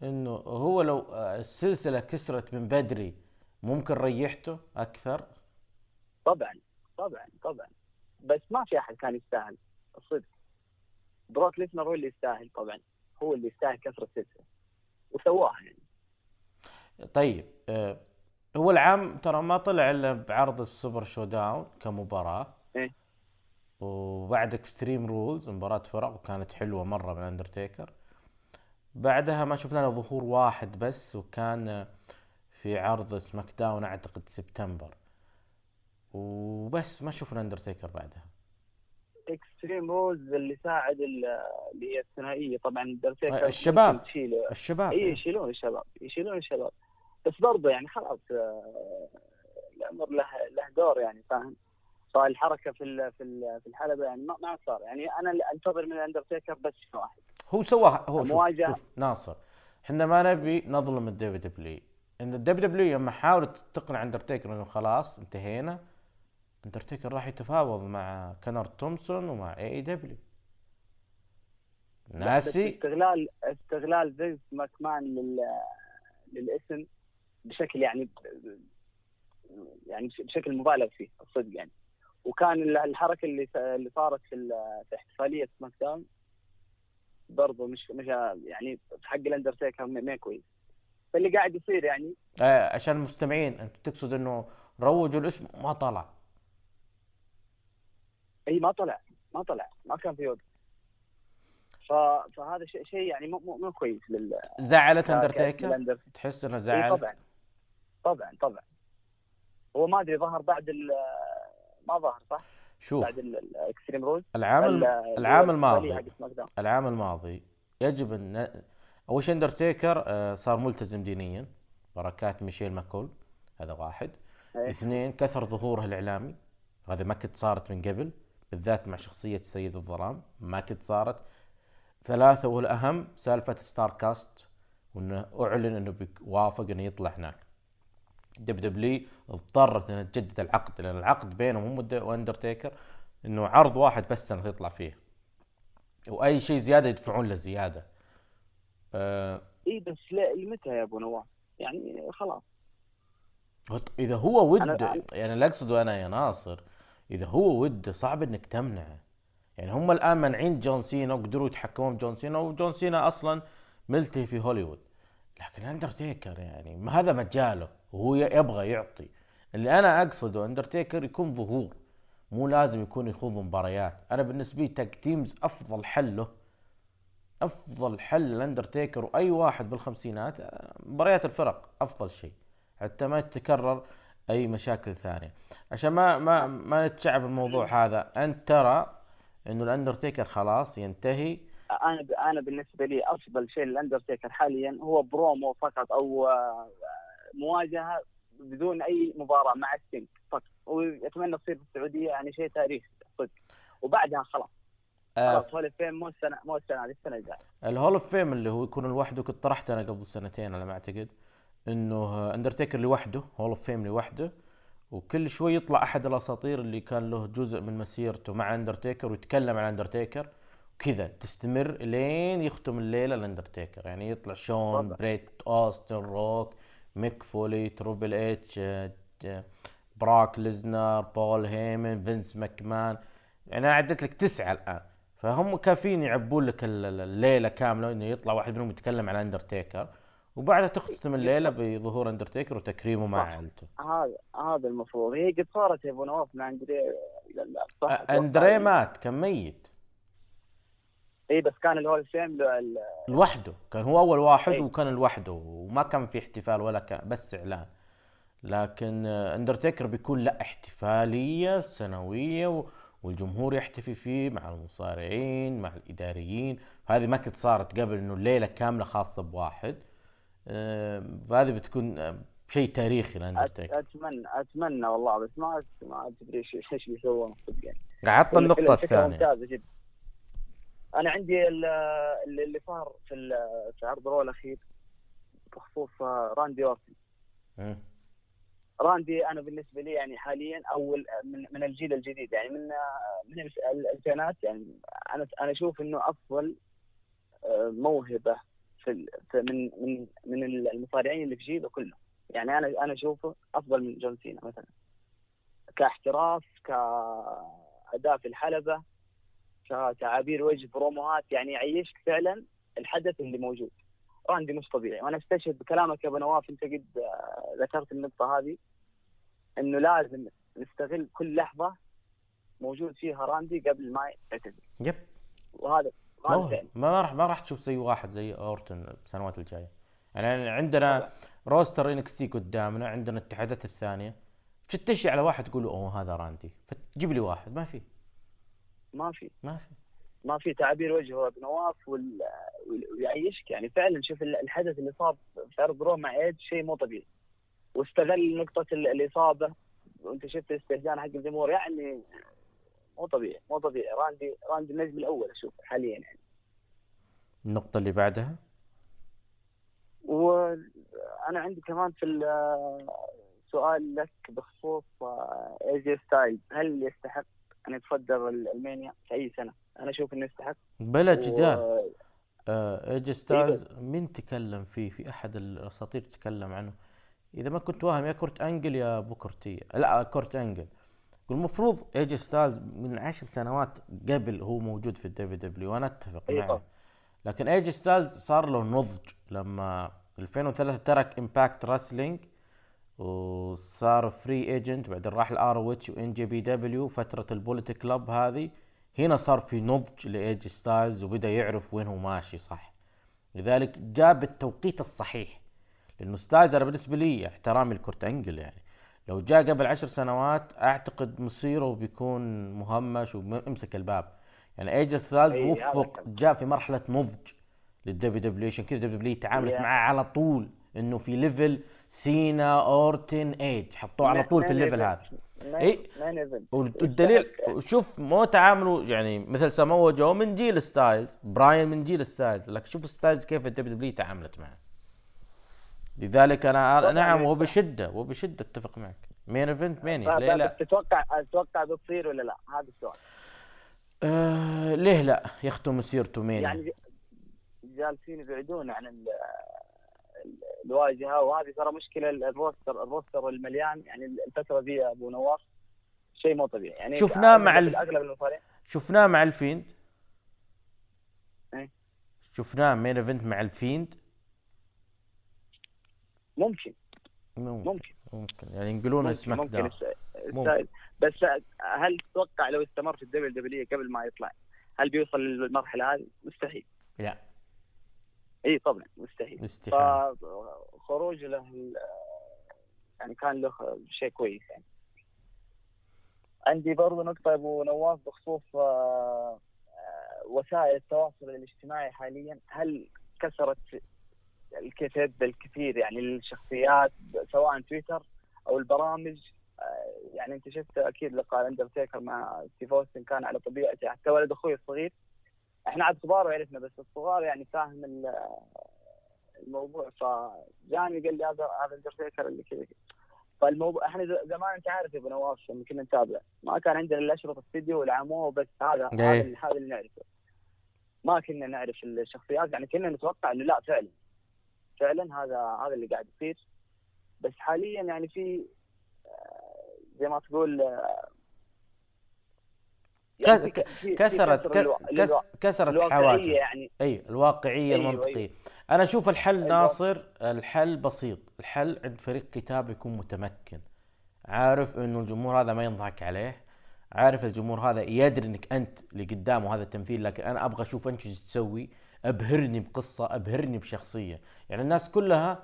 Speaker 6: إنه هو لو السلسلة كسرت من بدري ممكن ريحته أكثر؟
Speaker 8: طبعا طبعا طبعا. بس ما في أحد كان يستاهل الصدق. بروك ليسنر هو اللي يستاهل طبعا. هو اللي يستاهل كسر السلسلة. وسواها يعني.
Speaker 6: طيب آه، هو العام ترى ما طلع إلا بعرض ال Super ShowDown كمباراة.
Speaker 8: إيه.
Speaker 6: وبعد Extreme Rules مباراة فرق وكانت حلوة مرة من اندرتيكر بعدها ما شفنا له ظهور واحد بس وكان في عرض SmackDown أعتقد سبتمبر وبس ما شفنا اندرتيكر بعدها.
Speaker 8: Extreme Rules اللي ساعد ال- اللي هي الثنائية. طبعا اندرتيكر
Speaker 6: الشباب. الشباب.
Speaker 8: اي يشيلون الشباب. يشيلون الشباب. بس برضه يعني خلاص آه، الأمر له له دور يعني فاهم؟ فالحركة في في في الحلبة يعني ما ما صار. يعني أنا اللي أنتظر من الأندرتيكر بس شيء واحد.
Speaker 6: هو سواها هو شوف,
Speaker 8: مواجهة.
Speaker 6: شوف ناصر إحنا ما نبي نظلم الدبليو دبليو إن الدبليو دبليو لما حاولت تقنع أندرتيكر إنه خلاص انتهينا اندرتيكر راح يتفاوض مع كونراد تومسون ومع
Speaker 8: AEW
Speaker 6: ناسي؟
Speaker 8: استغلال استغلال فينس ماكمان لل للاسم بشكل يعني يعني بشكل مبالغ فيه الصدق يعني. وكان ال- الحركة اللي اللي صارت في في احتفالية SmackDown برضه مش مش يعني حق الاندرتيكر ما ما كويس. فاللي قاعد يصير يعني
Speaker 6: آه عشان المستمعين انت تقصد إنه روجوا الاسم ما طلع.
Speaker 8: اي ما طلع ما طلع ما كان في وقت. فهذا شيء شيء يعني مو مو كويس لل
Speaker 6: زعلت اندرتيكر تحس إنه
Speaker 8: اي
Speaker 6: زعلت؟
Speaker 8: طبعا. طبعا طبعا. هو ما أدري ظهر بعد ال ما ظهر صح؟
Speaker 6: شوف.
Speaker 8: بعد ال Extreme Rules
Speaker 6: العام العام الماضي. العام الماضي يجب إن أول شيء اندرتيكر آه، صار ملتزم دينيا. بركات ميشيل ماكول هذا واحد.
Speaker 8: إيه.
Speaker 6: اثنين كثر ظهوره الإعلامي. هذا ما كنت صارت من قبل. بالذات مع شخصية سيد الظلام ما كنت صارت. ثلاثة والأهم سالفة Starrcast وإنه أعلن إنه بيوافق إنه يطلع هناك. WWE اضطرت إنها تجدد العقد لأن العقد بينهم هم وأندرتيكر إنه عرض واحد بس إنه يطلع فيه. وأي شيء زيادة يدفعون له زيادة. آه
Speaker 8: إي بس لا متى يا أبو نواف؟ يعني خلاص.
Speaker 6: إذا هو وده
Speaker 8: أنا-
Speaker 6: يعني اللي اقصده أنا يا ناصر إذا هو وده صعب إنك تمنعه. يعني هم الآن منعين جون سينا وقدروا يتحكمون بجون سينا وجون سينا أصلا ملتهي في هوليوود. لكن أندرتيكر يعني ما هذا مجاله وهو يبغى يعطي. اللي أنا أقصده أندرتيكر يكون ظهور مو لازم يكون يخوض مباريات. أنا بالنسبة لي tag teams أفضل حل له أفضل حل الاندرتيكر وأي واحد بالخمسينات مباريات الفرق أفضل شيء. حتى ما تتكرر أي مشاكل ثانية. عشان ما ما ما نتشعب الموضوع هذا أنت ترى إنه الأندرتيكر خلاص ينتهي؟
Speaker 8: أنا أنا بالنسبة لي أفضل شيء للاندرتيكر حاليا هو برومو فقط أو آه، مواجهة بدون أي مباراة مع ستينق فقط. وأتمنى تصير في السعودية يعني شيء تاريخي صدق. وبعدها خلاص.
Speaker 6: آه،
Speaker 8: خلاص Hall of Fame مو السنة مو السنة هذه السنة الجاية.
Speaker 6: ال Hall of Fame اللي هو يكون لوحده كنت طرحته أنا قبل سنتين على ما أعتقد. إنه اندرتيكر لوحده Hall of Fame لوحده وكل شوي يطلع أحد الأساطير اللي كان له جزء من مسيرته مع اندرتيكر ويتكلم عن اندرتيكر كذا تستمر لين يختم الليلة الاندرتيكر يعني يطلع شون. بريت أوستن روك ميك فولي تربل إتش آه، ج- براك ليزنر بول هيمن فينس ماكمان. يعني أنا عدت لك تسعة الآن. فهم كافيين يعبون لك ال- ال- الليلة كاملة إنه يطلع واحد منهم يتكلم عن اندرتيكر وبعدها تختم الليلة بظهور اندرتيكر وتكريمه مع. عائلته
Speaker 8: هذا هذا المفروض هي قد صارت يا أبو نواف مع اندري صح؟
Speaker 6: اندريه مات كان ميت
Speaker 8: إي بس كان ال Hall of Fame
Speaker 6: لوحده كان هو أول واحد
Speaker 8: أي.
Speaker 6: وكان لوحده وما كان في احتفال ولا كان بس إعلان لكن اندرتيكر بيكون لا احتفالية سنوية و- والجمهور يحتفي فيه مع المصارعين مع الإداريين هذه ما كنت صارت قبل إنه الليلة كاملة خاصة بواحد فهذه بتكون آه، شيء تاريخي لاندرتيكر
Speaker 8: اتمنى أتمنى والله بس ما ما أدري إيش إيش بيسوون صدق يعني.
Speaker 6: عطى
Speaker 8: النقطة
Speaker 6: الثانية.
Speaker 8: ممتازة جدا. أنا عندي ال- اللي صار في في عرض Raw الأخير بخصوص آه، راندي
Speaker 6: أورتن.
Speaker 8: راندي أنا بالنسبة لي يعني حاليا أول من من الجيل الجديد يعني من من الف- الالفينات يعني. أنا أنا أشوف إنه أفضل آه، موهبة في من من من المصارعين اللي في جيله كله يعني أنا أنا أشوفه أفضل من جون سينا مثلا. كاحتراف كأداء في الحلبة كتعابير وجه بروموهات يعني يعيشك فعلا الحدث اللي موجود. راندي مش طبيعي. وأنا أستشهد بكلامك يا أبو نواف أنت قد آه، ذكرت النقطة هذه إنه لازم نستغل كل لحظة موجود فيها راندي قبل ما يعتزل.
Speaker 6: yep.
Speaker 8: وهذا
Speaker 6: ما راح ما راح تشوف زي واحد زي اورتن السنوات الجاية. يعني عندنا roster NXT قدامنا عندنا الاتحادات الثانية. تشتشي على واحد تقول أوه هذا راندي. فتجيب لي واحد. ما في.
Speaker 8: ما في.
Speaker 6: ما في.
Speaker 8: ما في تعابير وجه هو ابو نواف وال- ويعيشك. يعني فعلا شوف ال- الحدث اللي صار في عرض Raw مع ايدج شيء مو طبيعي. واستغل نقطة ال- الإصابة. وأنت شفت الاستهجان حق الجمهور. يعني مو طبيعي مو طبيعي. راندي راندي النجم الأول أشوف حاليا يعني.
Speaker 6: النقطة اللي بعدها؟
Speaker 8: وأنا عندي كمان في ال- سؤال لك بخصوص اي جي ستايلز هل يستحق أن يتصدر ال Mania في أي سنة؟ أنا أشوف إنه يستحق.
Speaker 6: بلا جدال.
Speaker 8: و-
Speaker 6: آه اي جي ستايلز مين تكلم فيه؟ في أحد الأساطير تكلم عنه. إذا ما كنت واهم يا كورت أنجل يا بوكر تي لا كورت أنجل. المفروض اي جي ستايلز من عشر سنوات قبل هو موجود في ال WWE وأنا أتفق
Speaker 8: أي
Speaker 6: معه.
Speaker 8: طبعا.
Speaker 6: لكن اي جي ستايلز صار له نضج لما 2003 ترك Impact Wrestling وصار free agent بعدين راح ال ROH و NJPW فترة ال Bullet Club هذه. هنا صار في نضج لاي جي ستايلز وبدأ يعرف وين هو ماشي صح. لذلك جاء بالتوقيت الصحيح لأنه ستايلز أنا بالنسبة لي احترامي لكورت أنجل يعني. لو جاء قبل عشر سنوات أعتقد مصيره بيكون مهمش ويمسك الباب. يعني اي
Speaker 8: جي ستايلز
Speaker 6: وفق. جاء في مرحلة نضج لل WWE عشان كذا WWE تعاملت
Speaker 8: يا.
Speaker 6: معاه على طول إنه في level سينا أورتن ايدج حطوه على طول في ال level
Speaker 8: هذا. event
Speaker 6: والدليل شوف مو تعاملوا يعني مثل سامو جو من جيل ستايلز براين من جيل ستايلز لكن شوف ستايلز كيف ال WWE تعاملت معه لذلك
Speaker 8: أنا
Speaker 6: نعم
Speaker 8: يعني
Speaker 6: وبشدة وبشدة أتفق معك. main event Mania ليه
Speaker 8: لا؟
Speaker 6: لا
Speaker 8: تتوقع تتوقع بتصير ولا لا؟ هذا السؤال.
Speaker 6: آه ليه لا؟ يختم مسيرته Mania
Speaker 8: يعني جالسين يبعدون عن ال- ال- الواجهة وهذه ترى مشكلة ال- ال roster ال roster المليان. يعني الفترة يا أبو نواف شيء مو طبيعي. يعني
Speaker 6: شفناه مع
Speaker 8: أغلب المصارعين
Speaker 6: شفناه مع الفيند.
Speaker 8: إيه.
Speaker 6: شفناه main event مع الفيند.
Speaker 8: ممكن.
Speaker 6: ممكن
Speaker 8: ممكن.
Speaker 6: ممكن. يعني ينقلونه
Speaker 8: ممكن,
Speaker 6: سماك
Speaker 8: ممكن. يستاهل بس هل تتوقع لو استمر في ال WWE قبل ما يطلع هل بيوصل للمرحلة هذه؟ مستحيل.
Speaker 6: لا.
Speaker 8: إي طبعا مستحيل.
Speaker 6: استحاله
Speaker 8: فخروج له يعني كان له شيء كويس يعني. عندي برضو نقطة أبو نواف بخصوص آه، وسائل التواصل الاجتماعي حاليا. هل كسرت ال kayfabe كثير يعني للشخصيات سواء تويتر أو البرامج آه، يعني أنت شفت أكيد لقاء أندرتيكر مع ستيف أوستن كان على طبيعته حتى ولد أخوي الصغير إحنا عاد كبار وعرفنا بس الصغار يعني فاهم ال- الموضوع فجاني قال لي هذا هذا اندرتيكر اللي كذا. فالموضوع إحنا زمان أنت عارف يا أبو نواف لما كنا نتابع ما كان عندنا إلا أشرطة استديو والعموه وبس هذا
Speaker 6: إيه.
Speaker 8: هذا اللي نعرفه ما كنا نعرف الشخصيات يعني كنا نتوقع إنه لا فعلا فعلا هذا هذا اللي قاعد يصير. بس حاليا يعني في آه، زي ما تقول يعني
Speaker 6: كسرت كسرت
Speaker 8: الواقعيه
Speaker 6: حواجز
Speaker 8: يعني.
Speaker 6: أي الواقعية
Speaker 8: أيوة،
Speaker 6: المنطقية.
Speaker 8: أيوة.
Speaker 6: أنا أشوف الحل
Speaker 8: أيوة.
Speaker 6: ناصر الحل بسيط. الحل عند فريق كتاب يكون متمكن. عارف إنه الجمهور هذا ما ينضحك عليه. عارف الجمهور هذا يدري إنك أنت اللي قدامه هذا التمثيل لكن أنا أبغى أشوف أنت إيش تسوي. أبهرني بقصة أبهرني بشخصية. يعني الناس كلها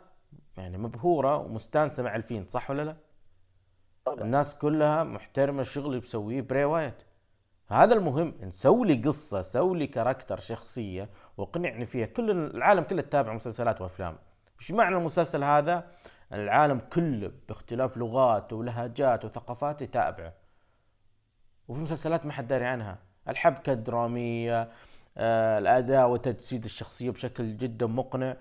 Speaker 6: يعني مبهورة ومستانسة مع ال Fiend صح ولا لا؟
Speaker 8: طبعا.
Speaker 6: الناس كلها محترمة الشغل اللي بيسويه براي وايت هذا المهم نسوي لي قصة سوي لي character شخصية واقنعني فيها. كل العالم كله تتابع مسلسلات وأفلام. اشمعنى المسلسل هذا؟ العالم كله باختلاف لغاته ولهجاته وثقافات يتابعه. وفي مسلسلات ما حد داري عنها. الحبكة الدرامية الأداء وتجسيد الشخصية بشكل جدا مقنع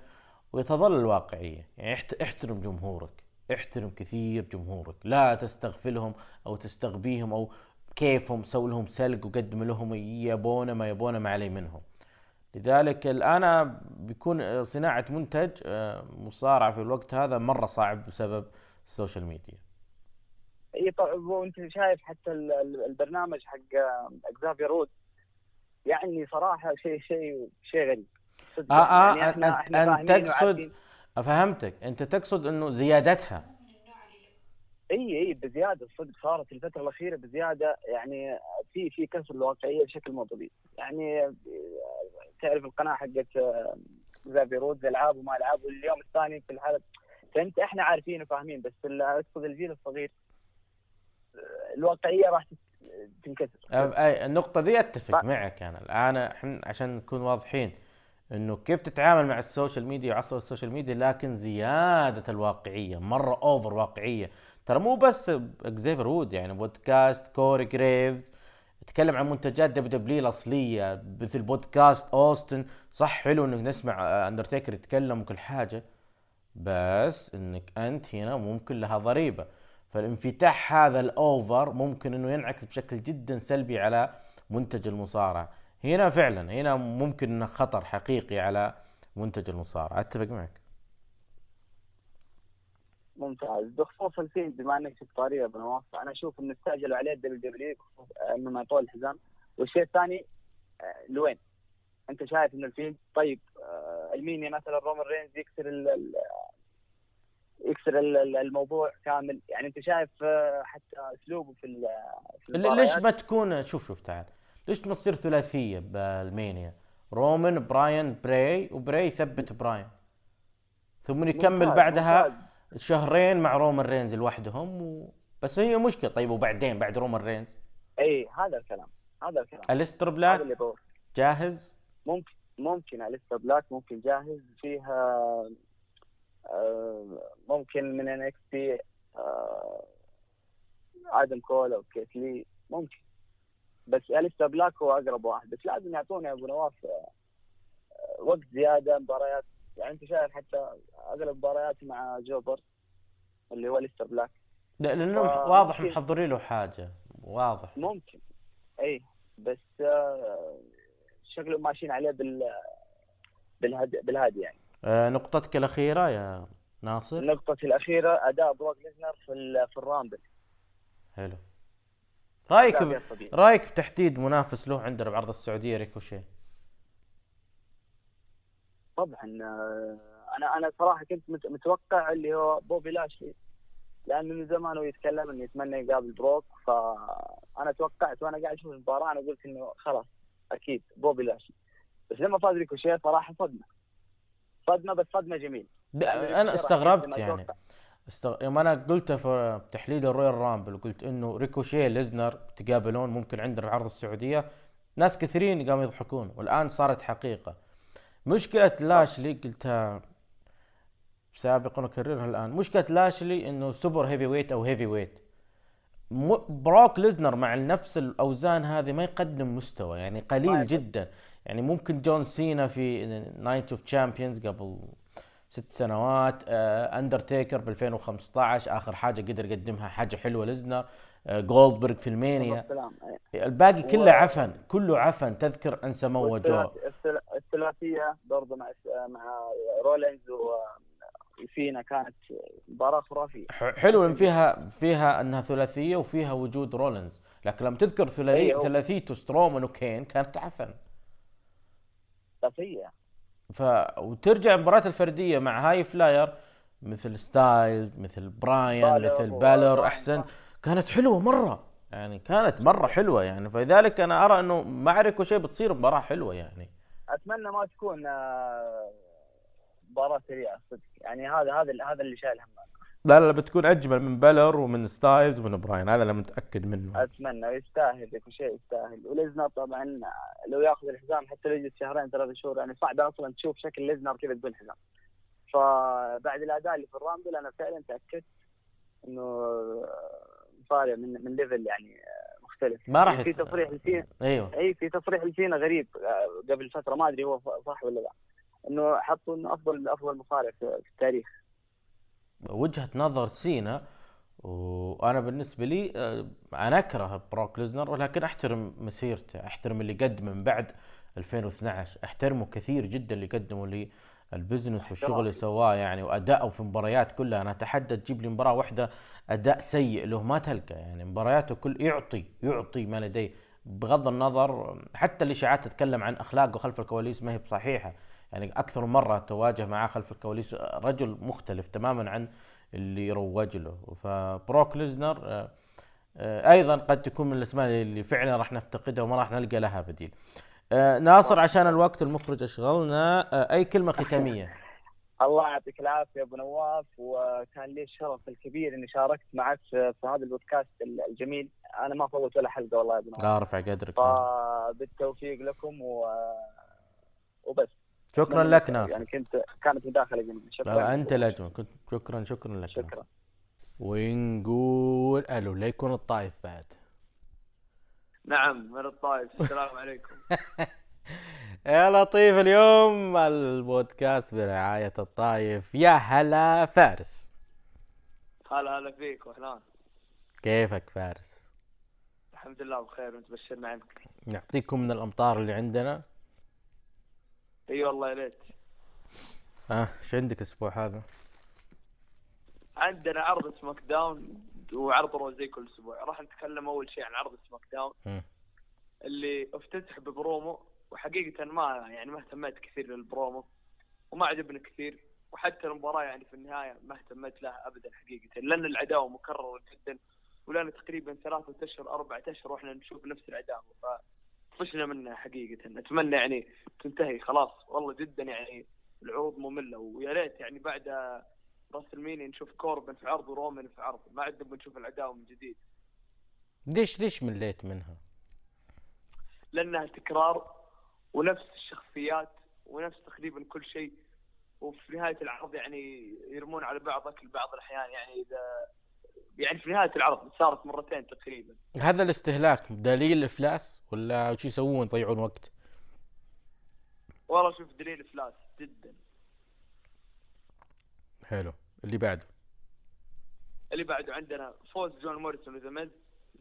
Speaker 6: وتظل الواقعية. يعني احت- احترم جمهورك احترم كثير جمهورك. لا تستغفلهم أو تستغبيهم أو كيفهم سوي لهم سلق وقدم لهم يبونه ما يبونه ما علي منهم. لذلك الآن بيكون صناعة منتج آه، مصارعة في الوقت هذا مرة صعب بسبب ال social media.
Speaker 8: اي طبعا وانت شايف حتى ال- ال- البرنامج حق اكزافير وود يعني صراحة شيء شيء شيء غريب. صدق.
Speaker 6: آه آه
Speaker 8: يعني إحنا
Speaker 6: انت,
Speaker 8: إحنا
Speaker 6: أنت
Speaker 8: فاهمين
Speaker 6: تقصد فهمتك أنت تقصد إنه زيادتها.
Speaker 8: اي إي بزيادة. صدق صارت الفترة الأخيرة بزيادة. يعني في في كسر الواقعية بشكل مو طبيعي. يعني تعرف القناة حقت اكزافير وود العاب وما العاب واليوم الثاني في الحلقة. فانت إحنا عارفين وفاهمين بس أقصد الجيل الصغير الواقعية راح تنكسر.
Speaker 6: أي النقطة دي أتفق
Speaker 8: ف-
Speaker 6: معك أنا. الآن إحنا عشان نكون واضحين إنه كيف تتعامل مع ال social media وعصر ال social media لكن زيادة الواقعية مرة over واقعية. ترى مو بس إكزيفر وود يعني بودكاست كوري جريفز يتكلم عن منتجات WWE الأصلية مثل بودكاست أوستن. صح حلو إنك نسمع أندرتيكر يتكلم وكل حاجة بس إنك أنت هنا ممكن لها ضريبة. فالانفتاح هذا ال over ممكن إنه ينعكس بشكل جدا سلبي على منتج المصارعة. هنا فعلا هنا ممكن إنه خطر حقيقي على منتج المصارعة. أتفق معك.
Speaker 8: ممتاز. بخصوص الفيلم بما إنك شفت طاريه بن نواف أنا أشوف إنه استعجلوا عليه ال WWE إنه ما يطول الحزام والشيء الثاني آه، لوين؟ أنت شايف إنه الفيلم طيب آه، ال Mania مثلا رومان رينز يكسر يكسر ال- ال- الموضوع كامل. يعني انت شايف آه، حتى اسلوبه في في
Speaker 6: ليش ما تكون شوف شوف تعال. ليش ما تصير ثلاثية بال Mania؟ رومان براين براي وبراي يثبت براين. ثم يكمل
Speaker 8: ممتاز،
Speaker 6: بعدها
Speaker 8: ممتاز.
Speaker 6: شهرين مع رومان رينز لوحدهم و... بس هي مشكلة. طيب وبعدين؟ بعد رومان رينز؟
Speaker 8: إي هذا الكلام هذا الكلام.
Speaker 6: أليستر
Speaker 8: هذا
Speaker 6: بلاك
Speaker 8: اللي
Speaker 6: جاهز؟
Speaker 8: ممكن ممكن أليستر بلاك ممكن جاهز. فيها ممكن من NXT آدم كول أو كيث لي ممكن. بس أليستر بلاك هو أقرب واحد. بس لازم يعطونا يا أبو نواف آه، وقت زيادة مباريات. يعني أنت شايف حتى اغلب مباريات مع jobber اللي هو أليستر بلاك
Speaker 6: لا لأنه
Speaker 8: ف-
Speaker 6: واضح. محضرين له حاجة. واضح.
Speaker 8: ممكن. إي. بس آه، شكلهم ماشيين عليه بال بالهادي بالهادي يعني.
Speaker 6: آه نقطتك الأخيرة يا ناصر.
Speaker 8: النقطة الأخيرة أداء بروك ليزنر في في الرامبل.
Speaker 6: حلو.
Speaker 8: رأيك
Speaker 6: ب... رأيك بتحديد منافس له عندنا بعرض السعوديه ريكوشيه
Speaker 8: طبعا آه، أنا أنا صراحة كنت مت- متوقع اللي هو بوبي لاشلي لأنه من زمان هو يتكلم إنه يتمنى يقابل بروك فانا توقعت وأنا قاعد أشوف المباراة أنا قلت إنه خلاص أكيد بوبي لاشلي. بس لما فاز ريكوشيه صراحة صدمة. صدمة بس صدمة جميل
Speaker 6: د-
Speaker 8: يعني أنا
Speaker 6: استغربت يعني
Speaker 8: أتوقع.
Speaker 6: استغ... يوم أنا قلتها في تحليل الرويال رامبل قلت إنه ريكوشيه ليزنر تقابلون ممكن عندنا في عرض السعودية ناس كثيرين قاموا يضحكون والآن صارت حقيقة مشكلة لاشلي قلتها سابقا واكررها الآن مشكلة لاشلي إنه super heavyweight أو heavyweight. بروك ليزنر مع نفس الأوزان هذه ما يقدم مستوى يعني قليل. جدا يعني ممكن جون سينا في نايت اوف تشامبيونز قبل ست سنوات آه، اندرتيكر ب 2015 آخر حاجة قدر يقدمها حاجة حلوة ليزنر آه، جولدبرغ في ال
Speaker 8: Mania.
Speaker 6: الباقي
Speaker 8: و-
Speaker 6: كله عفن كله عفن. تذكر أن سموا جو.
Speaker 8: الثلاثية برضه مع مع رولينز و- وسينا كانت مباراة
Speaker 6: خرافية. حلو إن فيها فيها أنها ثلاثية وفيها وجود رولينز. لكن لما تذكر ثلاثيه
Speaker 8: أيوه.
Speaker 6: ثلاثيته سترومان وكين كانت عفن.
Speaker 8: ثلاثيه
Speaker 6: ف وترجع المباريات الفردية مع high flyer مثل ستايلز مثل براين
Speaker 8: بالر
Speaker 6: مثل بالر
Speaker 8: أحسن.
Speaker 6: كانت حلوة مرة يعني كانت مرة حلوة يعني. فلذلك أنا أرى إنه مع ريكوشي بتصير مباراة حلوة يعني.
Speaker 8: أتمنى ما تكون آه، مباراة سريعة صدق. يعني هذا هذا هذا اللي شايل هم.
Speaker 6: لا لا بتكون أجمل من بالر ومن ستايلز ومن براين. هذا اللي متأكد منه.
Speaker 8: أتمنى يستاهل ذاك الشيء يستاهل. وليزنر طبعا لو يأخذ الحزام حتى لو يجلس شهرين ثلاث شهور يعني صعب أصلا تشوف شكل ليزنر كذا بدون حزام. فبعد الأداء اللي في ال Rumble أنا فعلا تاكدت إنه مصارع من من level يعني مختلف.
Speaker 6: ما راح
Speaker 8: في تصريح لسينا.
Speaker 6: أيوه.
Speaker 8: أي في تصريح لسينا غريب آه، قبل فترة ما أدري هو صح ولا لا. إنه حطوا إنه أفضل أفضل مصارع في التاريخ.
Speaker 6: وجهة نظر سينا وأنا بالنسبة لي آه، أنا أكره بروك ليزنر ولكن أحترم مسيرته أحترم اللي قدمه من بعد 2012 أحترمه كثير جدا اللي قدمه لل business والشغل اللي سواه يعني واداؤه في مباريات كلها. أنا اتحدى تجيب لي مباراة واحدة أداء سيء له ما تلقى يعني مبارياته كل يعطي يعطي ما لديه. بغض النظر حتى الاشاعات تتكلم عن أخلاقه خلف الكواليس ما هي بصحيحة. يعني أكثر مرة تواجه معاه خلف الكواليس رجل مختلف تماما عن اللي يروج له. فبروك ليزنر آه، آه، أيضا قد تكون من الأسماء اللي فعلا راح نفتقدها وما راح نلقى لها بديل. آه، ناصر عشان الوقت المخرج أشغلنا أي كلمة ختامية؟
Speaker 8: الله يعطيك العافية أبو نواف. وكان لي الشرف الكبير إني شاركت معك في, هذا البودكاست الجميل. أنا ما فوت ولا حلقة والله يا أبو نواف.
Speaker 6: لا ارفع قدرك.
Speaker 8: فبالتوفيق لكم و... وبس.
Speaker 6: شكرا لك ناصر.
Speaker 8: يعني كنت كانت مداخلة جميلة. شكرا
Speaker 6: لا أنت الاجمل كنت شكرا شكرا لك
Speaker 8: شكرا.
Speaker 6: ناصر. ونقول ألو لا يكون الطايف بعد.
Speaker 9: نعم من الطائف السلام عليكم.
Speaker 6: يا لطيف اليوم البودكاست برعاية الطايف. يا هلا فارس.
Speaker 9: هلا هلا فيك وحنان
Speaker 6: كيفك فارس؟
Speaker 9: الحمد لله بخير وأنت بشرنا عنك
Speaker 6: نعطيكم من الأمطار اللي عندنا.
Speaker 9: إي والله يا ليت.
Speaker 6: ها إيش عندك الأسبوع هذا؟
Speaker 9: عندنا عرض SmackDown وعرض Raw زي كل أسبوع. راح نتكلم أول شيء عن عرض
Speaker 6: SmackDown.
Speaker 9: اللي افتتح ببرومو وحقيقة ما يعني ما اهتميت كثير للبرومو وما عجبني كثير وحتى المباراة يعني في النهاية ما اهتميت لها ابدا حقيقة. لأن العداوة مكررة جدا ولنا تقريبا ثلاثة أشهر أربعة أشهر وإحنا نشوف نفس العداوة. فطفشنا منها حقيقة. اتمنى يعني تنتهي. خلاص والله جدا يعني العروض مملة. ويا ريت يعني بعد WrestleMania نشوف كوربن في عرض ورومان في عرض. ما عاد نبغى نشوف العداوة من جديد.
Speaker 6: ليش ليش مليت منها؟
Speaker 9: لأنها تكرار ونفس الشخصيات ونفس تقريبا كل شيء. وفي نهاية العرض يعني يرمون على بعض اكل بعض الأحيان. يعني إذا يعني في نهاية العرض صارت مرتين تقريبا.
Speaker 6: هذا الاستهلاك دليل إفلاس ولا وش يسوون يضيعون وقت؟
Speaker 9: والله شوف دليل إفلاس جدا.
Speaker 6: حلو. اللي بعده؟
Speaker 9: اللي بعده عندنا فوز جون موريسون وذا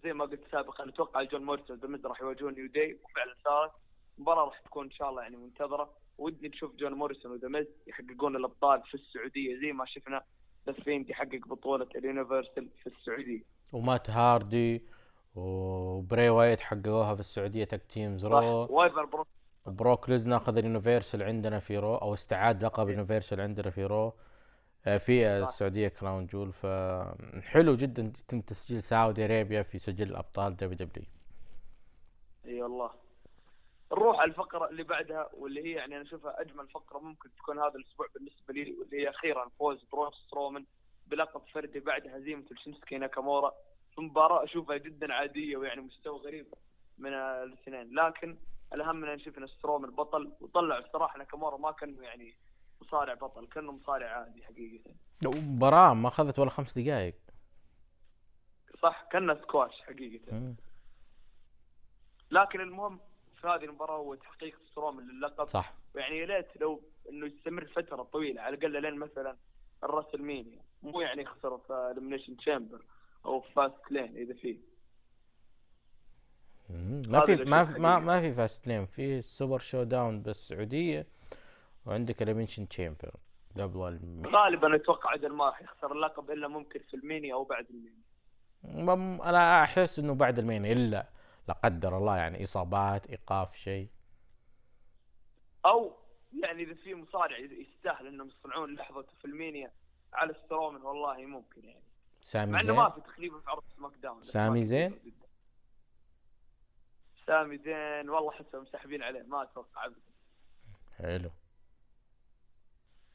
Speaker 9: زي ما قلت سابقا أتوقع جون موريسون وذا راح يواجهون New Day وفعلا صارت. المباراه راح تكون إن شاء الله يعني منتظرة. ودي نشوف جون موريسون و The Miz يحققون الأبطال في السعودية زي ما شفنا The Fiend يحقق بطولة ال Universal في السعودية.
Speaker 6: ومات هاردي وبري وايت حققوها في السعودية tag teams
Speaker 9: Raw. وايفر برو
Speaker 6: بروك ليزنر أخذ ال Universal عندنا في Raw أو استعاد لقب
Speaker 9: إيه.
Speaker 6: ال Universal عندنا في Raw. آه، في السعودية Crown Jewel. فحلو جدا يتم تسجيل Saudi Arabia في سجل أبطال WW.
Speaker 9: إي والله. نروح على الفقرة اللي بعدها واللي هي يعني أنا أشوفها أجمل فقرة ممكن تكون هذا الأسبوع بالنسبة لي واللي هي أخيرا فوز برون سترومان بلقب فردي بعد هزيمة لشينسكي ناكامورا. في مباراة أشوفها جدا عادية ويعني مستوى غريب من الاثنين. لكن الأهم إن شفنا سترومان بطل وطلع الصراحه ناكامورا ما كان يعني مصارع بطل كانه مصارع عادي حقيقة.
Speaker 6: مباراة ما أخذت ولا خمس دقائق
Speaker 9: صح كانه سكواش حقيقة. لكن المهم في هذه المباراة هو تحقيق سترومان للقب.
Speaker 6: صح.
Speaker 9: ويعني يا ليت لو إنه يستمر فترة طويلة على الأقل لين مثلا ال WrestleMania مو يعني يخسر في Elimination Chamber أو في Fastlane إذا فيه.
Speaker 6: ما في ما في ما. ما في Fastlane في ال Super ShowDown بالسعودية وعندك ال Elimination Chamber قبل.
Speaker 9: غالبا أتوقع عدل ما راح يخسر اللقب إلا ممكن في ال Mania أو بعد ال
Speaker 6: Mania. أنا أحس إنه بعد ال Mania. لا قدر الله يعني إصابات إيقاف شيء.
Speaker 9: أو يعني إذا في مصارع يستاهل إنهم يصنعون لحظته في ال Mania على سترومان والله ممكن يعني. مع
Speaker 6: سامي
Speaker 9: انه ما
Speaker 6: زين
Speaker 9: في تقريبا في عرض SmackDown
Speaker 6: سامي زين؟
Speaker 9: سامي زين والله احسهم مسحبين عليه ما أتوقع ابدا.
Speaker 6: حلو.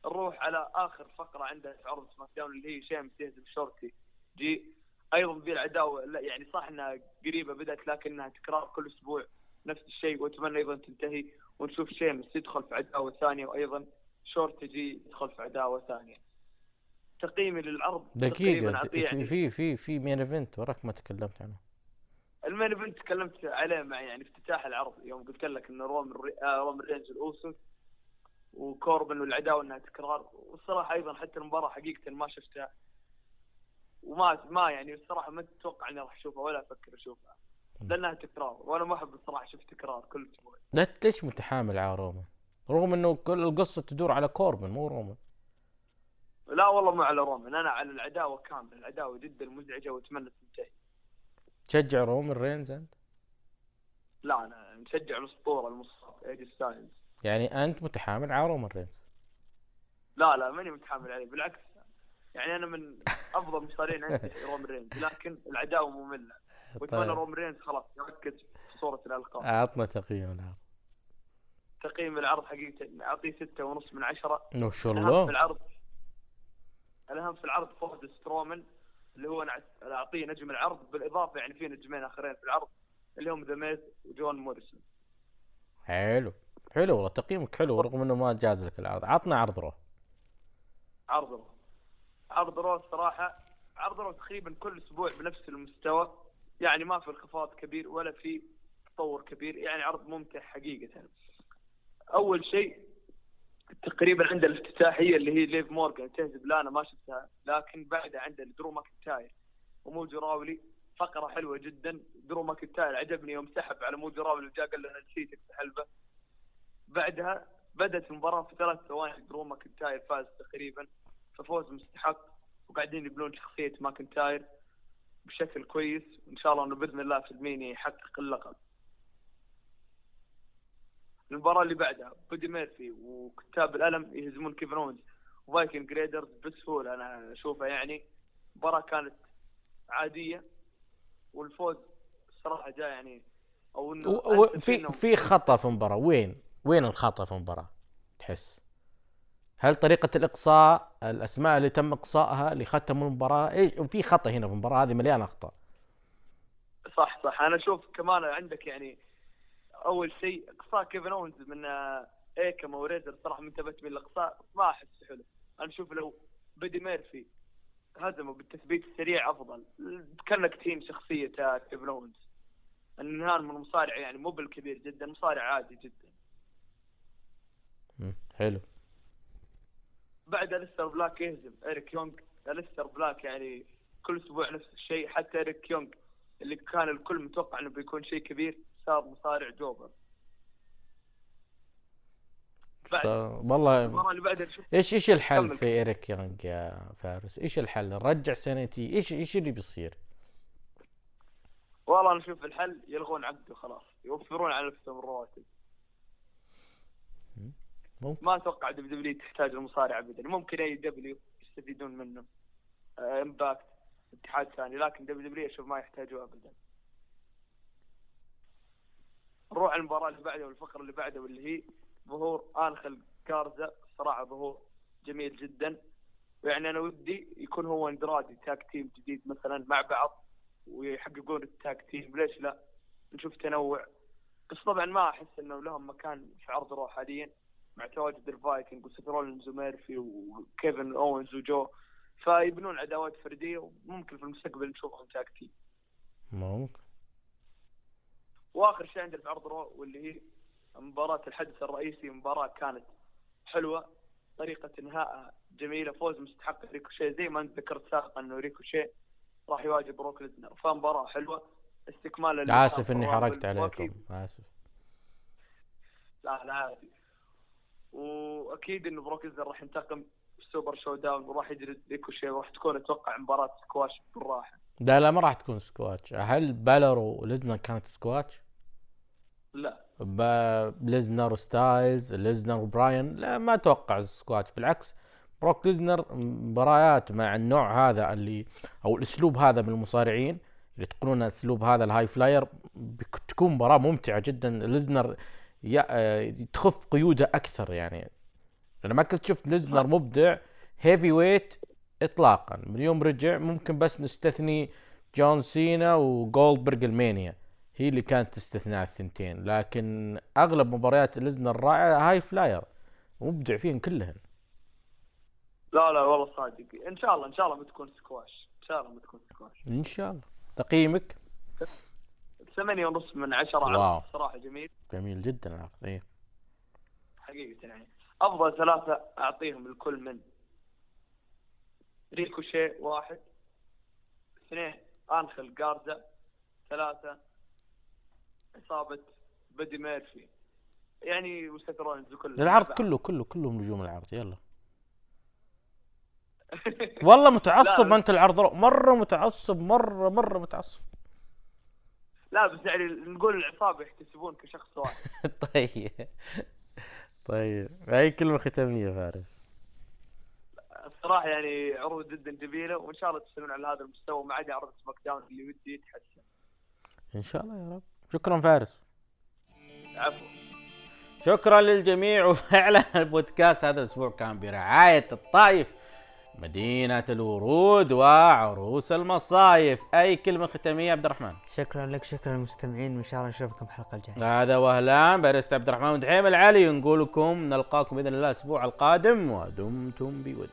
Speaker 9: نروح على آخر فقرة عندنا في عرض SmackDown اللي هي شيمس يهزم Shorty G أيضا ذي العداوة. يعني صح إنها قريبة بدأت لكنها تكرار كل أسبوع نفس الشيء. وأتمنى أيضا تنتهي ونشوف شيمس يدخل في عداوة ثانية وأيضا Shorty G يدخل في عداوة ثانية. تقييمي للعرض. أعطيه
Speaker 6: في
Speaker 9: يعني.
Speaker 6: في في في main event وراك ما تكلمت عنه.
Speaker 9: ال main event تكلمت عليه مع يعني افتتاح العرض. يوم قلت لك ان روم الري- آه، رومان رينز الاوسوس وكوربن والعداوة إنها تكرار. والصراحة أيضا حتى المباراة حقيقة ما شفتها. وما ما يعني الصراحة ما أتوقع إني راح اشوفها ولا أفكر اشوفها لأنها تكرار وأنا ما أحب الصراحة أشوف تكرار كل أسبوع.
Speaker 6: لا ليش متحامل على رومان؟ رغم إنه كل القصة تدور على كوربن مو رومان.
Speaker 9: لا والله مو على رومان أنا على العداوة كاملة العداوة جدا مزعجة وأتمنى تنتهي.
Speaker 6: تشجع رومان رينز أنت؟
Speaker 9: لا أنا نشجع الأسطورة المصاب AJ ستايلز.
Speaker 6: يعني أنت متحامل على رومان رينز؟
Speaker 9: لا لا ماني متحامل عليه بالعكس. يعني أنا من أفضل مصارعين عندي رومان رينز لكن العداوة مملة. وأتمنى
Speaker 6: طيب.
Speaker 9: رومان رينز خلاص يركز في صورة الألقاب.
Speaker 6: اعطنا تقييم العرض.
Speaker 9: تقييم العرض حقيقة أعطيه ستة ونص من عشرة.
Speaker 6: ما شاء
Speaker 9: الأهم في
Speaker 6: الله
Speaker 9: العرض الأهم في العرض فوز سترومان اللي هو نع- أعطيه نجم العرض. بالإضافة يعني في نجمين آخرين في العرض اللي هم ذا ميز وجون موريسون.
Speaker 6: حلو. حلو والله تقييمك حلو رغم إنه ما جاز لك العرض. عطنا عرض روح
Speaker 9: عرض رو. عرض Raw الصراحة عرض Raw تقريبا كل أسبوع بنفس المستوى. يعني ما في انخفاض كبير ولا في تطور كبير يعني عرض ممتع حقيقة. أول شيء تقريبا عند الافتتاحية اللي هي ليف مورغان تهزم لانا ما شفتها لكن بعدها عند درو ماكنتاير وموجو راولي فقرة حلوة جدا. درو ماكنتاير عجبني يوم سحب على موجو راولي وجاء قال له نسيتك في حلبة. بعدها بدأت المباراة في ثلاث ثواني درو ماكنتاير فاز تقريبا. ففوز مستحق وقاعدين يبنون شخصية ماكنتاير بشكل كويس. وإن شاء الله إنه بإذن الله في الميني يحقق اللقب. المباراة اللي بعدها بودي ميرفي وكتاب الألم يهزمون كيفن اونز وفايكنج ريدرز بسهولة أنا أشوفها. يعني مباراة كانت عادية والفوز الصراحة جاء يعني أو إنه
Speaker 6: و- و-
Speaker 9: أنت
Speaker 6: في في خطأ في المباراة. وين؟ وين الخطأ في المباراة؟ تحس؟ هل طريقة الإقصاء الأسماء اللي تم إقصائها اللي ختموا المباراة إيش؟ في خطأ هنا في المباراة هذه مليانة أخطاء.
Speaker 9: صح صح. أنا أشوف كمان عندك يعني أول شيء إقصاء كيفن اونز من آه، ايكام وريزار صراحة من انتبهت من الإقصاء ما أحس حلو أنا أشوف لو بدي ميرفي هزمه بالتثبيت السريع أفضل. كأنك تهين شخصيه آه، كيفن اونز النهان من مصارع يعني مو بالكبير جدا مصارع عادي جدا.
Speaker 6: حلو.
Speaker 9: بعد الستر بلاك يهزم. اريك يونغ الستر بلاك يعني كل أسبوع نفس الشيء. حتى اريك يونغ اللي كان الكل متوقع إنه بيكون شيء كبير صار مصارع jobber. بعد
Speaker 6: والله
Speaker 9: اللي بعدها نشوف
Speaker 6: إيش إيش الحل
Speaker 9: كمل.
Speaker 6: في إيريك يونغ يا فارس؟ إيش الحل؟ نرجع سنتي. إيش إيش اللي بيصير؟
Speaker 9: والله أنا أشوف الحل يلغون عقده خلاص. يوفرون على نفسهم الرواتب.
Speaker 6: ممكن.
Speaker 9: ما أتوقع WWE تحتاج المصارع ابدا. ممكن AEW يستفيدون منه. آه، Impact اتحاد ثاني. لكن WWE أشوف ما يحتاجوه ابدا. نروح المباراة اللي بعدها والفقرة اللي بعدها واللي هي ظهور انخل جارزا صراحة ظهور جميل جدا. يعني أنا ودي يكون هو اندرادي tag team جديد مثلا مع بعض ويحققون ال tag team ليش لا؟ نشوف تنوع. بس طبعا ما أحس إنه لهم مكان في عرض Raw حاليا. مع تواجد الفايكنج وسيث رولينز وميرفي وكيفن اونز وجو فيبنون عداوات فردية وممكن في المستقبل نشوفهم tag team.
Speaker 6: ممكن.
Speaker 9: وآخر شيء عندنا في عرض Raw واللي هي مباراة الحدث الرئيسي مباراة كانت حلوة طريقة إنهائها جميلة فوز مستحق ريكوشي زي ما أنت ذكرت سابقا إنه ريكوشي راح يواجه بروك ليزنر فمباراة حلوة استكمالا للي
Speaker 6: اسف
Speaker 9: إني.
Speaker 6: حرقت عليكم آسف.
Speaker 9: لا لا عادي وأكيد انه بروك ليزنر راح ينتقم في ال Super ShowDown وراح يجلد ريكوشي وراح تكون أتوقع مباراة سكواش بالراحة.
Speaker 6: لا لا ما راح تكون سكواتش هل بالر وليزنر كانت سكواتش؟
Speaker 9: لا.
Speaker 6: ب- ليزنر وستايلز ليزنر وبراين لا ما أتوقع سكواتش بالعكس بروك ليزنر مباريات مع النوع هذا اللي أو الأسلوب هذا من المصارعين اللي تقولون أسلوب هذا ال high flyer تكون مباراة ممتعة جدا. ليزنر تخف قيوده أكثر يعني. أنا ما كنت شفت ليزنر مبدع heavyweight اطلاقا. من يوم رجع ممكن بس نستثني جون سينا وجولدبرغ المانيا. هي اللي كانت تستثناء الثنتين. لكن أغلب مباريات ليزنر رائعة high flyer. مبدع فيهم كلهن.
Speaker 9: لا لا والله صادق. إن شاء الله إن شاء الله بتكون سكواش. إن شاء الله بتكون سكواش.
Speaker 6: إن شاء الله. تقييمك؟
Speaker 9: ثمانية ونص من عشرة wow. صراحة جميل.
Speaker 6: جميل جدا العرض إيه.
Speaker 9: حقيقة يعني. أفضل ثلاثة أعطيهم الكل من ريكوشي واحد اثنين أنخل جارزا ثلاثة إصابة بدي ميرفي. يعني وسيث رولينز وكل
Speaker 6: العرض كله كله كلهم نجوم العرض يلا. والله متعصب. أنت العرض مرة متعصب مره مرة متعصب.
Speaker 9: لا بس يعني نقول العصابة يحتسبون كشخص واحد.
Speaker 6: طيب. طيب. هاي كلمة ختامية فارس؟
Speaker 9: الصراحة يعني عروض جدا جميلة وإن شاء الله تستمرون على هذا المستوى ما عدا عرض SmackDown اللي ودي يتحسن.
Speaker 6: إن شاء الله يا رب. شكرا فارس.
Speaker 9: عفوا
Speaker 6: شكرا للجميع وفعلا البودكاست هذا الأسبوع كان برعاية الطائف. مدينة الورود وعروس المصايف. أي كلمة ختامية عبد الرحمن؟
Speaker 7: شكرا لك شكرا للمستمعين. وان شاء الله نشوفكم الحلقة الجاية.
Speaker 6: هذا وهلان بارست عبد الرحمن ودحيم العلي. نقول لكم نلقاكم بإذن الله الأسبوع القادم ودمتم بود.